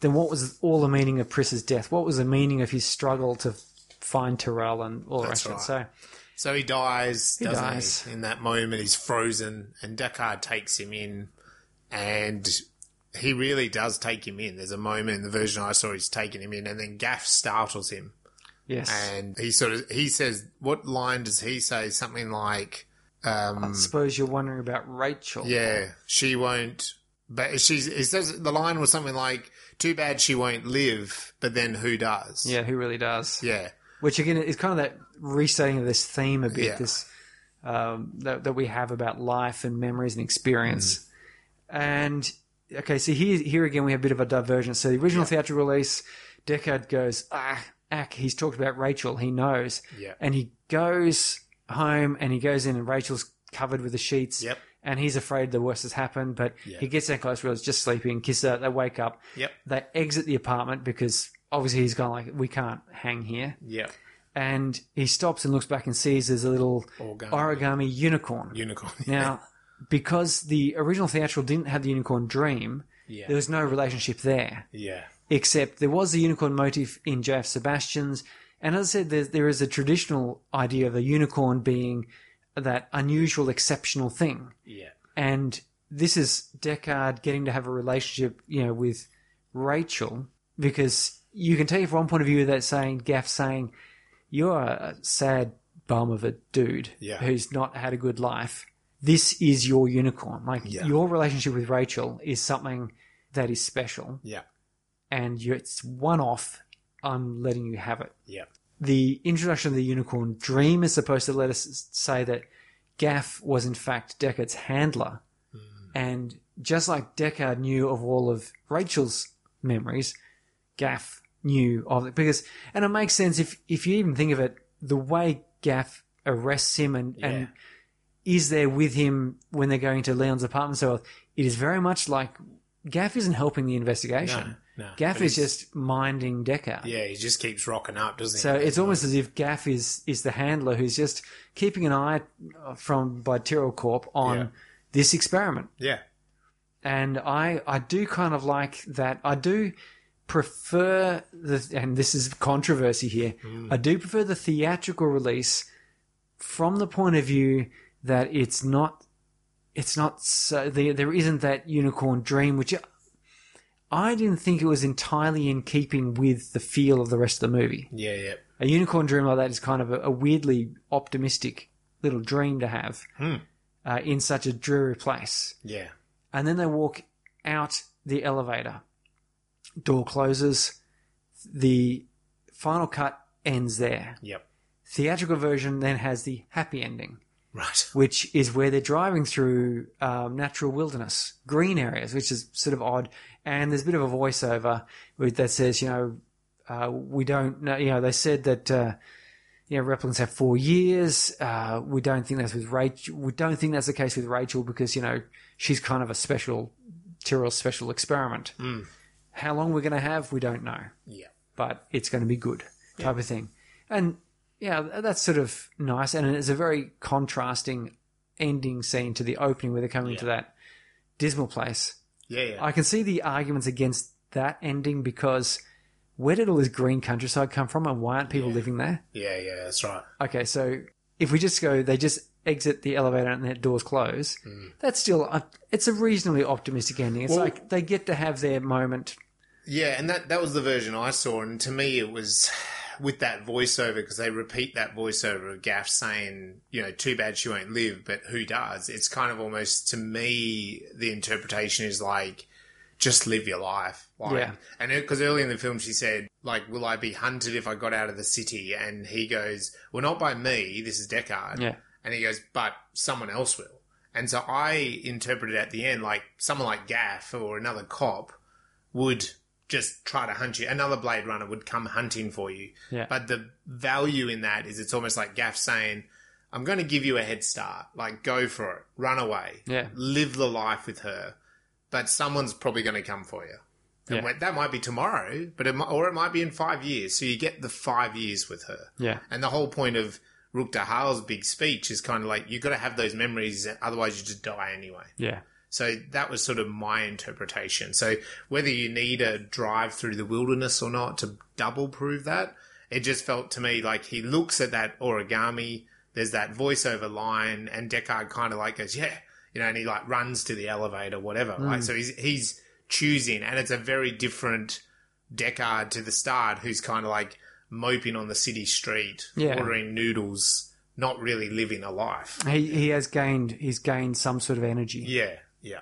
then what was all the meaning of Pris's death? What was the meaning of his struggle to find Tyrell and all the That's rest of it? right. So So he dies, He doesn't dies. he? In that moment, he's frozen, and Deckard takes him in, and he really does take him in. There's a moment in the version I saw, he's taking him in, and then Gaff startles him, yes, and he sort of he says, "What line does he say? Something like, um, I suppose you're wondering about Rachel. yeah, she won't." But she's. It says the line was something like, "Too bad she won't live, but then who does?" yeah, who really does? yeah, Which again is kind of that restating of this theme a bit. Yeah. This um, that, that we have about life and memories and experience. And okay, so here here again we have a bit of a divergence. So the original theatrical release, Deckard goes ah. Ack, he's talked about Rachel. He knows, Yeah. and he goes home and he goes in and Rachel's covered with the sheets. Yep. And he's afraid the worst has happened, but Yeah. he gets down close, realizes just sleeping, kisses her, they wake up. Yep. They exit the apartment because obviously he's gone like, we can't hang here. Yep. And he stops and looks back and sees there's a little Origami. origami unicorn. Unicorn. Now, because the original theatrical didn't have the unicorn dream, Yeah. there was no relationship there Yeah. Except there was the unicorn motif in J.F. Sebastian's. And as I said, there, there is a traditional idea of a unicorn being that unusual, exceptional thing. Yeah. And this is Deckard getting to have a relationship, you know, with Rachel, because you can take it from one point of view that saying, Gaff saying, you're a sad bum of a dude Yeah. who's not had a good life. This is your unicorn. Like, Yeah. your relationship with Rachel is something that is special Yeah. And you, it's one off. I'm letting you have it. Yeah. The introduction of the unicorn dream is supposed to let us say that Gaff was in fact Deckard's handler, hmm. and just like Deckard knew of all of Rachel's memories, Gaff knew of it because, and it makes sense if if you even think of it, the way Gaff arrests him and Yeah. and is there with him when they're going to Leon's apartment. So it is very much like Gaff isn't helping the investigation. No. No. Gaff But is he's- just minding Deckard. Yeah, he just keeps rocking up, doesn't he? So it's almost as if Gaff is is the handler who's just keeping an eye from by Tyrell Corp on Yeah. this experiment. Yeah. And I I do kind of like that. I do prefer the and this is controversy here. Mm. I do prefer the theatrical release from the point of view that it's not it's not so there, there isn't that unicorn dream which I didn't think it was entirely in keeping with the feel of the rest of the movie. Yeah, yeah. A unicorn dream like that is kind of a, a weirdly optimistic little dream to have Hmm. uh, in such a dreary place. Yeah. And then they walk out the elevator. Door closes. The final cut ends there. Yep. Theatrical version then has the happy ending, Right. which is where they're driving through um, natural wilderness, green areas, which is sort of odd. And there's a bit of a voiceover that says, you know, uh, we don't know, you know, they said that, uh, you know, replicants have four years. Uh, we don't think that's with Rachel. We don't think that's the case with Rachel because, you know, she's kind of a special, Tyrell's special experiment. How long we're going to have, we don't know Yeah. but it's going to be good type of thing. And yeah, that's sort of nice. And it's a very contrasting ending scene to the opening where they're coming to that dismal place. Yeah, yeah. I can see the arguments against that ending because where did all this green countryside come from and why aren't people living there? yeah, yeah, that's right. Okay, so if we just go, they just exit the elevator and the doors close. Mm. That's still, a, it's a reasonably optimistic ending. It's Well- like they get to have their moment. Yeah, and that that was the version I saw, and to me it was with that voiceover because they repeat that voiceover of Gaff saying, you know, too bad she won't live, but who does? It's kind of almost to me the interpretation is like just live your life. Like, Yeah. And because early in the film she said, like, will I be hunted if I got out of the city? And he goes, well, not by me. This is Deckard. Yeah. And he goes, but someone else will. And so I interpreted at the end like someone like Gaff or another cop would just try to hunt you. Another Blade Runner would come hunting for you. Yeah. But the value in that is it's almost like Gaff saying, I'm going to give you a head start. Like, go for it. Run away. Yeah. Live the life with her. But someone's probably going to come for you. And Yeah. that might be tomorrow, but it might, or it might be in five years. So you get the five years with her. Yeah. And the whole point of Rutger Hauer's big speech is kind of like, you've got to have those memories, otherwise you just die anyway. Yeah. So that was sort of my interpretation. So whether you need a drive through the wilderness or not to double prove that, it just felt to me like he looks at that origami, there's that voiceover line, and Deckard kind of like goes, yeah, you know, and he like runs to the elevator, whatever. Right. Mm. So he's, he's choosing, and it's a very different Deckard to the start, who's kind of like moping on the city street, Yeah. ordering noodles, not really living a life. He, he has gained, he's gained some sort of energy. Yeah. Yeah.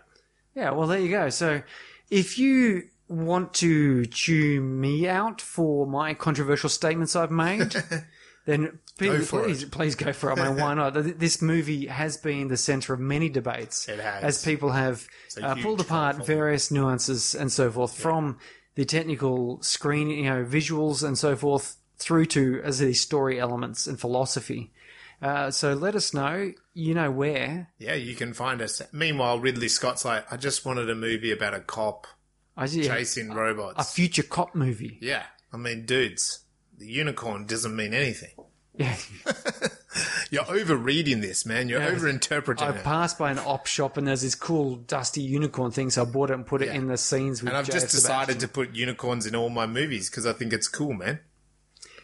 Yeah, well, there you go. So, if you want to chew me out for my controversial statements I've made, then please, please, please go for it. I mean, why not? This movie has been the center of many debates. It has. As people have uh, pulled apart following. various nuances and so forth from the technical screen, you know, visuals and so forth through to as the story elements and philosophy. Uh, so let us know, you know where. Yeah, you can find us. Meanwhile, Ridley Scott's like, I just wanted a movie about a cop I see chasing a robots. A future cop movie. yeah, I mean, dudes, the unicorn doesn't mean anything. Yeah. You're overreading this, man. You're Yeah. overinterpreting I passed by an op shop and there's this cool dusty unicorn thing, so I bought it and put it Yeah. in the scenes with And I've just decided Sebastian. to put unicorns in all my movies because I think it's cool, man.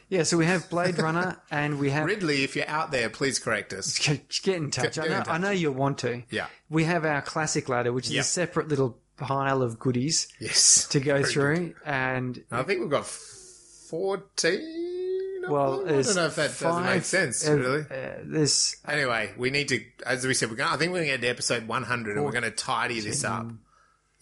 Yeah, so we have Blade Runner and we have Ridley, if you're out there, please correct us. Get in touch. Get- I, know, touch. I know you'll want to. Yeah. We have our classic ladder, which is Yep. a separate little pile of goodies Yes. to go Very through. And I think we've got 14. well. I don't know if that doesn't make sense, really. Uh, there's Anyway, we need to, as we said, we're going. I think we're going to get to episode 100, and we're going to tidy this up.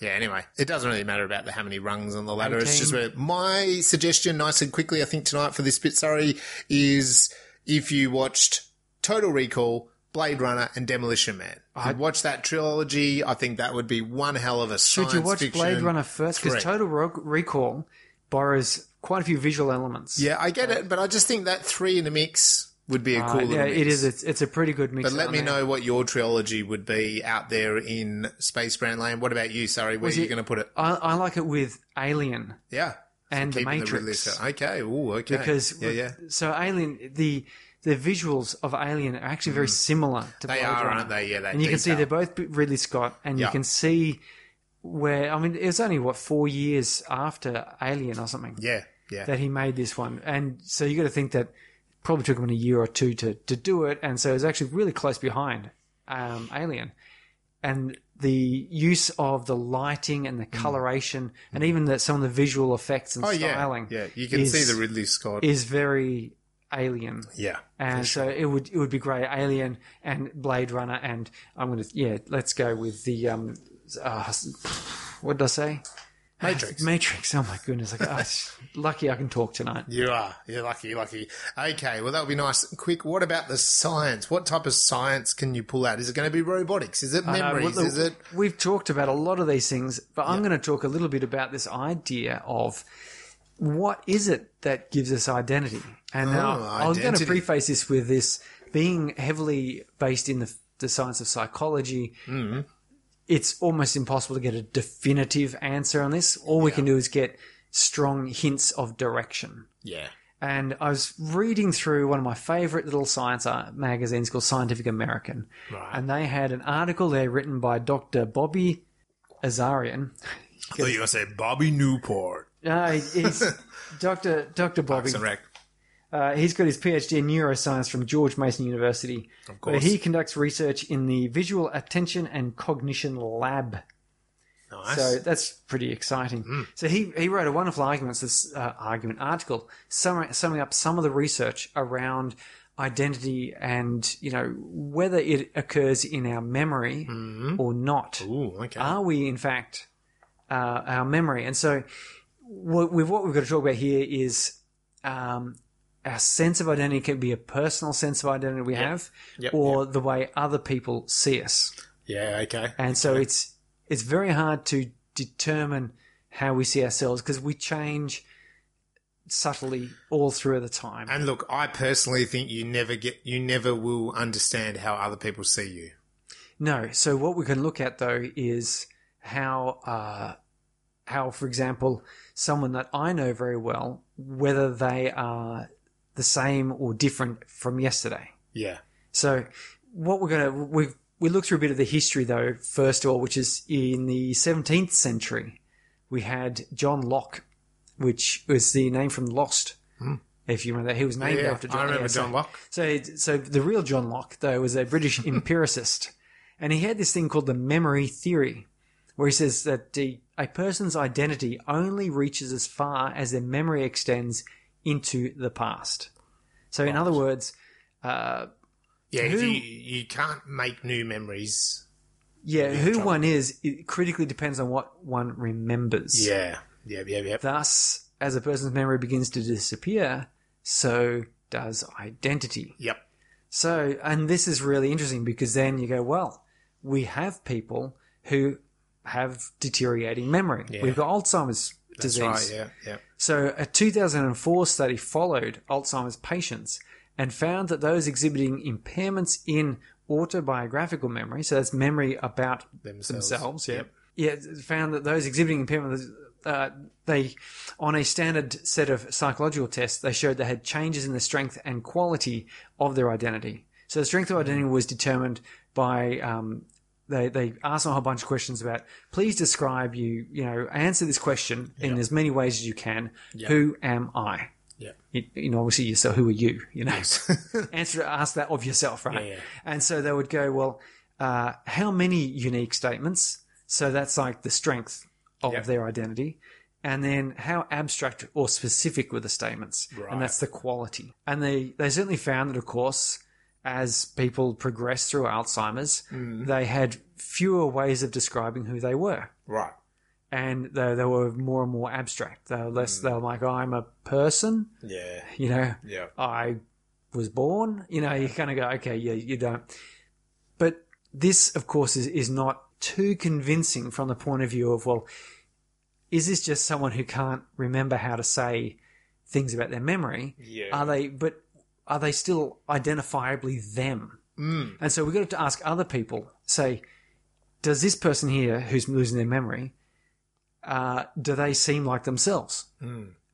Yeah. Anyway, it doesn't really matter about the how many rungs on the ladder. It's just where my suggestion, nice and quickly, I think tonight for this bit, sorry, is if you watched Total Recall, Blade Runner, and Demolition Man. If you watch that trilogy, I think that would be one hell of a story. should you watch. Blade Runner first? Because. Total Recall borrows quite a few visual elements. Yeah, I get it, but I just think that three in the mix would be a cool Uh, yeah, mix. it is. It's, it's a pretty good mix. But let me mean, know what your trilogy would be out there in Space Brains Land. What about you, Sari? Where are you going to put it? I, I like it with Alien Yeah. and The Matrix. Scott. Okay. Ooh, okay. because yeah, yeah. so Alien the the visuals of Alien are actually very similar to Mm. They Blade are, Runner. aren't they? Yeah, that and you can see they're both Ridley Scott, and you can see where I mean it's only what four years after Alien or something Yeah, yeah. that he made this one, and so you got to think that probably took him a year or two to to do it, and so it was actually really close behind um, Alien, and the use of the lighting and the coloration, and even the, some of the visual effects and Mm. oh, yeah. styling, Yeah, you can is- see the Ridley Scott. is very Alien. yeah. And so it would it would be great, Alien and Blade Runner, and I'm gonna yeah, let's go with the um, uh, what did I say? Matrix. Matrix. Oh my goodness! Like, oh, lucky I can talk tonight. You are. You're lucky, lucky. Okay, well, that would be nice. Quick, what about the science? What type of science can you pull out? Is it going to be robotics? Is it memories? well, Is it. We've talked about a lot of these things, but I'm going to talk a little bit about this idea of what is it that gives us identity. And now Oh, I was going to preface this with this being heavily based in the, the science of psychology. Mm-hmm. It's almost impossible to get a definitive answer on this. All we can do is get strong hints of direction. Yeah. And I was reading through one of my favorite little science magazines called Scientific American. Right. And they had an article there written by Dr. Bobby Azarian. I thought you were going to say Bobby Newport. Uh, he's Dr. Dr. Bobby. Parks and Rec. Uh, he's got his PhD in neuroscience from George Mason University. Of Where course. he conducts research in the Visual Attention and Cognition Lab. Nice. So that's pretty exciting. So he, he wrote a wonderful argument, this uh, argument article, summing, summing up some of the research around identity and you know whether it occurs in our memory or not. Ooh, okay. Are we in fact uh, our memory? And so what we've, what we've got to talk about here is um, our sense of identity can be a personal sense of identity we have, Yep, or the way other people see us. yeah, okay. And so it's it's very hard to determine how we see ourselves because we change subtly all through the time. And look, I personally think you never get, you never will understand how other people see you. no, so what we can look at though is how uh, how, for example, someone that I know very well, whether they are the same or different from yesterday. Yeah. So what we're gonna we we look through a bit of the history though first of all, which is in the 17th century, we had John Locke, which was the name from Lost. Hmm. If you remember that, he was named. Yeah, after John. I remember yeah, so- John Locke. So, so the real John Locke though was a British empiricist, and he had this thing called the memory theory, where he says that the, a person's identity only reaches as far as their memory extends into the past. So, in other words, uh, Yeah, Who- you, you can't make new memories. Yeah, who trouble. one is, it critically depends on what one remembers. Yeah. Yeah, yeah, yeah. Thus, as a person's memory begins to disappear, so does identity. Yep. So, and this is really interesting because then you go, well, we have people who have deteriorating memory. We've got Alzheimer's That's disease. right. Yeah. Yeah. So, a 2004 study followed Alzheimer's patients and found that those exhibiting impairments in autobiographical memory, so that's memory about Themselves. themselves, yeah, Yep. yeah, found that those exhibiting impairments, uh, they, on a standard set of psychological tests, they showed they had changes in the strength and quality of their identity. So, the strength of identity was determined by um, they they asked them a whole bunch of questions about please describe you you know answer this question in as many ways as you can. Who am i? Yeah. you, you know obviously you so who are you you know? Answer ask that of yourself right? Yeah, yeah. and so they would go well uh, how many unique statements? So that's like the strength of Yep. their identity. And then how abstract or specific were the statements? Right. and that's the quality. And they they certainly found that of course as people progressed through Alzheimer's, Mm. they had fewer ways of describing who they were. Right. And they, they were more and more abstract. They were less, they were like, I'm a person, Yeah. you know, Yeah. I was born, you know, you kind of go, okay, yeah, you don't. But this, of course, is, is not too convincing from the point of view of, well, is this just someone who can't remember how to say things about their memory? Yeah. Are they, but are they still identifiably them? Mm. And so we've got to ask other people, say, does this person here who's losing their memory, uh, do they seem like themselves?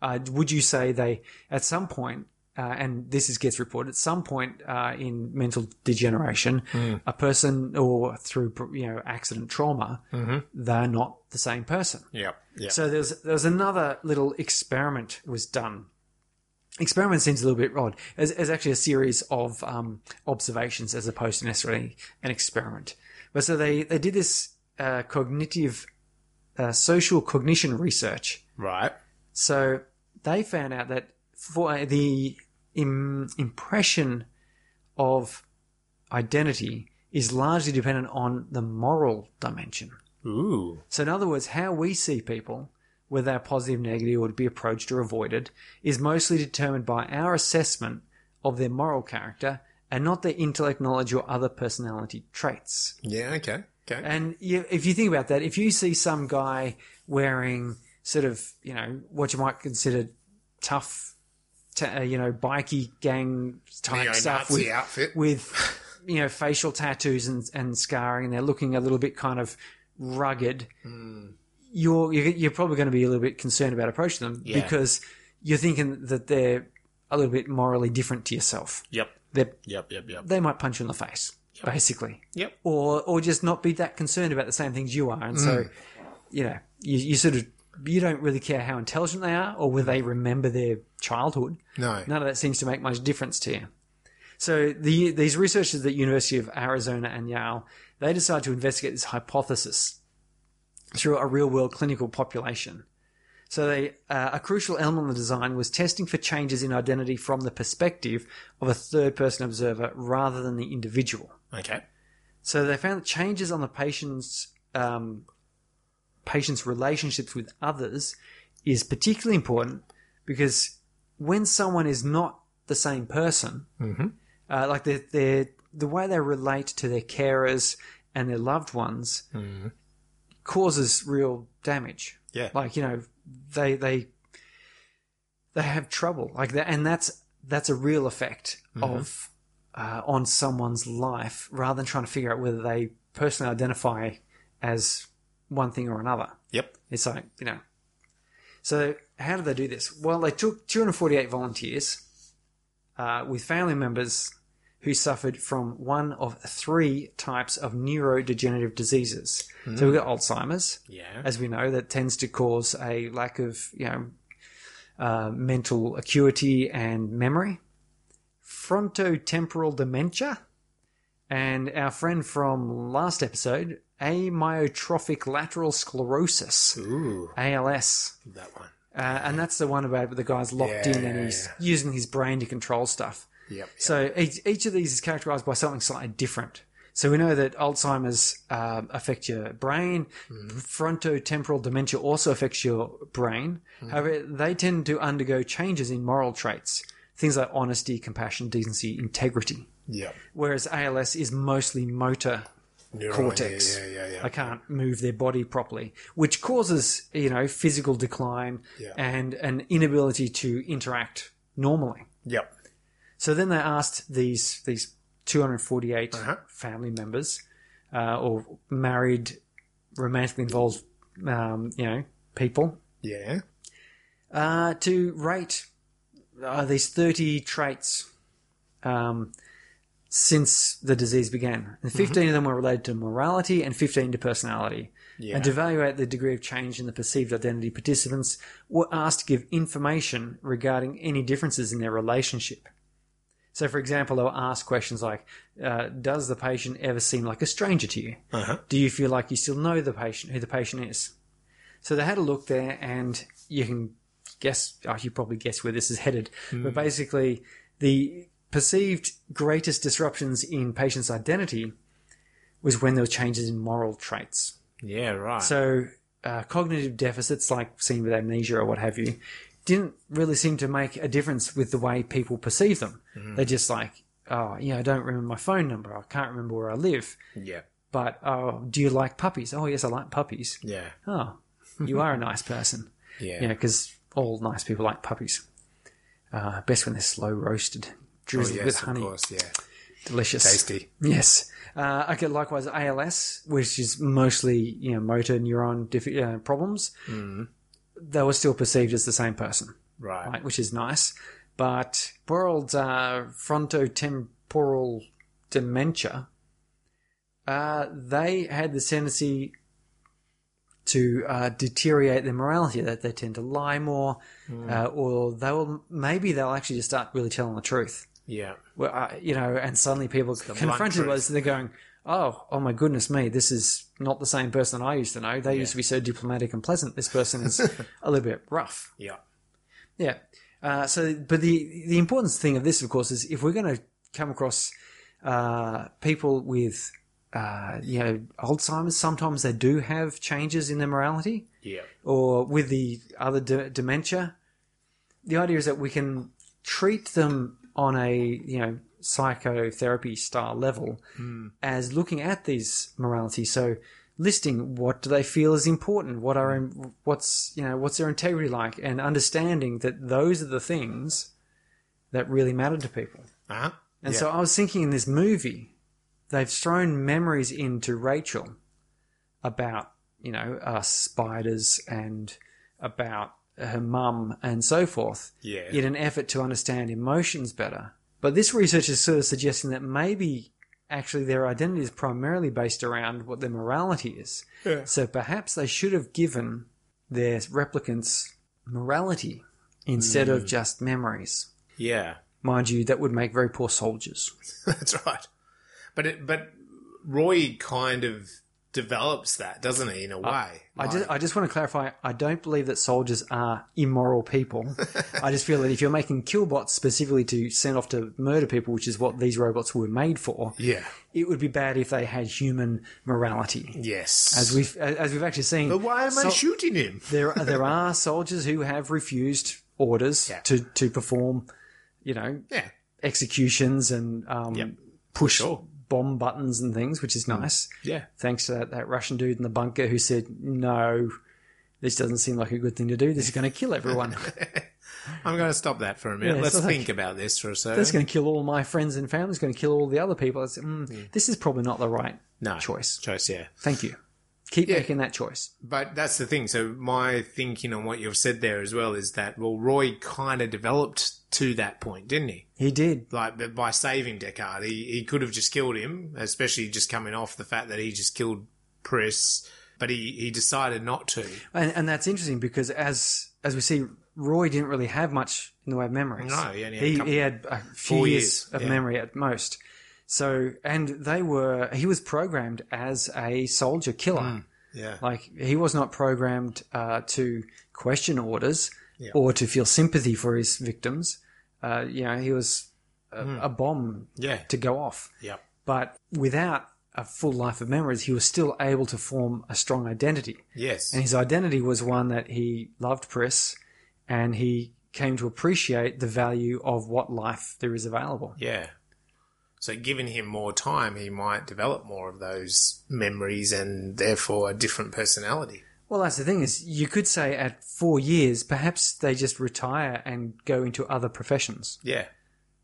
Uh, would you say they, at some point, uh, and this is, gets reported, at some point uh, in mental degeneration, a person or through you know accident trauma, they're not the same person. Yep. Yeah. So there's there's another little experiment was done. Experiment seems a little bit odd. There's actually a series of um, observations as opposed to necessarily an experiment. But so they they did this uh, cognitive uh, social cognition research. right. So they found out that for the Im- impression of identity is largely dependent on the moral dimension. Ooh. So, in other words, how we see people, whether they're positive, negative, or to be approached or avoided, is mostly determined by our assessment of their moral character and not their intellect, knowledge, or other personality traits. Yeah. Okay. Okay. And you, if you think about that, if you see some guy wearing sort of, you know, what you might consider tough, ta- uh, you know, bikey gang type stuff with, outfit. with, you know, facial tattoos and, and scarring, and they're looking a little bit kind of rugged, you're, you're you're probably going to be a little bit concerned about approaching them Yeah. because you're thinking that they're a little bit morally different to yourself. Yep. They're, Yep. Yep. Yep. they might punch you in the face, basically Yep. or or just not be that concerned about the same things you are, and so mm. you know you, you sort of you don't really care how intelligent they are or whether they remember their childhood. No. None of that seems to make much difference to you. So the these researchers at the University of Arizona and Yale they decided to investigate this hypothesis through a real world clinical population. So they, uh, a crucial element of the design was testing for changes in identity from the perspective of a third person observer rather than the individual. Okay. So they found that changes on the patient's um, patient's relationships with others is particularly important because when someone is not the same person, uh, like they're, they're, the way they relate to their carers and their loved ones causes real damage. Yeah. Like you know, they they they have trouble like that, and that's that's a real effect of uh, on someone's life rather than trying to figure out whether they personally identify as one thing or another. Yep. It's like, you know. So, how did they do this? Well, they took 248 volunteers uh, with family members who suffered from one of three types of neurodegenerative diseases. So, we've got Alzheimer's, Yeah. as we know, that tends to cause a lack of, you know, uh, mental acuity and memory. Frontotemporal dementia. And our friend from last episode, amyotrophic lateral sclerosis, Ooh. ALS. That one. Uh, and that's the one about the guy's locked in and he's Yeah. using his brain to control stuff. Yep. So each, each of these is characterized by something slightly different. So we know that Alzheimer's um, affects your brain. Frontotemporal dementia also affects your brain. However, they tend to undergo changes in moral traits things like honesty, compassion, decency, integrity. Yeah. Whereas ALS is mostly motor Neuron, cortex. Yeah, yeah, yeah. They can't move their body properly, which causes you know physical decline and an inability to interact normally. Yep. So then they asked these these 248 Uh-huh. family members uh, or married, romantically involved, um, you know, people Yeah. uh, to rate uh, these 30 traits um, since the disease began. And 15 of them were related to morality and 15 to personality. Yeah. And to evaluate the degree of change in the perceived identity, participants were asked to give information regarding any differences in their relationship. So, for example, they were asked questions like uh, Does the patient ever seem like a stranger to you? Uh-huh. Do you feel like you still know the patient, who the patient is? So they had a look there, and you can guess, oh, you probably guess where this is headed. But basically, the perceived greatest disruptions in patients' identity was when there were changes in moral traits. Yeah, right. So uh, cognitive deficits, like seen with amnesia or what have you, didn't really seem to make a difference with the way people perceive them. They're just like, oh, yeah, I don't remember my phone number. I can't remember where I live. yeah. But oh, do you like puppies? Oh, yes, I like puppies. Yeah. Oh, you are a nice person. Yeah. Yeah, because all nice people like puppies. Uh, best when they're slow roasted, drizzled Oh, yes, with of honey. course. Yeah. Delicious. Tasty. Yes. Uh, okay, likewise, ALS, which is mostly you know motor neuron diff- uh, problems, they were still perceived as the same person, Right. right? Which is nice. But world uh, frontotemporal dementia, uh, they had the tendency to uh, deteriorate their morality. That they tend to lie more, uh, or they will maybe they'll actually just start really telling the truth Yeah. well, uh, you know, and suddenly people confronted with us, they're going, "Oh, oh my goodness me, this is not the same person I used to know. They used to be so diplomatic and pleasant. This person is a little bit rough." Yeah. Yeah. Uh, so, but the the important thing of this, of course, is if we're going to come across uh, people with uh, you know Alzheimer's, sometimes they do have changes in their morality Yeah. or with the other de- dementia, the idea is that we can treat them on a you know psychotherapy style level as looking at these morality. So listing what do they feel is important, what are what's you know what's their integrity like, and understanding that those are the things that really matter to people. Uh-huh. And Yeah. so I was thinking in this movie, they've thrown memories into Rachael about, you know, uh, spiders and about her mum and so forth Yeah. in an effort to understand emotions better. But this research is sort of suggesting that maybe actually their identity is primarily based around what their morality is. Yeah. So perhaps they should have given their replicants morality instead Hmm. of just memories. Yeah. Mind you, that would make very poor soldiers. That's right. But it, but Roy kind of develops that, doesn't he, in a way? I just, I just want to clarify. I don't believe that soldiers are immoral people. I just feel that if you're making killbots specifically to send off to murder people, which is what these robots were made for, yeah. it would be bad if they had human morality. Yes. As we've as we've actually seen, but why am I shooting him? there there are soldiers who have refused orders Yeah. to to perform, you know, Yeah. executions and um, Yep. push sure. Hmm. bomb buttons and things, which is nice. Yeah. thanks to that, that Russian dude in the bunker who said, no, this doesn't seem like a good thing to do. This is going to kill everyone. I'm going to stop that for a minute. Yeah, Let's so like- think about this for a second. That's going to kill all my friends and family. It's going to kill all the other people. Mm, This is probably not the right no. choice. Choice, yeah. Thank you. Keep Yeah. making that choice. But that's the thing. So my thinking on what you've said there as well is that, well, Roy kind of developed to that point, didn't he? He did. Like by saving Deckard, he, he could have just killed him, especially just coming off the fact that he just killed Pris, but he, he decided not to. And, and that's interesting because as as we see, Roy didn't really have much in the way of memories. No, he only had a he, he had a few years, years, of yeah. memory at most. So, and they were, he was programmed as a soldier killer. Mm. Yeah. Like he was not programmed uh, to question orders Yeah. or to feel sympathy for his victims. Uh, you know, he was a, a bomb Yeah. to go off. Yep. But without a full life of memories, he was still able to form a strong identity. Yes. And his identity was one that he loved Pris and he came to appreciate the value of what life there is available. Yeah. So, giving him more time, he might develop more of those memories and therefore a different personality. Well, that's the thing is, you could say at four years, perhaps they just retire and go into other professions Yeah.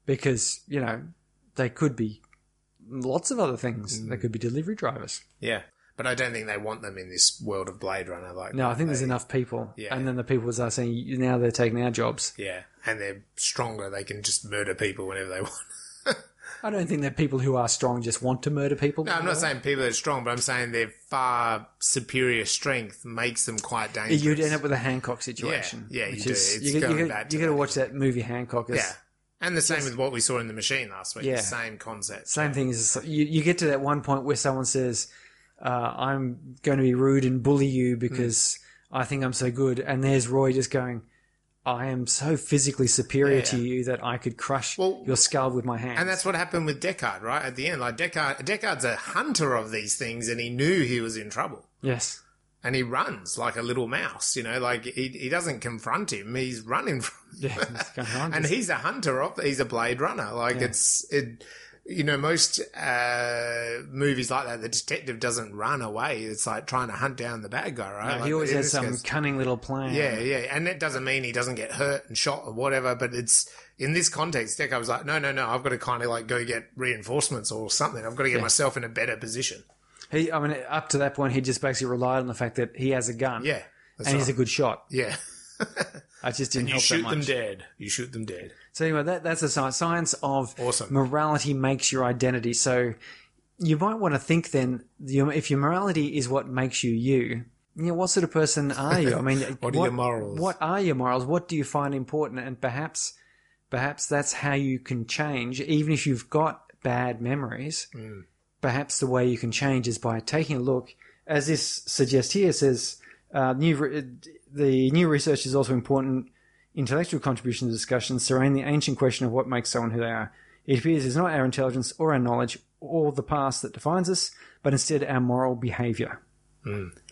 because you know they could be lots of other things. Mm. They could be delivery drivers. Yeah. But I don't think they want them in this world of Blade Runner. Like No, I think there's enough people, Yeah. and then the people are saying now they're taking our jobs. Yeah, and they're stronger. They can just murder people whenever they want. I don't think that people who are strong just want to murder people. No, I'm not saying people that are strong, but I'm saying their far superior strength makes them quite dangerous. You'd end up with a Hancock situation. Yeah, yeah, you do. is It's you, going you, back you got to watch that movie Hancock. It's- yeah, and the same with what we saw in the machine last week. Yeah. Same concept. Same thing is you, you get to that one point where someone says, uh, "I'm going to be rude and bully you because I think I'm so good," and there's Roy just going, "I am so physically superior Yeah, to you that I could crush Well, your skull with my hands." And that's what happened with Deckard, right? At the end, like Deckard, Deckard's a hunter of these things, and he knew he was in trouble. yes, And he runs like a little mouse, you know, like he, he doesn't confront him. He's running from yeah, it's going and he's a hunter of he's a blade runner like it's it you know most uh movies like that the detective doesn't run away. It's like trying to hunt down the bad guy right? No, Like, he always has some case- cunning little plan. yeah yeah. And that doesn't mean he doesn't get hurt and shot or whatever but it's in this context Deck I was like no no no I've got to kind of like go get reinforcements or something. I've got to get myself in a better position. He, I mean, up to that point, he just basically relied on the fact that he has a gun. yeah that's and he's a good shot. yeah. I just didn't you help that shoot much. them dead. You shoot them dead So anyway, that, that's the science. Science of Awesome. morality makes your identity. So you might want to think then, if your morality is what makes you you, you know, what sort of person are you? I mean, What are your morals? What are your morals? What do you find important? And perhaps, perhaps that's how you can change, even if you've got bad memories. Mm. Perhaps the way you can change is by taking a look, as this suggests here, says uh, new re- the new research is also important intellectual contribution to discussions surrounding the ancient question of what makes someone who they are. It appears it's not our intelligence or our knowledge or the past that defines us, but instead our moral behavior.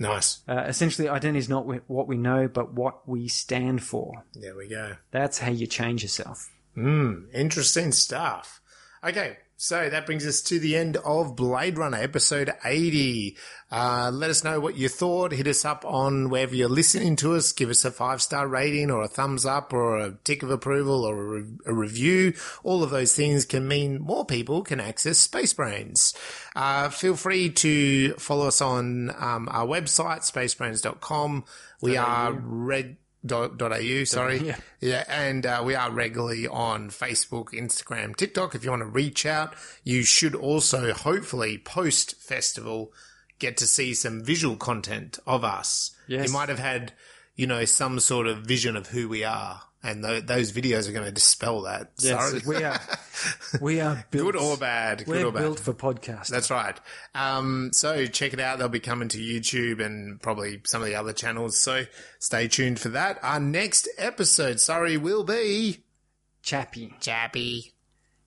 nice Uh, essentially, identity is not what we know, but what we stand for. there we go That's how you change yourself. Hmm, interesting stuff. Okay, so that brings us to the end of Blade Runner episode 80. Uh, let us know what you thought. Hit us up on wherever you're listening to us. Give us a five star rating or a thumbs up or a tick of approval or a, re- a review. All of those things can mean more people can access Space Brains. Uh, feel free to follow us on um, our website, spacebrains.com. We are red. Dot, dot au, sorry. Yeah. Yeah, and uh, we are regularly on Facebook, Instagram, TikTok. If you want to reach out, you should also hopefully post festival get to see some visual content of us. Yes. You might have had, you know, some sort of vision of who we are, and th- those videos are going to dispel that. Sorry. we are we are built, good or bad. Good we're or bad. built for podcasting. That's right. Um, so check it out. They'll be coming to YouTube and probably some of the other channels. So stay tuned for that. Our next episode, sorry, will be Chappie. Chappie.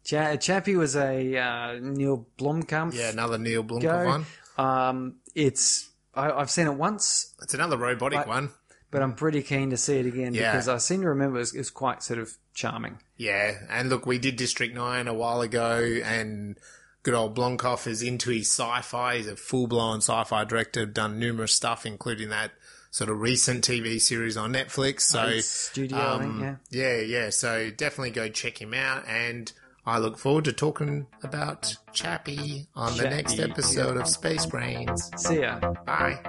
Cha- Chappie was a uh, Neil Blomkamp. Yeah, another Neil Blomkamp go. one. Um, it's I, I've seen it once, It's another robotic one. But I'm pretty keen to see it again Yeah. because I seem to remember it was, it quite sort of charming. Yeah, and look, we did District Nine a while ago, and good old Blomkamp is into his sci-fi. He's a full-blown sci-fi director, done numerous stuff, including that sort of recent TV series on Netflix. So It's studio, I think, um, yeah. yeah, yeah. So definitely go check him out, and I look forward to talking about Chappie on the next episode of Space Brains. See ya. Bye.